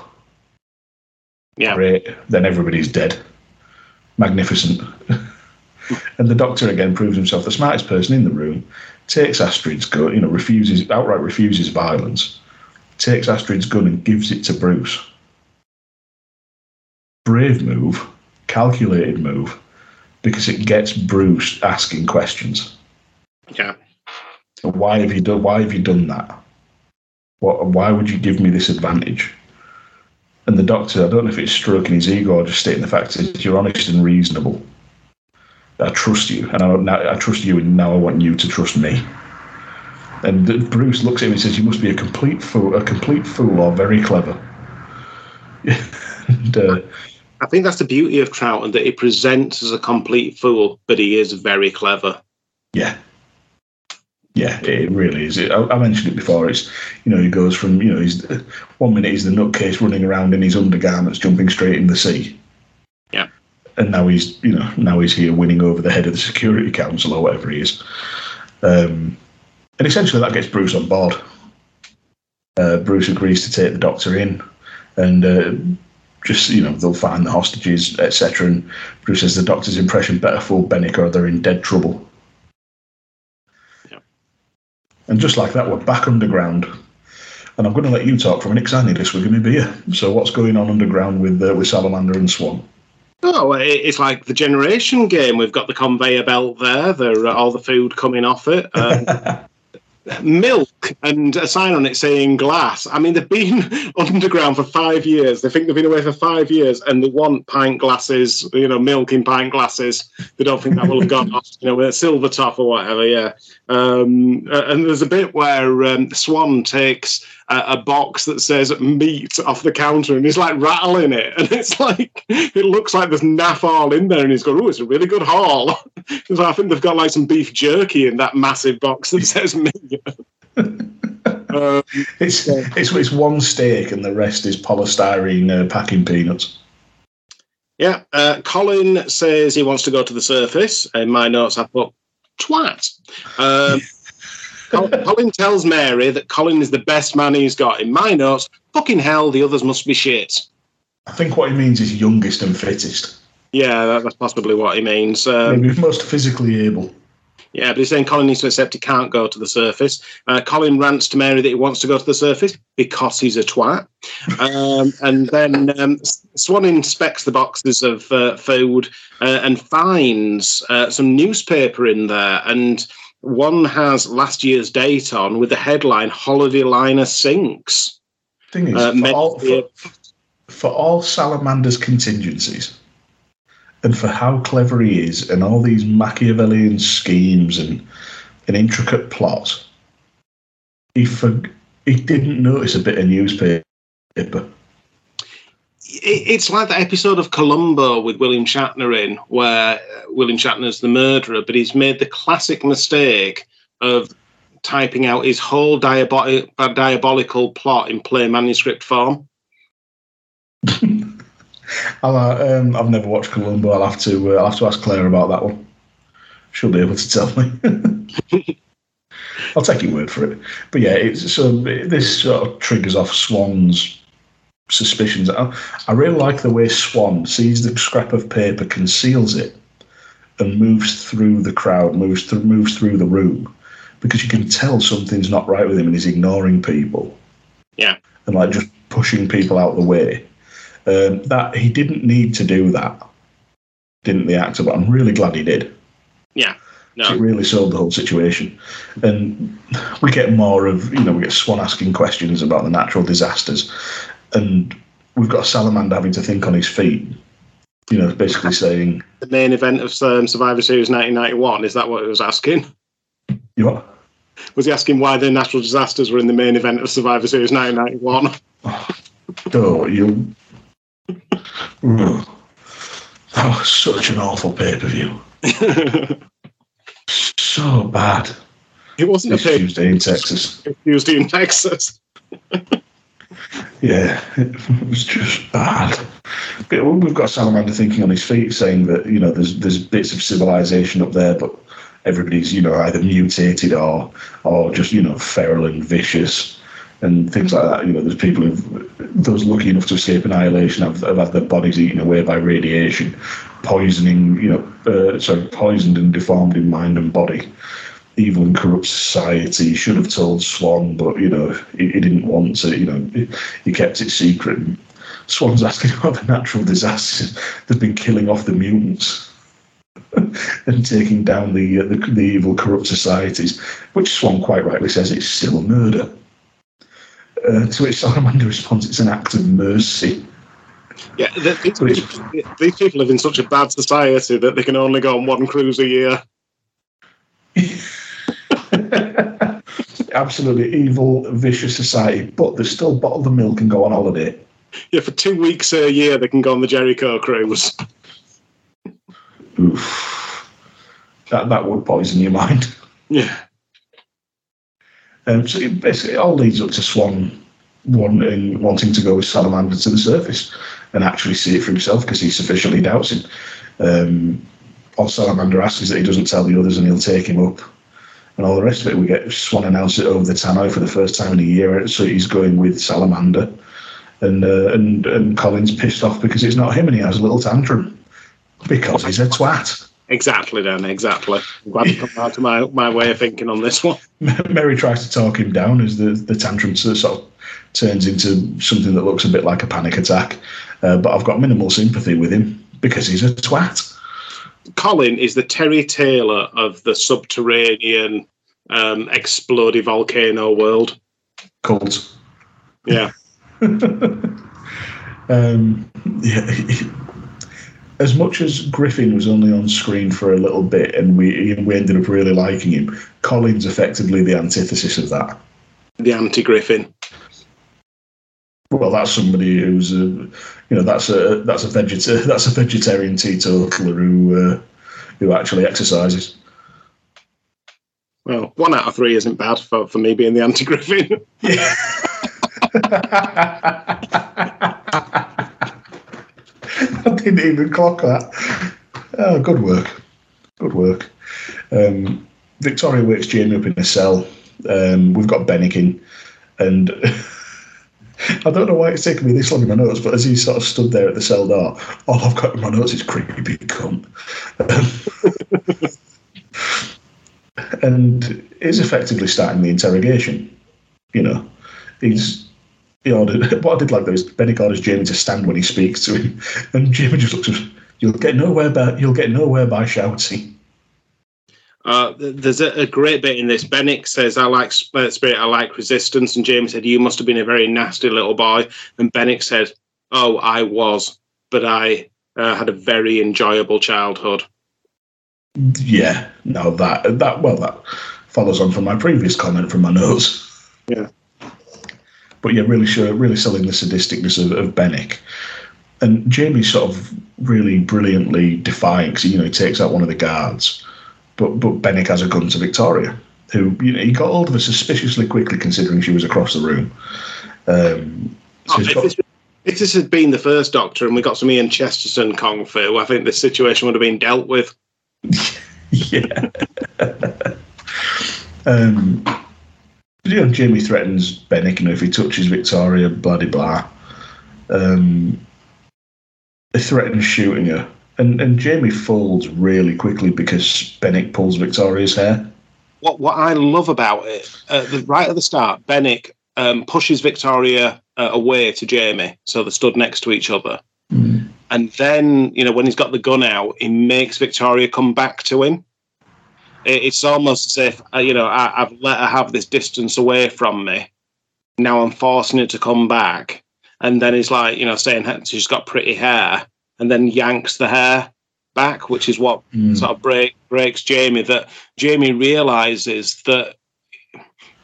Yeah. Great. Then everybody's dead. Magnificent. *laughs* and the doctor again proves himself the smartest person in the room, takes Astrid's gun, you know, refuses, outright refuses violence, takes Astrid's gun and gives it to Bruce. Brave move, calculated move, because it gets Bruce asking questions. Yeah. Why have you done? Why have you done that? What? Why would you give me this advantage? And the doctor, I don't know if it's stroking his ego or just stating the fact that you're honest and reasonable. I trust you, and I, now, I trust you, and now I want you to trust me. And Bruce looks at him and says, "You must be a complete fool, a complete fool, or very clever." *laughs* and, uh, I think that's the beauty of Troughton that he presents as a complete fool, but he is very clever. Yeah. Yeah, it really is. I, I mentioned it before. It's you know he goes from you know he's one minute he's the nutcase running around in his undergarments, jumping straight in the sea. Yeah. And now he's you know now he's here winning over the head of the Security Council or whatever he is. Um, and essentially that gets Bruce on board. Uh, Bruce agrees to take the Doctor in, and uh, just you know they'll find the hostages, etc. And Bruce says the Doctor's impression better fool Benik or they're in dead trouble. And just like that, we're back underground. And I'm going to let you talk for a minute because I need a swig of my beer. So, what's going on underground with uh, with Salamander and Swann? Oh, it's like the generation game. We've got the conveyor belt there. There, all the food coming off it. Um, *laughs* milk and a sign on it saying glass. I mean, they've been *laughs* underground for five years. They think they've been away for five years, and they want pint glasses. You know, milk in pint glasses. They don't think that will have gone off. You know, with a silver top or whatever. Yeah. Um, and there's a bit where um, Swann takes a, a box that says meat off the counter, and he's like rattling it, and it's like it looks like there's naff all in there, and he's going, "Oh, it's a really good haul." so I think they've got like some beef jerky in that massive box that says meat. *laughs* um, It's it's it's one steak and the rest is polystyrene uh, packing peanuts. yeah, uh, Colin says he wants to go to the surface. In my notes, I put twat. Um, Colin tells Mary that Colin is the best man he's got. In my notes, fucking hell, the others must be shit. I think what he means is youngest and fittest, Yeah, that, that's possibly what he means. Um, maybe most physically able. Yeah, but he's saying Colin needs to accept he can't go to the surface. Uh, Colin rants to Mary that he wants to go to the surface because he's a twat. Um, and then um, Swann inspects the boxes of uh, food uh, and finds uh, some newspaper in there. And one has last year's date on with the headline Holiday Liner Sinks. Thing is, Uh, for, med- all, for, for all Salamander's contingencies, and for how clever he is, and all these Machiavellian schemes and an intricate plot, he for, he didn't notice a bit of newspaper. It- it's like that episode of Columbo with William Shatner in, where uh, William Shatner's the murderer, but he's made the classic mistake of typing out his whole diabol- diabolical plot in plain manuscript form. *laughs* I'll, uh, um, I've never watched Columbo. I'll have to uh, I'll have to ask Claire about that one. She'll be able to tell me. *laughs* I'll take your word for it. But yeah, it's so this sort of triggers off Swann's suspicions. I, I really like the way Swann sees the scrap of paper, conceals it, and moves through the crowd, moves through moves through the room, because you can tell something's not right with him, and he's ignoring people. Yeah. and like just pushing people out the way. Um, that he didn't need to do that, didn't the actor? But I'm really glad he did. Yeah. It really sold the whole situation. And we get more of, you know, we get Swann asking questions about the natural disasters. And we've got Salamander having to think on his feet. You know, basically *laughs* saying, The main event of um, Survivor Series 1991, is that what he was asking? you know, Was he asking why the natural disasters were in the main event of Survivor Series 1991? *sighs* oh, you. Ugh. That was such an awful pay per view. *laughs* So bad. it wasn't a This pay Tuesday in Texas. Tuesday in Texas. *laughs* Yeah, it was just bad. We've got Salamander thinking on his feet, saying that you know there's there's bits of civilization up there, but everybody's you know either mutated or or just you know feral and vicious and things like that. You know, there's people who those lucky enough to escape annihilation have, have had their bodies eaten away by radiation, poisoning. You know, uh, sorry, poisoned and deformed in mind and body. Evil and corrupt society He should have told Swann, but you know he, he didn't want to. You know, he, he kept it secret. Swann's *laughs* asking about the natural disasters that have been killing off the mutants *laughs* and taking down the, uh, the the evil, corrupt societies, which Swann quite rightly says it's still murder. Uh, to which Salamander responds, "It's an act of mercy." Yeah, the, these, people, these people live in such a bad society that they can only go on one cruise a year. *laughs* Absolutely evil, vicious society, but they still bottle the milk and go on holiday. Yeah, for two weeks a year they can go on the Jericho cruise. Oof. That that would poison your mind. Yeah. Um, so it basically, all leads up to Swann wanting wanting to go with Salamander to the surface and actually see it for himself because he sufficiently doubts him. Um, all Salamander asks is that he doesn't tell the others and he'll take him up. And all the rest of it, we get Swann announce it over the tannoy for the first time in a year, so he's going with Salamander. And uh, and and Colin's pissed off because it's not him, and he has a little tantrum because he's a twat. Exactly, then, exactly. I'm glad you come back to my, my way of thinking on this one. *laughs* Mary tries to talk him down as the, the tantrum sort of turns into something that looks a bit like a panic attack. Uh, but I've got minimal sympathy with him because he's a twat. Colin is the Terry Taylor of the subterranean um, exploding volcano world. Cult. Yeah. *laughs* Um, yeah, as much as Griffin was only on screen for a little bit and we we ended up really liking him, Colin's effectively the antithesis of that. The anti Griffin. Well, that's somebody who's a, you know, that's a that's a vegeta- *laughs* that's a vegetarian teetotaler who uh, who actually exercises. Well, one out of three isn't bad for, for me being the anti Griffin. Yeah. *laughs* *laughs* I didn't even clock that. Oh, good work. Good work. Um, Victoria wakes Jamie up in a cell. Um, we've got Benik in, and *laughs* I don't know why it's taken me this long in my notes, but as he sort of stood there at the cell door, all I've got in my notes is creepy cunt. *laughs* And is effectively starting the interrogation. You know, he's he ordered *laughs* what I did like though is Benik orders Jamie to stand when he speaks to him, and Jamie just looks. You'll get nowhere by you'll get nowhere by shouting. Uh, there's a, a great bit in this. Benik says, "I like uh, spirit, I like resistance," and Jamie said, "You must have been a very nasty little boy." And Benik said, "Oh, I was, but I uh, had a very enjoyable childhood." Yeah, no, that that well that follows on from my previous comment from my notes. Yeah. But yeah, really sure, really selling the sadisticness of, of Benik. And Jamie's sort of really brilliantly defying because you know he takes out one of the guards, but but Benik has a gun to Victoria, who you know he got hold of her suspiciously quickly considering she was across the room. Um, so Oh, if, got- this, if this had been the first Doctor and we got some Ian Chesterton kung fu, I think this situation would have been dealt with. *laughs* yeah. *laughs* um, you know, Jamie threatens Benik, you know, if he touches Victoria, blah de blah. Um, he threatens shooting her. And, and Jamie folds really quickly because Benik pulls Victoria's hair. What what I love about it, uh, the, right at the start, Benik um, pushes Victoria uh, away to Jamie, so they stood next to each other. And then, you know, when he's got the gun out, he makes Victoria come back to him. It, it's almost as if, uh, you know, I, I've let her have this distance away from me. Now I'm forcing her to come back. And then he's like, you know, saying she's got pretty hair, and then yanks the hair back, which is what sort of break, breaks Jamie. That Jamie realizes that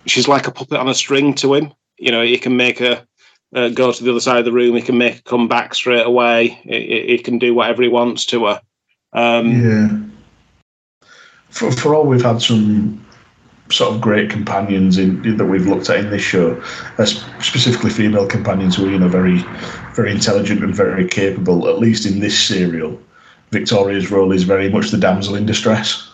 she's like a puppet on a string to him. You know, he can make her uh, go to the other side of the room. He can make her come back straight away. He, he- he can do whatever he wants to her. Um, Yeah. For, for all we've had some sort of great companions in that we've looked at in this show, uh, specifically female companions who are you know very, very intelligent and very capable. At least in this serial, Victoria's role is very much the damsel in distress.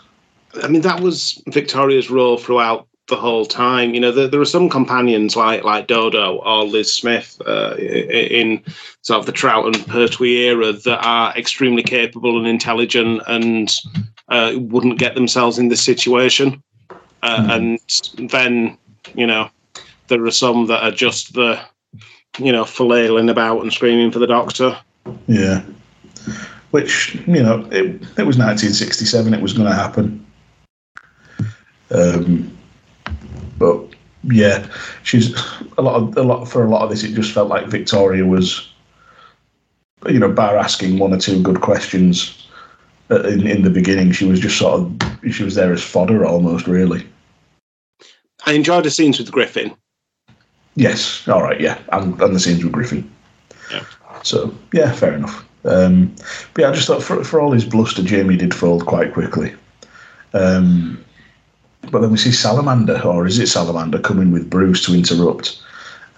I mean, that was Victoria's role throughout the whole time. You know, there, there are some companions like like Dodo or Liz Smith uh, in sort of the Troughton and Pertwee era that are extremely capable and intelligent and uh, wouldn't get themselves in this situation. Uh, And then, you know, there are some that are just the, you know, flailing about and screaming for the doctor. Yeah. Which you know, it, it was 1967. It was going to happen. Um, but yeah, she's a lot of a lot for a lot of this. It just felt like Victoria was, you know, bar asking one or two good questions uh, in in the beginning. She was just sort of she was there as fodder almost, really. I enjoyed the scenes with Griffin. Yes, all right, yeah, and, and the scenes with Griffin. Yeah. So yeah, fair enough. Um, but yeah, I just thought for for all his bluster, Jamie did fold quite quickly. Um, but then we see Salamander, or is it Salamander, coming with Bruce to interrupt.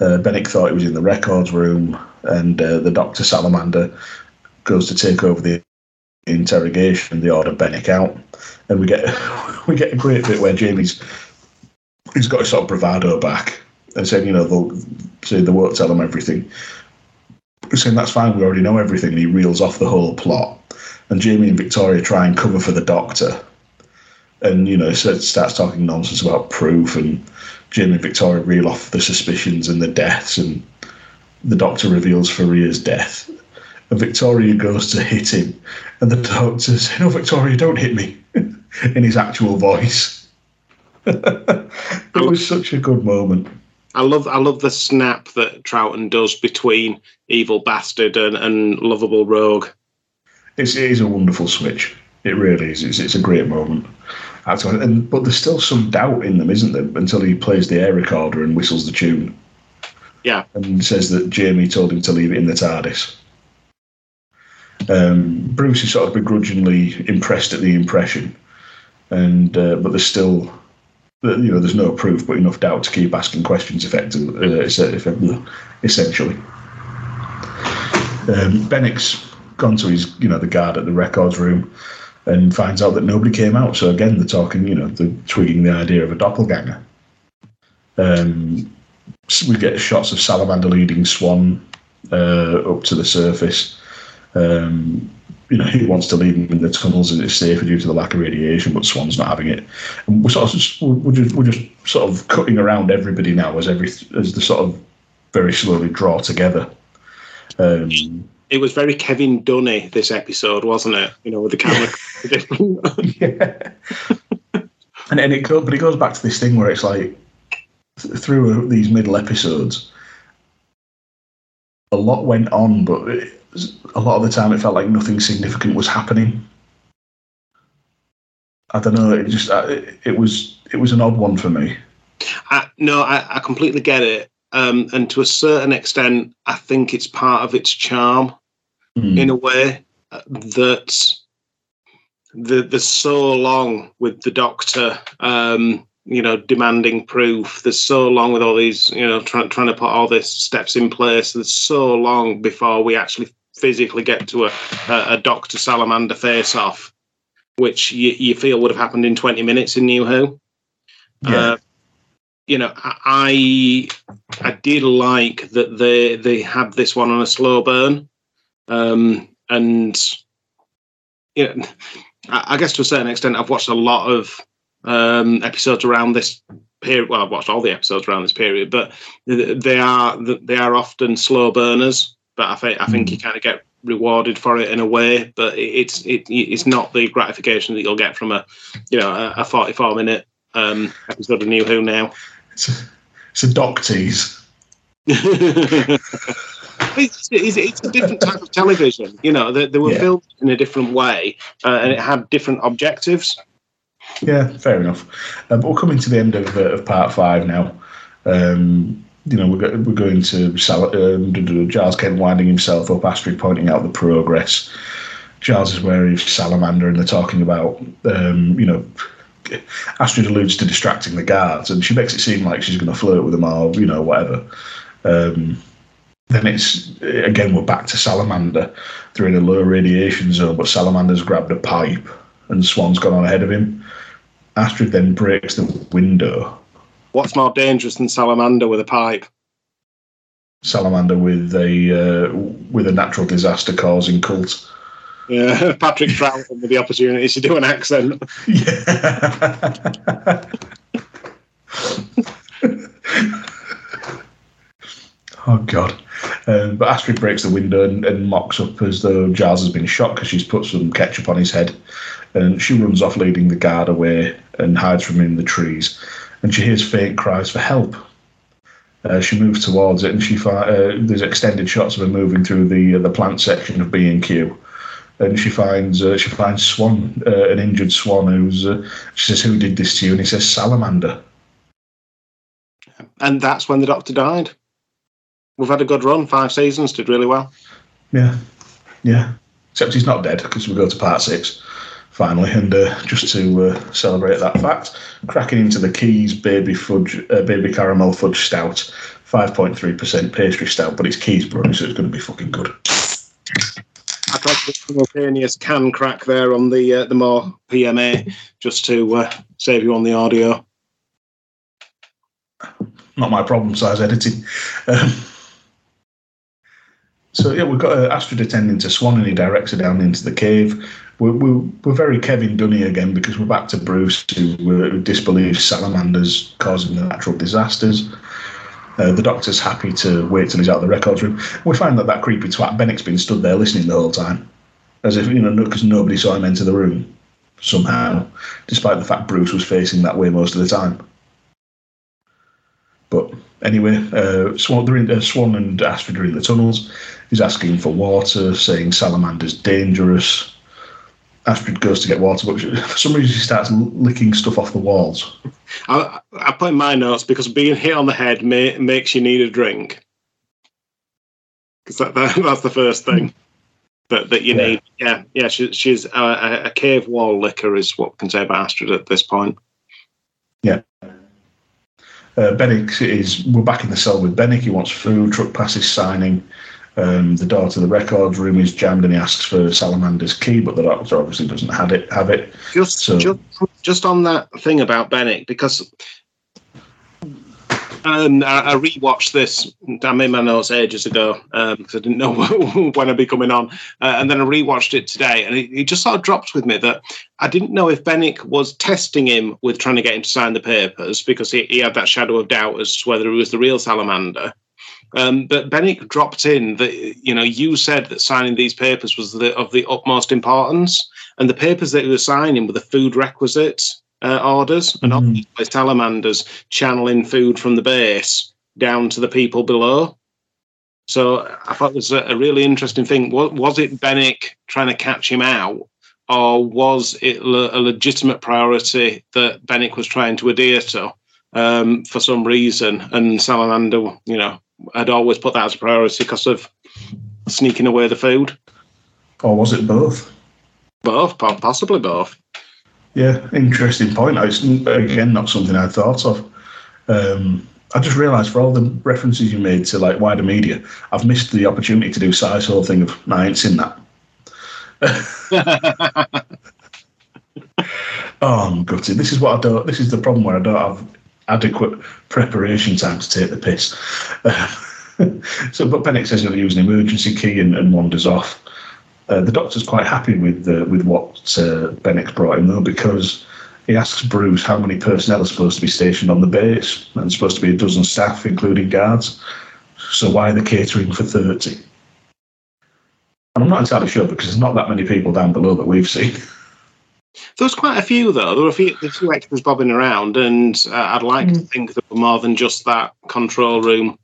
Uh, Benik thought he was in the records room, and uh, the Doctor Salamander goes to take over the interrogation. They order Benik out, and we get *laughs* we get a great bit where Jamie's he's got his sort of bravado back and saying, you know, they'll say they won't tell him everything. Saying that's fine, we already know everything, and he reels off the whole plot. And Jamie and Victoria try and cover for the doctor. And, you know, so starts talking nonsense about proof, and Jamie and Victoria reel off the suspicions and the deaths, and the doctor reveals Fariah's death. And Victoria goes to hit him, and the doctor says, No, Victoria, don't hit me, *laughs* in his actual voice. *laughs* it was such a good moment. I love I love the snap that Troughton does between evil bastard and, and lovable rogue. It's, it is a wonderful switch. It really is. It's, it's a great moment. And but there's still some doubt in them, isn't there? Until he plays the air recorder and whistles the tune Yeah. and says that Jamie told him to leave it in the TARDIS. Um, Bruce is sort of begrudgingly impressed at the impression, and uh, but there's still, you know, there's no proof, but enough doubt to keep asking questions effectively, uh, essentially. Um, Benik's gone to his, you know, the guard at the records room and finds out that nobody came out. So again, they're talking, you know, they're twigging the idea of a doppelganger. Um, so we get shots of Salamander leading Swann uh, up to the surface. Um, you know, he wants to leave him in the tunnels and it's safer due to the lack of radiation, but Swann's not having it. And we're sort of just, we're just, we're just sort of cutting around everybody now as every as the sort of very slowly draw together. Um, It was very Kevin Dunn this episode, wasn't it? You know, with the camera *laughs* yeah. and and it but it goes back to this thing where it's like through these middle episodes, a lot went on, but it, a lot of the time it felt like nothing significant was happening. I don't know. It just uh, it, it was it was an odd one for me. I, no, I, I completely get it. Um, and to a certain extent, I think it's part of its charm Mm. in a way uh, that the there's so long with the doctor, um, you know, demanding proof. There's so long with all these, you know, trying trying to put all these steps in place. There's so long before we actually physically get to a a, a Doctor Salamander face off, which you, you feel would have happened in 20 minutes in New Who. Yeah. Uh, you know, I I did like that they they had this one on a slow burn, um, and you know, I, I guess to a certain extent, I've watched a lot of um, episodes around this period. Well, I've watched all the episodes around this period, but they are they are often slow burners. But I think I think you kind of get rewarded for it in a way, but it's it, it's not the gratification that you'll get from a you know a, a 44 minute um, episode of New Who now. It's a, it's a doc tease. *laughs* it's, it's, it's a different type of television. You know, they, they were Yeah. filmed in a different way, uh, and it had different objectives. Yeah, fair enough. But we're coming to the end of, uh, of part five now. Um, you know, we're, we're going to Sal- um, Giles winding himself up, Astrid pointing out the progress. Giles is wary of Salamander, and they're talking about, um, you know, Astrid alludes to distracting the guards, and she makes it seem like she's going to flirt with them or, you know, whatever. Um, then it's again we're back to Salamander. They're in a low radiation zone, but Salamander's grabbed a pipe, and Swann's gone on ahead of him. Astrid then breaks the window. What's more dangerous than salamander with a pipe? Salamander with a uh, with a natural disaster causing cult. Yeah, *laughs* Patrick Troughton with the opportunity to do an accent. *laughs* Yeah. *laughs* oh God! Um, but Astrid breaks the window and, and mocks up as though Giles has been shot because she's put some ketchup on his head, and she runs off, leading the guard away and hides from him in the trees. And she hears faint cries for help. Uh, she moves towards it, and she fi- uh, there's extended shots of her moving through the uh, the plant section of B and Q and she finds uh, she finds Swann, uh, an injured Swann, who's uh, she says, "Who did this to you?" And he says, "Salamander." And that's when the Doctor died. We've had a good run, five seasons, did really well. Yeah, yeah. Except he's not dead because we go to part six finally, and uh, just to uh, celebrate that fact, cracking into the Kees Baby Fudge, uh, Baby Caramel Fudge Stout, five point three percent pastry stout, but it's Kees brewing, so it's going to be fucking good. I tried to simultaneous can crack there on the uh, the Moor PMA just to uh, save you on the audio. not my problem size editing. Um, so yeah, we've got uh, Astrid attending to Swann, and he directs her down into the cave. We're, we're, we're very Kevin Dunny again because we're back to Bruce, who, disbelieves salamanders causing the natural disasters. Uh, the doctor's happy to wait till he's out of the records room. We find that that creepy twat Benik's been stood there listening the whole time, as if you know, because nobody saw him enter the room somehow, despite the fact Bruce was facing that way most of the time. But anyway, uh, Swann, in, uh, Swann and Astrid are in the tunnels. He's asking for water, saying Salamander's dangerous. Astrid goes to get water, but for some reason she starts licking stuff off the walls. I, I put in my notes because being hit on the head may, makes you need a drink. Because that, that, *laughs* that's the first thing that, that you Yeah. need. Yeah, yeah. She, she's a, a, cave wall licker, is what we can say about Astrid at this point. Uh, Benik is, we're back in the cell with Benik. He wants food, truck passes signing. Um, the door to the records room is jammed and he asks for Salamander's key, but the doctor obviously doesn't have it. Have it. Just, So- just, just on that thing about Benik, because And I, I rewatched this. I made my notes ages ago because I didn't know *laughs* when I'd be coming on. Uh, and then I rewatched it today, and it, it, just sort of dropped with me that I didn't know if Benik was testing him with trying to get him to sign the papers because he, he had that shadow of doubt as to whether he was the real salamander. Um, but Benik dropped in that you know you said that signing these papers was the, of the utmost importance, and the papers that you were signing were the food requisites uh, orders, and mm-hmm. obviously salamanders channeling food from the base down to the people below. So I thought it was a, a really interesting thing. Was, was it Benik trying to catch him out, or was it a legitimate priority that Benik was trying to adhere to um, for some reason? And Salamander, you know, had always put that as a priority because of sneaking away the food. Or was it both? Both, possibly both. Yeah, interesting point. It's again not something I'd thought of. Um, I just realised for all the references you made to like wider media, I've missed the opportunity to do size whole thing of I ain't seen that. *laughs* oh, I'm gutted. This is what I don't. This is the problem where I don't have adequate preparation time to take the piss. *laughs* so, but Benik says he'll use an emergency key and, and wanders off. Uh, the doctor's quite happy with uh, with what uh, brought him though, because he asks Bruce how many personnel are supposed to be stationed on the base, and supposed to be a dozen staff, including guards. So why the catering for thirty? And I'm not entirely sure because there's not that many people down below that we've seen. *laughs* There was quite a few though. There were a few, a few extras bobbing around, and uh, I'd like mm. to think there were more than just that control room.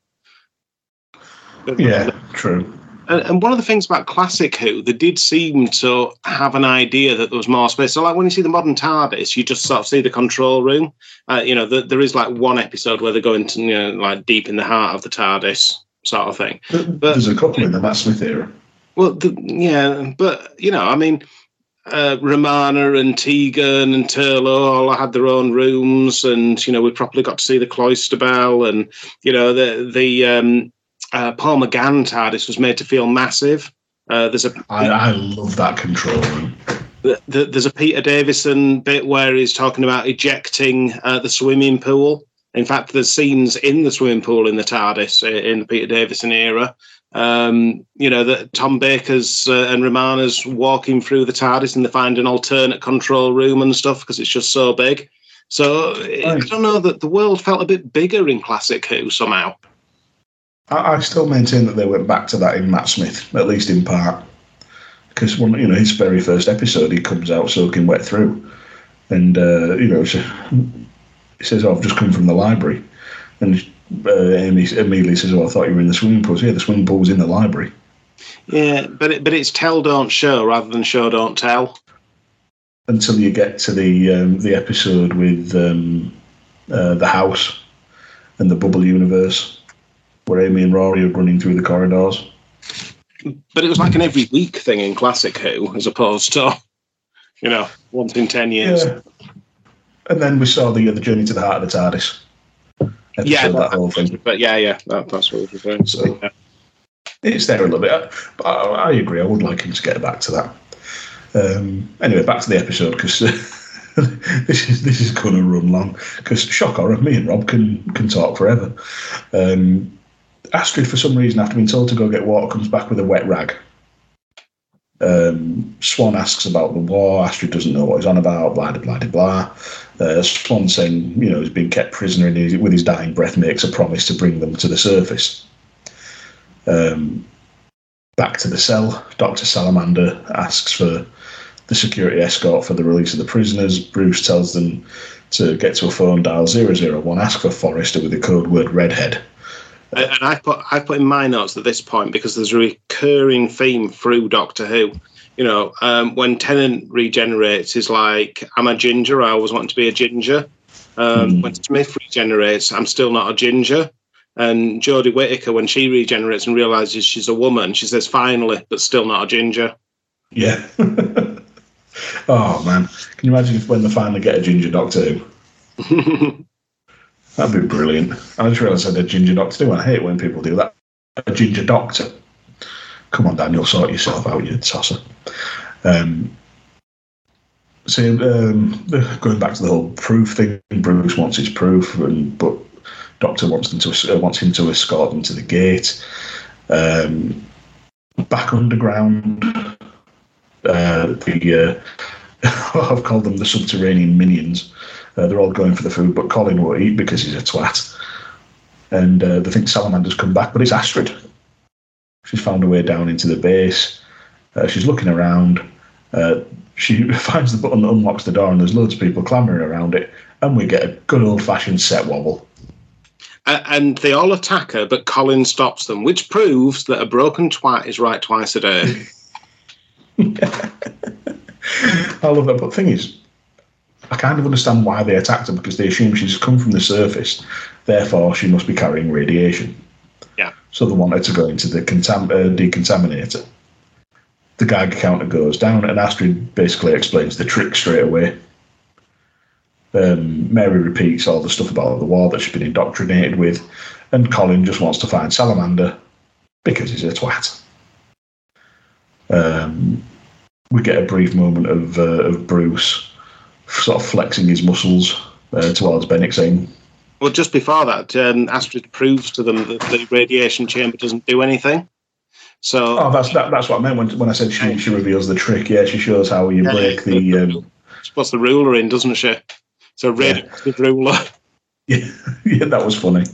Yeah, true. And, and, one of the things about classic Who, they did seem to have an idea that there was more space. So, like when you see the modern TARDIS, you just sort of see the control room. Uh, you know, the, there is like one episode where they go into you know like deep in the heart of the TARDIS sort of thing. But, There's a couple in the Matt Smith era. Well, the, yeah, but you know, I mean. Uh, Romana and Tegan and Turlough all had their own rooms, and you know we properly got to see the cloister bell, and you know the the um, uh, Paul McGann TARDIS was made to feel massive. Uh, there's a I, I love that control room. The, the, there's a Peter Davison bit where he's talking about ejecting uh, the swimming pool. In fact, there's scenes in the swimming pool in the TARDIS uh, in the Peter Davison era. Um, you know that Tom Baker's uh, and Romana's walking through the TARDIS and they find an alternate control room and stuff because it's just so big. So I don't know that the world felt a bit bigger in Classic Who somehow. I, I, still maintain that they went back to that in Matt Smith, at least in part, because one, you know, his very first episode, he comes out soaking wet through, and uh, you know, so he says, "Oh, I've just come from the library," and uh, Amy immediately says, "Oh, I thought you were in the swimming pool." So, yeah, the swimming pool was in the library. Yeah, but it, but it's tell don't show rather than show don't tell. Until you get to the um, the episode with um, uh, the house and the bubble universe, where Amy and Rory are running through the corridors. But it was like an every week thing in Classic Who, as opposed to, you know, once in 10 years. Yeah. And then we saw the uh, the journey to the heart of the TARDIS. Yeah, that whole thing. But yeah, yeah, that, that's what I was referring to. So, yeah. It's there a little bit, but I, I, agree. I would like him to get back to that. Um, anyway, back to the episode because *laughs* this is this is going to run long. Because shock horror, me and Rob can can talk forever. Um, Astrid, for some reason, after being told to go get water, comes back with a wet rag. Um, Swann asks about the war. Astrid doesn't know what he's on about. Blah blah blah blah. Uh, you know, he's been kept prisoner and with his dying breath makes a promise to bring them to the surface. Um, back to the cell. Doctor Salamander asks for the security escort for the release of the prisoners. Bruce tells them to get to a phone, dial 001, ask for Forrester with the code word redhead. And I put I put in my notes at this point because there's a recurring theme through Doctor Who. You know, um, when Tennant regenerates, is like I'm a ginger. I always want to be a ginger. Um, mm. When Smith regenerates, I'm still not a ginger. And Jodie Whittaker, when she regenerates and realizes she's a woman, she says, "Finally, but still not a ginger." Yeah. *laughs* oh man, can you imagine if when they finally get a ginger Doctor Who? *laughs* That'd be brilliant. I just realised I did ginger doctor too. I hate when people do that. A ginger doctor. Come on, Daniel, sort yourself out, you tosser. Um, so um, going back to the whole proof thing, Bruce wants his proof, and but Doctor wants them to uh, wants him to escort them to the gate. Um, back underground, uh, the uh, *laughs* I've called them the subterranean minions. Uh, they're all going for the food, but Colin won't eat because he's a twat. And uh, they think Salamander's come back, but it's Astrid. She's found her way down into the base. Uh, she's looking around. Uh, she *laughs* finds the button that unlocks the door, and there's loads of people clamoring around it. And we get a good old fashioned set wobble. Uh, and they all attack her, but Colin stops them, which proves that a broken twat is right twice a day. *laughs* *laughs* I love that. But the thing is, I kind of understand why they attacked her because they assume she's come from the surface, therefore she must be carrying radiation. Yeah. So they want her to go into the contam- uh, decontaminator. The Geiger counter goes down, and Astrid basically explains the trick straight away. Um, Mary repeats all the stuff about the war that she's been indoctrinated with, and Colin just wants to find Salamander because he's a twat. Um, we get a brief moment of, uh, of Bruce sort of flexing his muscles uh, towards Benik, saying, Well, just before that, um, Astrid proves to them that the radiation chamber doesn't do anything. So, "Oh, that's that, that's what I meant when, when I said she, she reveals the trick. Yeah, she shows how you Yeah. break the um, she puts the ruler in, doesn't she? So, radioactive ruler. *laughs* yeah, *laughs* yeah, that was funny.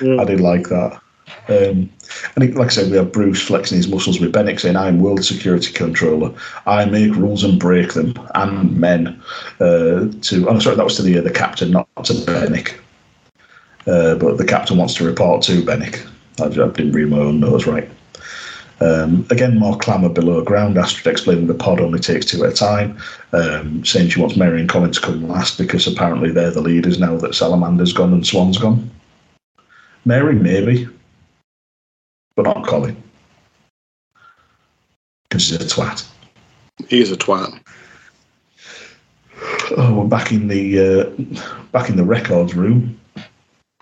Yeah. I did like that. Um, and it, like I said, we have Bruce flexing his muscles with Benik saying, I'm world security controller. I make rules and break them, and men. Uh, to Oh, sorry, that was to the, uh, the captain, not to Benik. Uh, but the captain wants to report to Benik. I, I didn't read my own notes right. Um, again, more clamour below ground. Astrid explaining the pod only takes two at a time, um, saying she wants Mary and Colin to come last because apparently they're the leaders now that Salamander's gone and Swann's gone. Mary, maybe, but not Colin. Because he's a twat. He is a twat. Oh, we're back in the uh, back in the records room.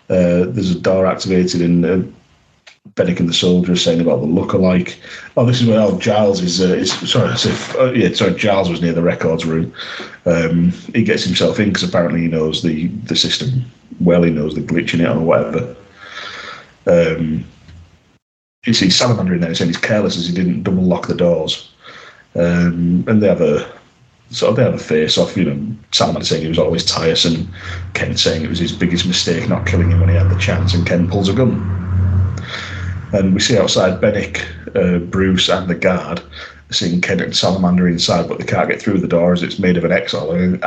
Uh, there's a door activated, and uh, and the soldier saying about the look-alike. Oh, this is where oh, Giles is. Uh, is sorry, if, uh, yeah, sorry, Giles was near the records room. Um, he gets himself in because apparently he knows the the system well. He knows the glitch in it or whatever. Um, you see Salamander in there saying he's careless as he didn't double lock the doors. Um, and they have a sort of they have a face off, you know, Salamander saying he was always tiresome, Kent saying it was his biggest mistake not killing him when he had the chance, and Kent pulls a gun. And we see outside Benik, uh, Bruce, and the guard seeing Kent and Salamander inside, but they can't get through the door as it's made of an X alloy,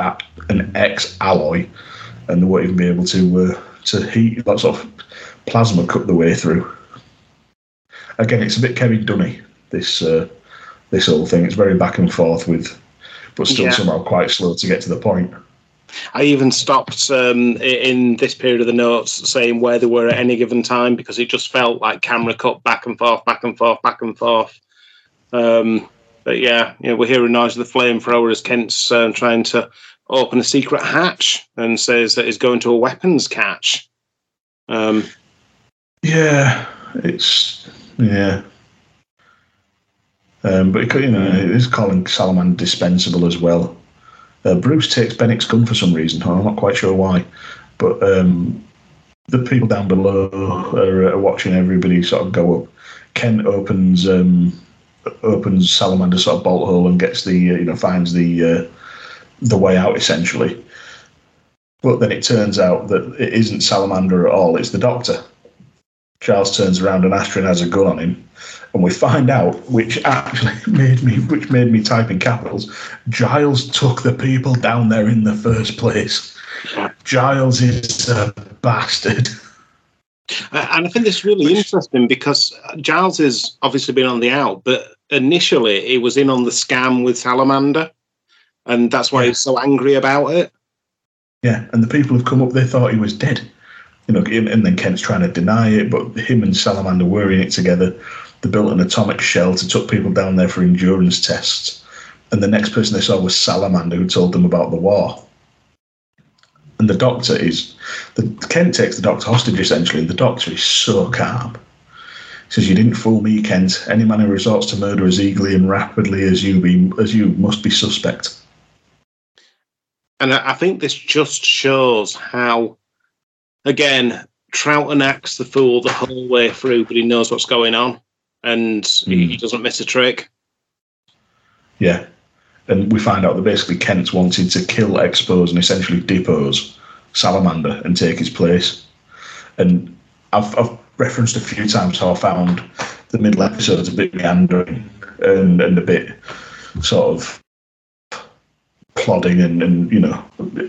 an X alloy, and they won't even be able to uh, to heat that sort of plasma cut the way through. Again, it's a bit Kevin Dunny. This uh, this whole thing. It's very back and forth with, but still Yeah. somehow quite slow to get to the point. I even stopped um, in this period of the notes saying where they were at any given time because it just felt like camera cut back and forth, back and forth, back and forth. Um, but yeah, you know, we're hearing noise of the flamethrower as Kent's um, trying to open a secret hatch and says that he's going to a weapons catch. Um, Yeah, it's yeah. Um, but you know, it is Colin Salaman dispensable as well. Uh, Bruce takes Benik's gun for some reason. I'm not quite sure why, but um, the people down below are, are watching everybody sort of go up. Kent opens um, opens Salamander's sort of bolt hole and gets the uh, you know finds the uh, the way out essentially. But then it turns out that it isn't Salamander at all. It's the Doctor. Charles turns around and Astrid has a gun on him, and we find out, which actually *laughs* made me, which made me type in capitals. Giles took the people down there in the first place. Giles is a bastard. Uh, and I think this is really interesting because Giles has obviously been on the out, but initially he was in on the scam with Salamander, and that's why Yeah. he's so angry about it. Yeah, and the people have come up. They thought he was dead. You know, and then Kent's trying to deny it, but him and Salamander were in it together. They built an atomic shell to took people down there for endurance tests. And the next person they saw was Salamander, who told them about the war. And the doctor is, the Kent takes the doctor hostage essentially. The doctor is so calm. He says, "You didn't fool me, Kent. Any man who resorts to murder as eagerly and rapidly as you be, as you must be suspect." And I think this just shows how, again, Troughton acts the fool the whole way through, but he knows what's going on, and he, Hmm. he doesn't miss a trick. Yeah. And we find out that basically Kent's wanted to kill, expose, and essentially depose Salamander and take his place. And I've, I've referenced a few times how I found the middle episodes a bit meandering and, and a bit sort of plodding and, and you know,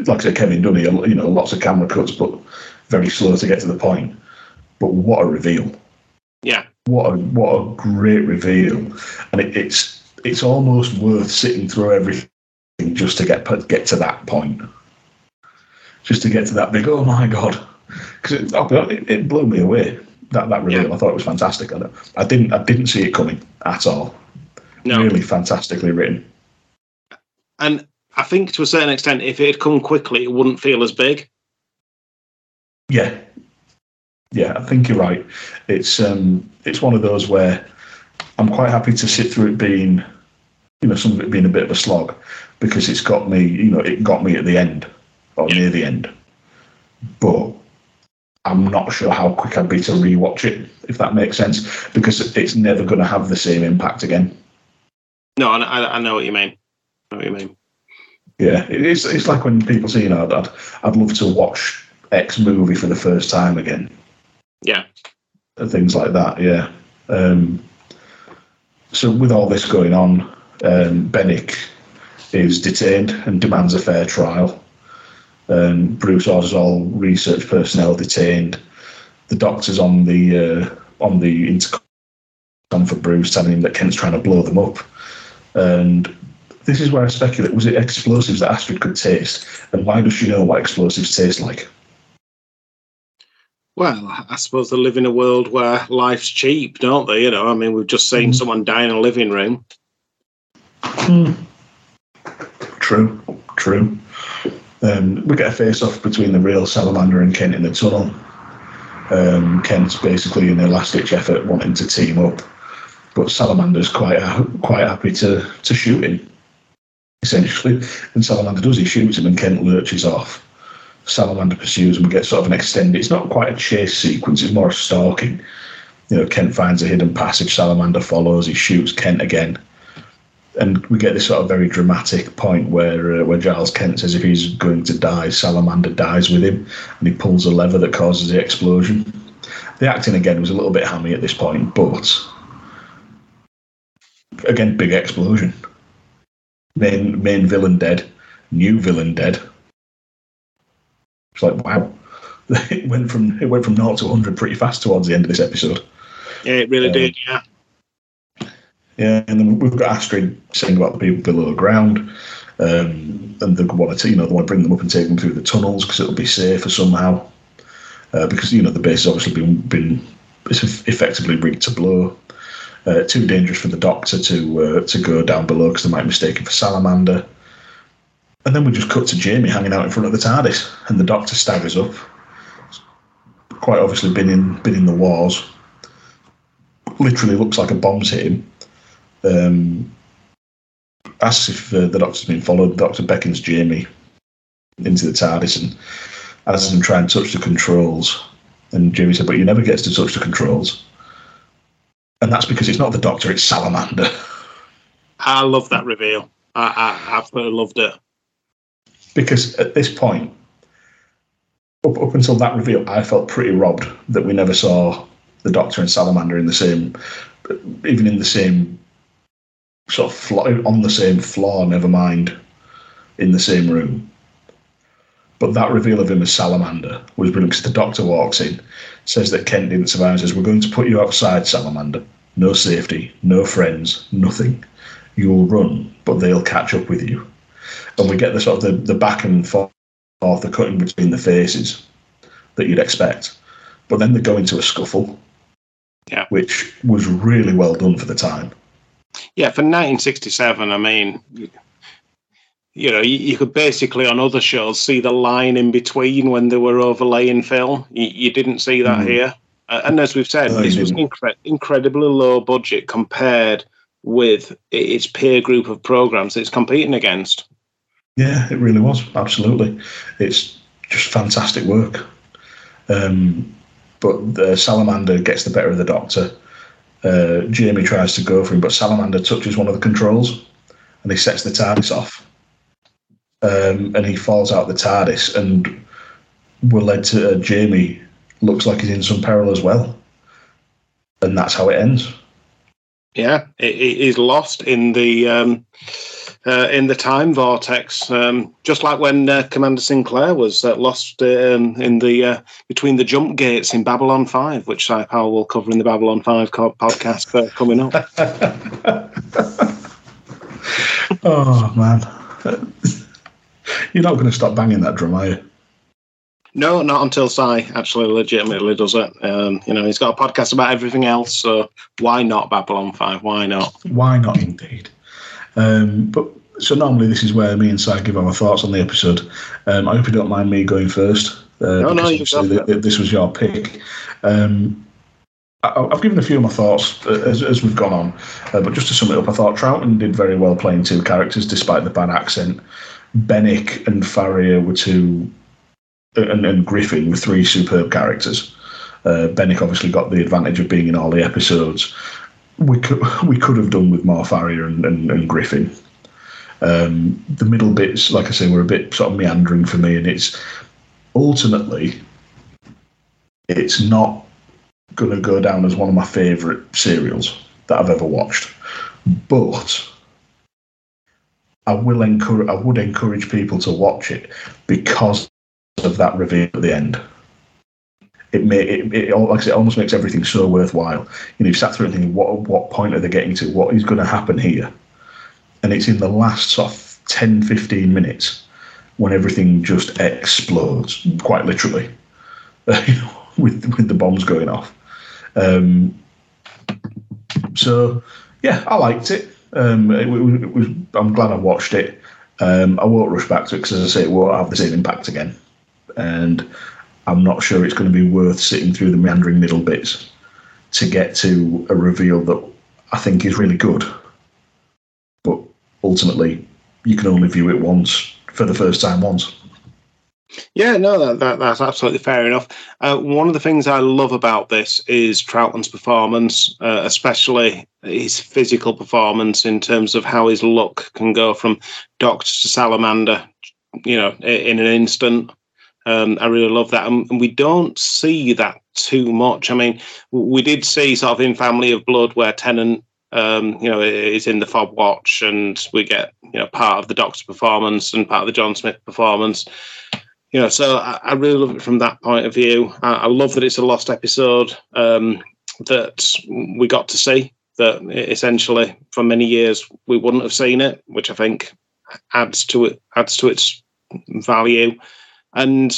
like I said, Kevin Dunny, you know, lots of camera cuts, but very slow to get to the point. But what a reveal! Yeah, what a what a great reveal, and it, it's it's almost worth sitting through everything just to get put- get to that point, just to get to that big. Oh my god! Because it, I'll be honest, it, it blew me away. That that reveal, Yeah. I thought it was fantastic. I, I didn't I didn't see it coming at all. no, Really fantastically written. and I think to a certain extent, if it had come quickly, it wouldn't feel as big. Yeah, yeah, I think you're right. It's um, it's one of those where I'm quite happy to sit through it being, you know, some of it being a bit of a slog, because it's got me, you know, it got me at the end or Yeah. near the end. But I'm not sure how quick I'd be to rewatch it, if that makes sense, because it's never going to have the same impact again. No, I, I, know what you mean. I know what you mean. Yeah, it is. It's like when people say, you know, I'd I'd love to watch X movie for the first time again. Yeah, and things like that. Yeah. Um, so with all this going on, um, Benik is detained and demands a fair trial. Um, Bruce orders all research personnel detained. The doctor's on the uh, on the intercom for Bruce, telling him that Kent's trying to blow them up. And this is where I speculate: was it explosives that Astrid could taste, and why does she know what explosives taste like? Well, I suppose they live in a world where life's cheap, don't they? You know, I mean, we've just seen Mm. someone die in a living room. True, true. Um, we get a face off between the real Salamander and Kent in the tunnel. Um, Kent's basically in a last ditch effort wanting to team up, but Salamander's quite ha- quite happy to to shoot him. Essentially, and Salamander does. He shoots him, and Kent lurches off. Salamander pursues, and we get sort of an extended. It's not quite a chase sequence; it's more stalking. You know, Kent finds a hidden passage. Salamander follows. He shoots Kent again and we get this sort of very dramatic point where uh, where Giles Kent says if he's going to die, Salamander dies with him, and he pulls a lever that causes the explosion. The acting again was a little bit hammy at this point, but again, big explosion. Main main villain dead, new villain dead. It's like wow, *laughs* it went from it went from naught to hundred pretty fast towards the end of this episode. Yeah, it really Um, did. Yeah, Yeah, and then we've got Astrid saying about the people below the ground, um, and they want to, you know, they want to bring them up and take them through the tunnels because it'll be safer somehow. Uh, because you know the base has obviously been been it's effectively rigged to blow. Uh, too dangerous for the doctor to uh, to go down below because they might mistake him for Salamander. And then we just cut to Jamie hanging out in front of the TARDIS, and the doctor staggers up. Quite obviously been in been in the wars. Literally looks like a bomb's hit him um, asks if uh, the doctor's been followed. The doctor beckons Jamie into the TARDIS and asks him to try and touch the controls. And Jamie said, "But he never gets to touch the controls." And that's because it's not the doctor; it's Salamander. I love that reveal. I, I absolutely loved it. Because at this point, up, up until that reveal, I felt pretty robbed that we never saw the Doctor and Salamander in the same, even in the same sort of on the same floor. Never mind, in the same room. But that reveal of him as Salamander was brilliant because the Doctor walks in, says that Kent didn't survive, says, We're going to put you outside, Salamander. No safety, no friends, nothing. You'll run, but they'll catch up with you and we get the sort of the, the back and forth, the cutting between the faces that you'd expect. But then they go into a scuffle, Yeah. which was really well done for the time. Yeah, for 1967, I mean, you know, you, you could basically on other shows see the line in between when they were overlaying film. You, you didn't see that Mm. here. Uh, and as we've said, No, this was incre- incredibly low budget compared with its peer group of programs it's competing against. Yeah, it really was. Absolutely. It's just fantastic work. Um, but the salamander gets the better of the doctor. Uh, Jamie tries to go for him, but salamander touches one of the controls, and he sets the TARDIS off. Um, and he falls out of the TARDIS, and we're led to uh, Jamie looks like he's in some peril as well, and that's how it ends. Yeah, it, it is lost in the um, uh, in the time vortex, um, just like when uh, Commander Sinclair was uh, lost um, in the uh, between the jump gates in Babylon Five, which Si Powell will cover in the Babylon Five co- podcast uh, coming up. *laughs* oh man, you're not going to stop banging that drum, are you? No, not until Si actually legitimately does it. Um, you know, he's got a podcast about everything else, so why not Babylon Five? Why not? Why not, indeed. Um, but so normally this is where me and Si give our thoughts on the episode. Um, I hope you don't mind me going first. Uh, no, no, obviously th- th- this was your pick. Um, I- I've given a few of my thoughts uh, as, as we've gone on, uh, but just to sum it up, I thought Troughton did very well playing two characters despite the bad accent. Benik and Fariah were two and, and Griffin were three superb characters. Uh, Benik obviously got the advantage of being in all the episodes. We could we could have done with more Fariah and, and, and Griffin. Um, the middle bits, like I say, were a bit sort of meandering for me, and it's ultimately it's not going to go down as one of my favourite serials that I've ever watched, but I will encourage I would encourage people to watch it because of that reveal at the end. It may it, it like I say, it almost makes everything so worthwhile. You know, you've sat through it thinking, what what point are they getting to? What is going to happen here? And it's in the last sort of 10, 15 minutes when everything just explodes, quite literally, *laughs* with with the bombs going off. Um, so yeah, I liked it. Um, it, it was, I'm glad I watched it. Um, I won't rush back to it because, as I say, it won't have the same impact again. And I'm not sure it's going to be worth sitting through the meandering middle bits to get to a reveal that I think is really good. But ultimately, you can only view it once for the first time once. Yeah, no, that, that that's absolutely fair enough. Uh, one of the things I love about this is Troughton's performance, uh, especially his physical performance in terms of how his look can go from Doctor to Salamander, you know, in an instant. Um, I really love that, and we don't see that too much. I mean, we did see sort of in Family of Blood where Tennant um, you know, is in the fob watch, and we get you know part of the Doctor performance and part of the John Smith performance. You know, so I, I really love it from that point of view. I, I love that it's a lost episode um, that we got to see. That essentially, for many years, we wouldn't have seen it, which I think adds to it adds to its value. And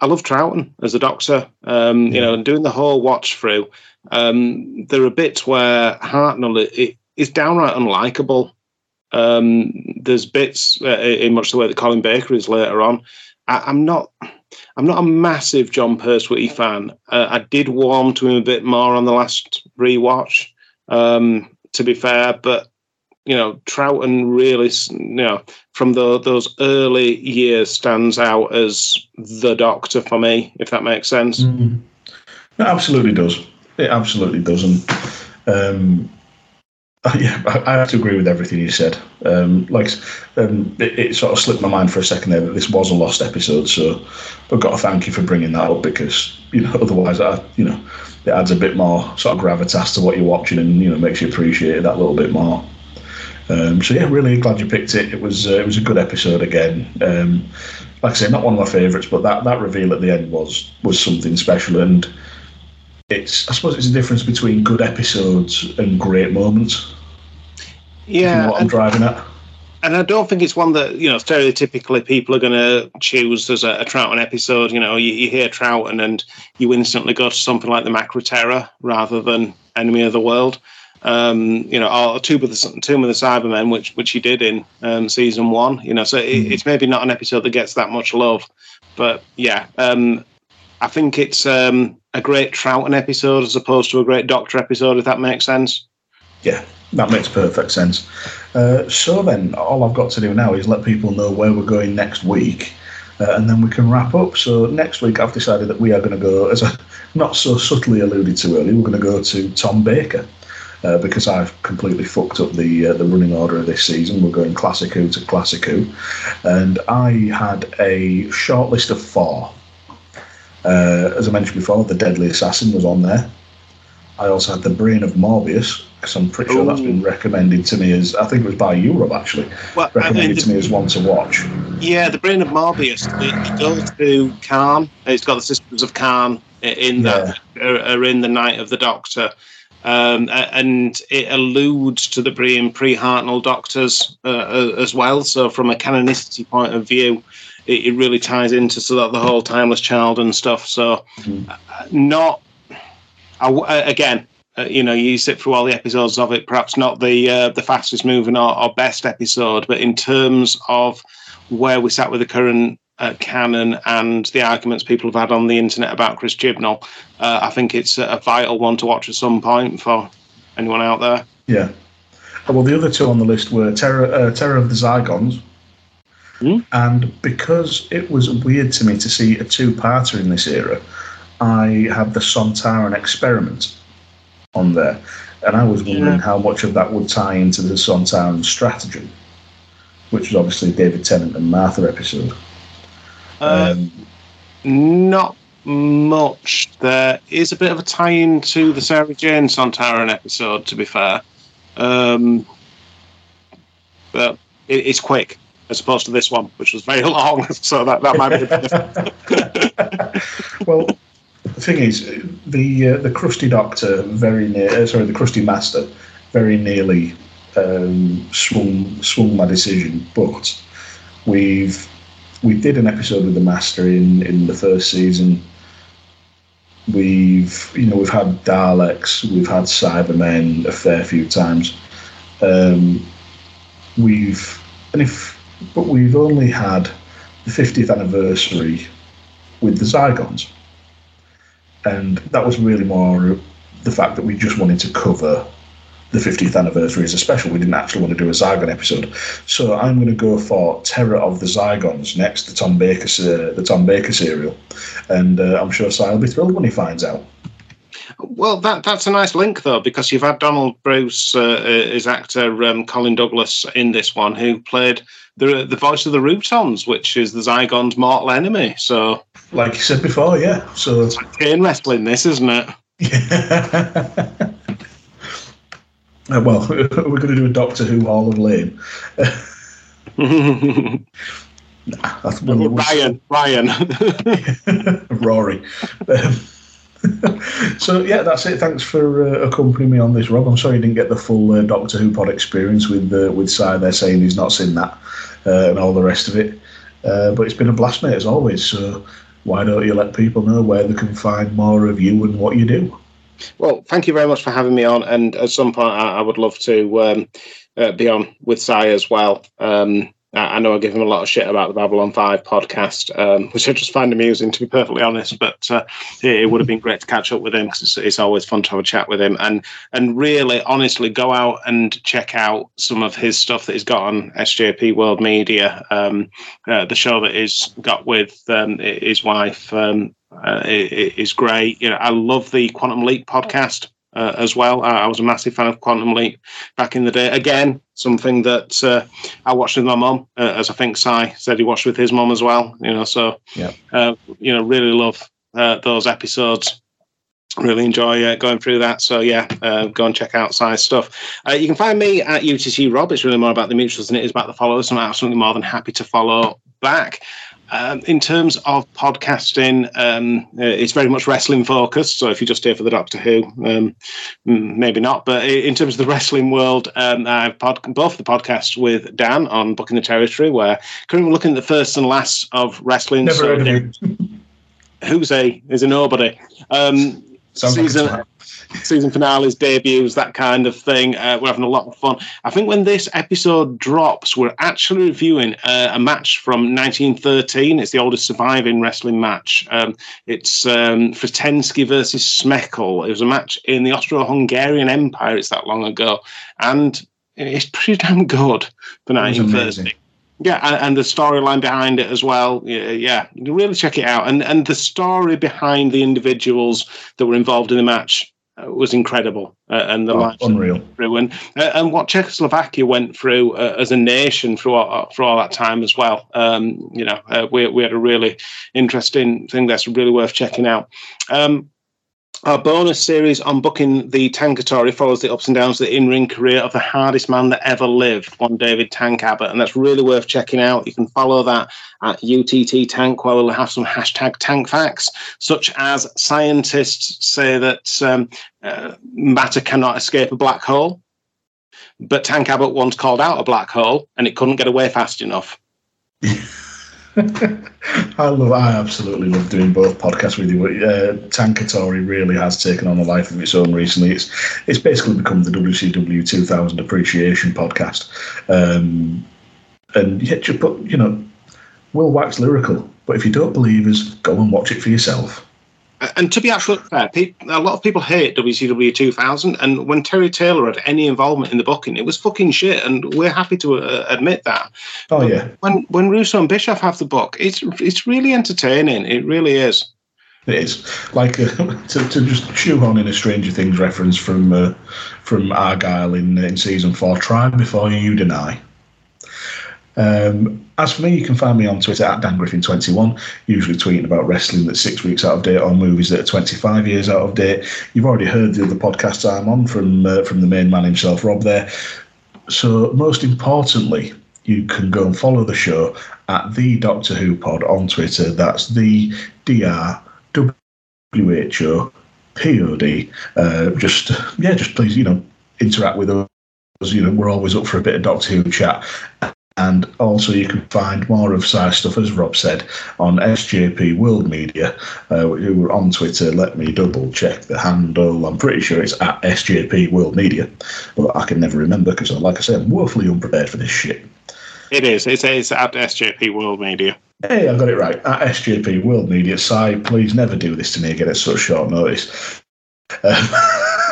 I love Troughton as a doctor. Um, you know, and doing the whole watch through. Um, there are bits where Hartnell is downright unlikable. Um, there's bits uh, in much the way that Colin Baker is later on. I, am not. I'm not a massive John Pertwee fan. Uh, I did warm to him a bit more on the last rewatch. Um, to be fair, but you know, Troughton really, you know, from the, those early years stands out as the Doctor for me, if that makes sense. Mm. It absolutely does. It absolutely does. And um, *laughs* yeah, I have to agree with everything you said. Um, like, um, it, it, sort of slipped my mind for a second there that this was a lost episode. So I've got to thank you for bringing that up because you know *laughs* otherwise, I, you know, it adds a bit more sort of gravitas to what you're watching and you know makes you appreciate it that little bit more. Um, so yeah, really glad you picked it. It was uh, it was a good episode again. Um, like I say, not one of my favourites, but that, that reveal at the end was was something special. And it's I suppose it's a difference between good episodes and great moments. Yeah, you know what I'm driving at. And I don't think it's one that you know stereotypically people are going to choose as a, a Troughton episode. You know, you, you hear Troughton and you instantly go to something like the Macra Terror rather than Enemy of the World um, you know, or Tomb of the Tomb of the Cybermen, which which he did in um, season one. You know, so it, Mm-hmm. it's maybe not an episode that gets that much love, but yeah, um, I think it's um, a great Troughton episode as opposed to a great Doctor episode, if that makes sense. Yeah, that makes perfect sense. Uh, so then, all I've got to do now is let people know where we're going next week. uh, and then we can wrap up. So next week, I've decided that we are going to go, as I *laughs* not so subtly alluded to earlier, we're going to go to Tom Baker. Uh, because I've completely fucked up the uh, the running order of this season. We're going Classic Who to Classic Who, and I had a short list of four. Uh, as I mentioned before, the Deadly Assassin was on there. I also had the Brain of Morbius because I'm pretty sure that's been recommended to me as I think it was by Europe actually Well, I recommended mean, to me as one to watch. Yeah, the brain of Morbius. It, it goes to Karn. It's got the systems of Karn in that are, are in the Night of the Doctor, um, and it alludes to the pre pre-Hartnell Doctors uh, as well. So, from a canonicity point of view, it, it really ties into so that the whole timeless child and stuff. So, uh, not I again. Uh, you know, you sit through all the episodes of it. Perhaps not the uh, the fastest moving or, or best episode, but in terms of where we sat with the current uh, canon and the arguments people have had on the internet about Chris Chibnall, uh, I think it's a vital one to watch at some point for anyone out there. Yeah. Uh, Well, the other two on the list were Terror, uh, Terror of the Zygons. Hmm. And because it was weird to me to see a two parter in this era, I had the Sontaran experiment on there. And I was wondering Yeah. how much of that would tie into the Sontaran stratagem, which was obviously David Tennant and Martha episode. Um, not much. There is a bit of a tie-in to the Sarah Jane Sontaran episode, to be fair, um, but it, it's quick as opposed to this one, which was very *laughs* long. So that that might be. Different. *laughs* well, the thing is, the uh, the crusty doctor very near. Uh, sorry, the crusty master very nearly um, swung swung my decision, but we've we did an episode with the master in in the first season. We've you know we've had Daleks, we've had Cybermen a fair few times. Um, we've and if but we've only had the 50th anniversary with the Zygons. And that was really more the fact that we just wanted to cover the 50th anniversary is a special. We didn't actually want to do a Zygon episode. So I'm going to go for Terror of the Zygons next, the Tom Baker, se- the Tom Baker serial. And uh, I'm sure Si will be thrilled when he finds out. Well, that that's a nice link though, because you've had Donald Bruce uh, as actor um, Colin Douglas in this one, who played the the voice of the Rutans, which is the Zygon's mortal enemy. So Like you said before, yeah. So it's like chain wrestling, this isn't it? *laughs* *laughs* Uh, well, *laughs* we're going to do a Doctor Who Hall of Lame. That's when we- Ryan, Ryan. *laughs* Rory. Um, *laughs* so yeah, that's it. Thanks for uh, accompanying me on this, Rob. I'm sorry you didn't get the full uh, Doctor Who pod experience with uh, with Si there saying he's not seen that uh, and all the rest of it. Uh, but it's been a blast, mate, as always. So why don't you let people know where they can find more of you and what you do? Well, thank you very much for having me on. And at some point, I, I would love to um, uh, be on with Si as well. Um, I, I know I give him a lot of shit about the Babylon 5 podcast, um, *laughs* which I just find amusing, to be perfectly honest. But uh, it, it would have been great to catch up with him because it's, it's always fun to have a chat with him. And, and really, honestly, go out and check out some of his stuff that he's got on SJP World Media, um, uh, the show that he's got with um, his wife. Uh, is great. You know, I love the Quantum Leap podcast uh, as well. I, I was a massive fan of Quantum Leap back in the day. Again, something that uh, I watched with my mom, uh, as I think Si said he watched with his mom as well. You know, so Yeah. uh, you know, really love uh, those episodes. Really enjoy uh, going through that. So yeah, uh, go and check out Si's stuff. Uh, you can find me at UTT Rob. It's really more about the mutuals than it is about the followers. I'm absolutely more than happy to follow back. Um, in terms of podcasting, um, uh, it's very much wrestling focused. So if you're just here for the Doctor Who, um, maybe not. But in terms of the wrestling world, um, I've pod- both the podcasts with Dan on Booking the Territory, where currently we're looking at the first and last of wrestling. Never so heard of who's a is a nobody. Um, Sounds like a season twat. Season finales, debuts, that kind of thing. Uh, we're having a lot of fun. I think when this episode drops, we're actually reviewing uh, a match from 1913. It's the oldest surviving wrestling match. Um, it's um, Frištenský versus Šmejkal. It was a match in the Austro-Hungarian Empire. It's that long ago, and it's pretty damn good for It was 1913. amazing. Yeah, and, and the storyline behind it as well. Yeah, yeah, really check it out. And and the story behind the individuals that were involved in the match uh, was incredible. Uh, and the Oh, lives unreal. through and uh, and what Czechoslovakia went through uh, as a nation through all, for all that time as well. Um, you know, uh, we we had a really interesting thing that's really worth checking out. Um, our bonus series on booking the Tankatory follows the ups and downs of the in-ring career of the hardest man that ever lived, one David Tank Abbott, and that's really worth checking out. You can follow that at UTT Tank, where we'll have some hashtag Tank facts, such as scientists say that um, uh, matter cannot escape a black hole, but Tank Abbott once called out a black hole and it couldn't get away fast enough. *laughs* *laughs* I love. I absolutely love doing both podcasts with you. Uh, Tankatory really has taken on a life of its own recently. It's it's basically become the WCW 2000 appreciation podcast. Um, and yet, you put you know, will wax lyrical, but if you don't believe us, go and watch it for yourself. And to be actually fair, a lot of people hate WCW 2000, and when Terry Taylor had any involvement in the booking, it was fucking shit, and we're happy to uh, admit that. Oh But yeah, When when Russo and Bischoff have the book, it's it's really entertaining. It really is. it is. Like uh, *laughs* to, to just shoehorn in a Stranger Things reference from uh, from Argyle in in season four. Try before you deny. Um, as for me, you can find me on Twitter at DanGriffin21, usually tweeting about wrestling that's six weeks out of date or movies that are 25 years out of date. You've already heard the other podcasts I'm on from uh, from the main man himself, Rob. There. So most importantly, you can go and follow the show at the Doctor Who Pod on Twitter. That's the D R W H O P O D. Uh, just yeah, just please you know interact with us. You know we're always up for a bit of Doctor Who chat. And also, you can find more of Si's stuff, as Rob said, on SJP World Media, uh, who are on Twitter. Let me double check the handle. I'm pretty sure it's at SJP World Media, but I can never remember because, like I said, I'm woefully unprepared for this shit. It is. It's, it's at SJP World Media. Hey, I got it right. At SJP World Media. Si, please never do this to me again at such short notice. Um,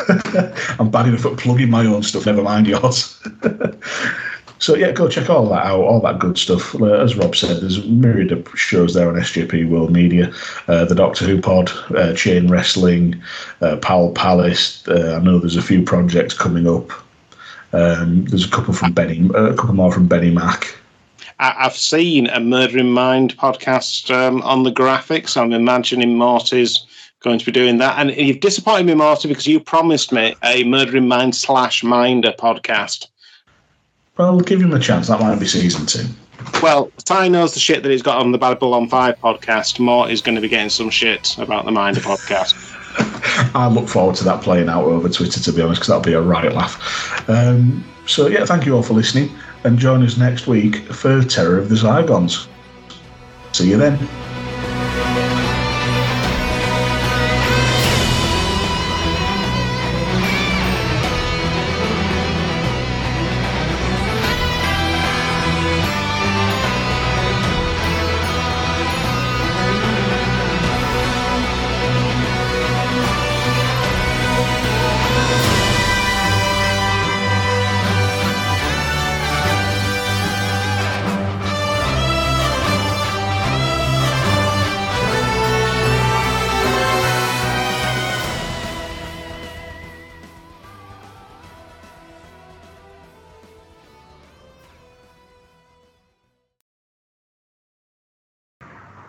*laughs* I'm bad enough at plugging my own stuff, never mind yours. *laughs* so, yeah, go check all that out, all that good stuff. Uh, As Rob said, there's a myriad of shows there on SJP World Media. Uh, the Doctor Who Pod, uh, Chain Wrestling, uh, Powell Palace. Uh, I know there's a few projects coming up. Um, there's a couple from Benny, a couple more from Benny Mac. I, I've seen a Murdering Mind podcast um, on the graphics. I'm imagining Marty's going to be doing that. And you've disappointed me, Marty, because you promised me a Murdering Mind slash Minder podcast. Well, give him a chance. That might be season two. Well, Ty knows the shit that he's got on the Babylon 5 podcast. Morty's going to be getting some shit about the Minder podcast. *laughs* I look forward to that playing out over Twitter, to be honest, because that'll be a right laugh. Um, so, yeah, thank you all for listening, and join us next week for Terror of the Zygons. See you then.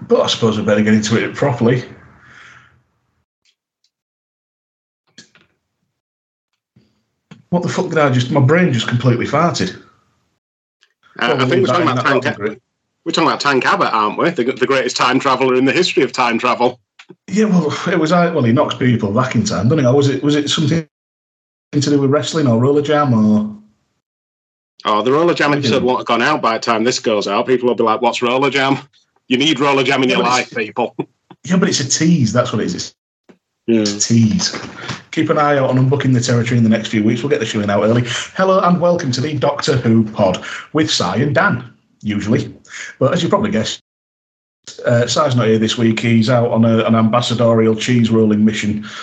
But I suppose we better get into it properly. What the fuck did I just? My brain just completely farted. Uh, I think we're talking about Tank. We're talking about Tank Abbott, aren't we? The, the greatest time traveller in the history of time travel. Yeah, well, it was. I Well, he knocks people back in time, doesn't he? Or was it? Was it something to do with wrestling or roller jam or? Oh, the Roller Jam episode won't have gone out by the time this goes out. People will be like, "What's Roller Jam?" You need Roller Jam in Yeah, your life, people. *laughs* Yeah, but it's a tease. That's what it is. It's Yeah. a tease. Keep an eye out on unbooking the territory in the next few weeks. We'll get the showing out early. Hello and welcome to the Doctor Who pod with Si and Dan, usually. But as you probably guessed, uh, not here this week. He's out on a, an ambassadorial cheese rolling mission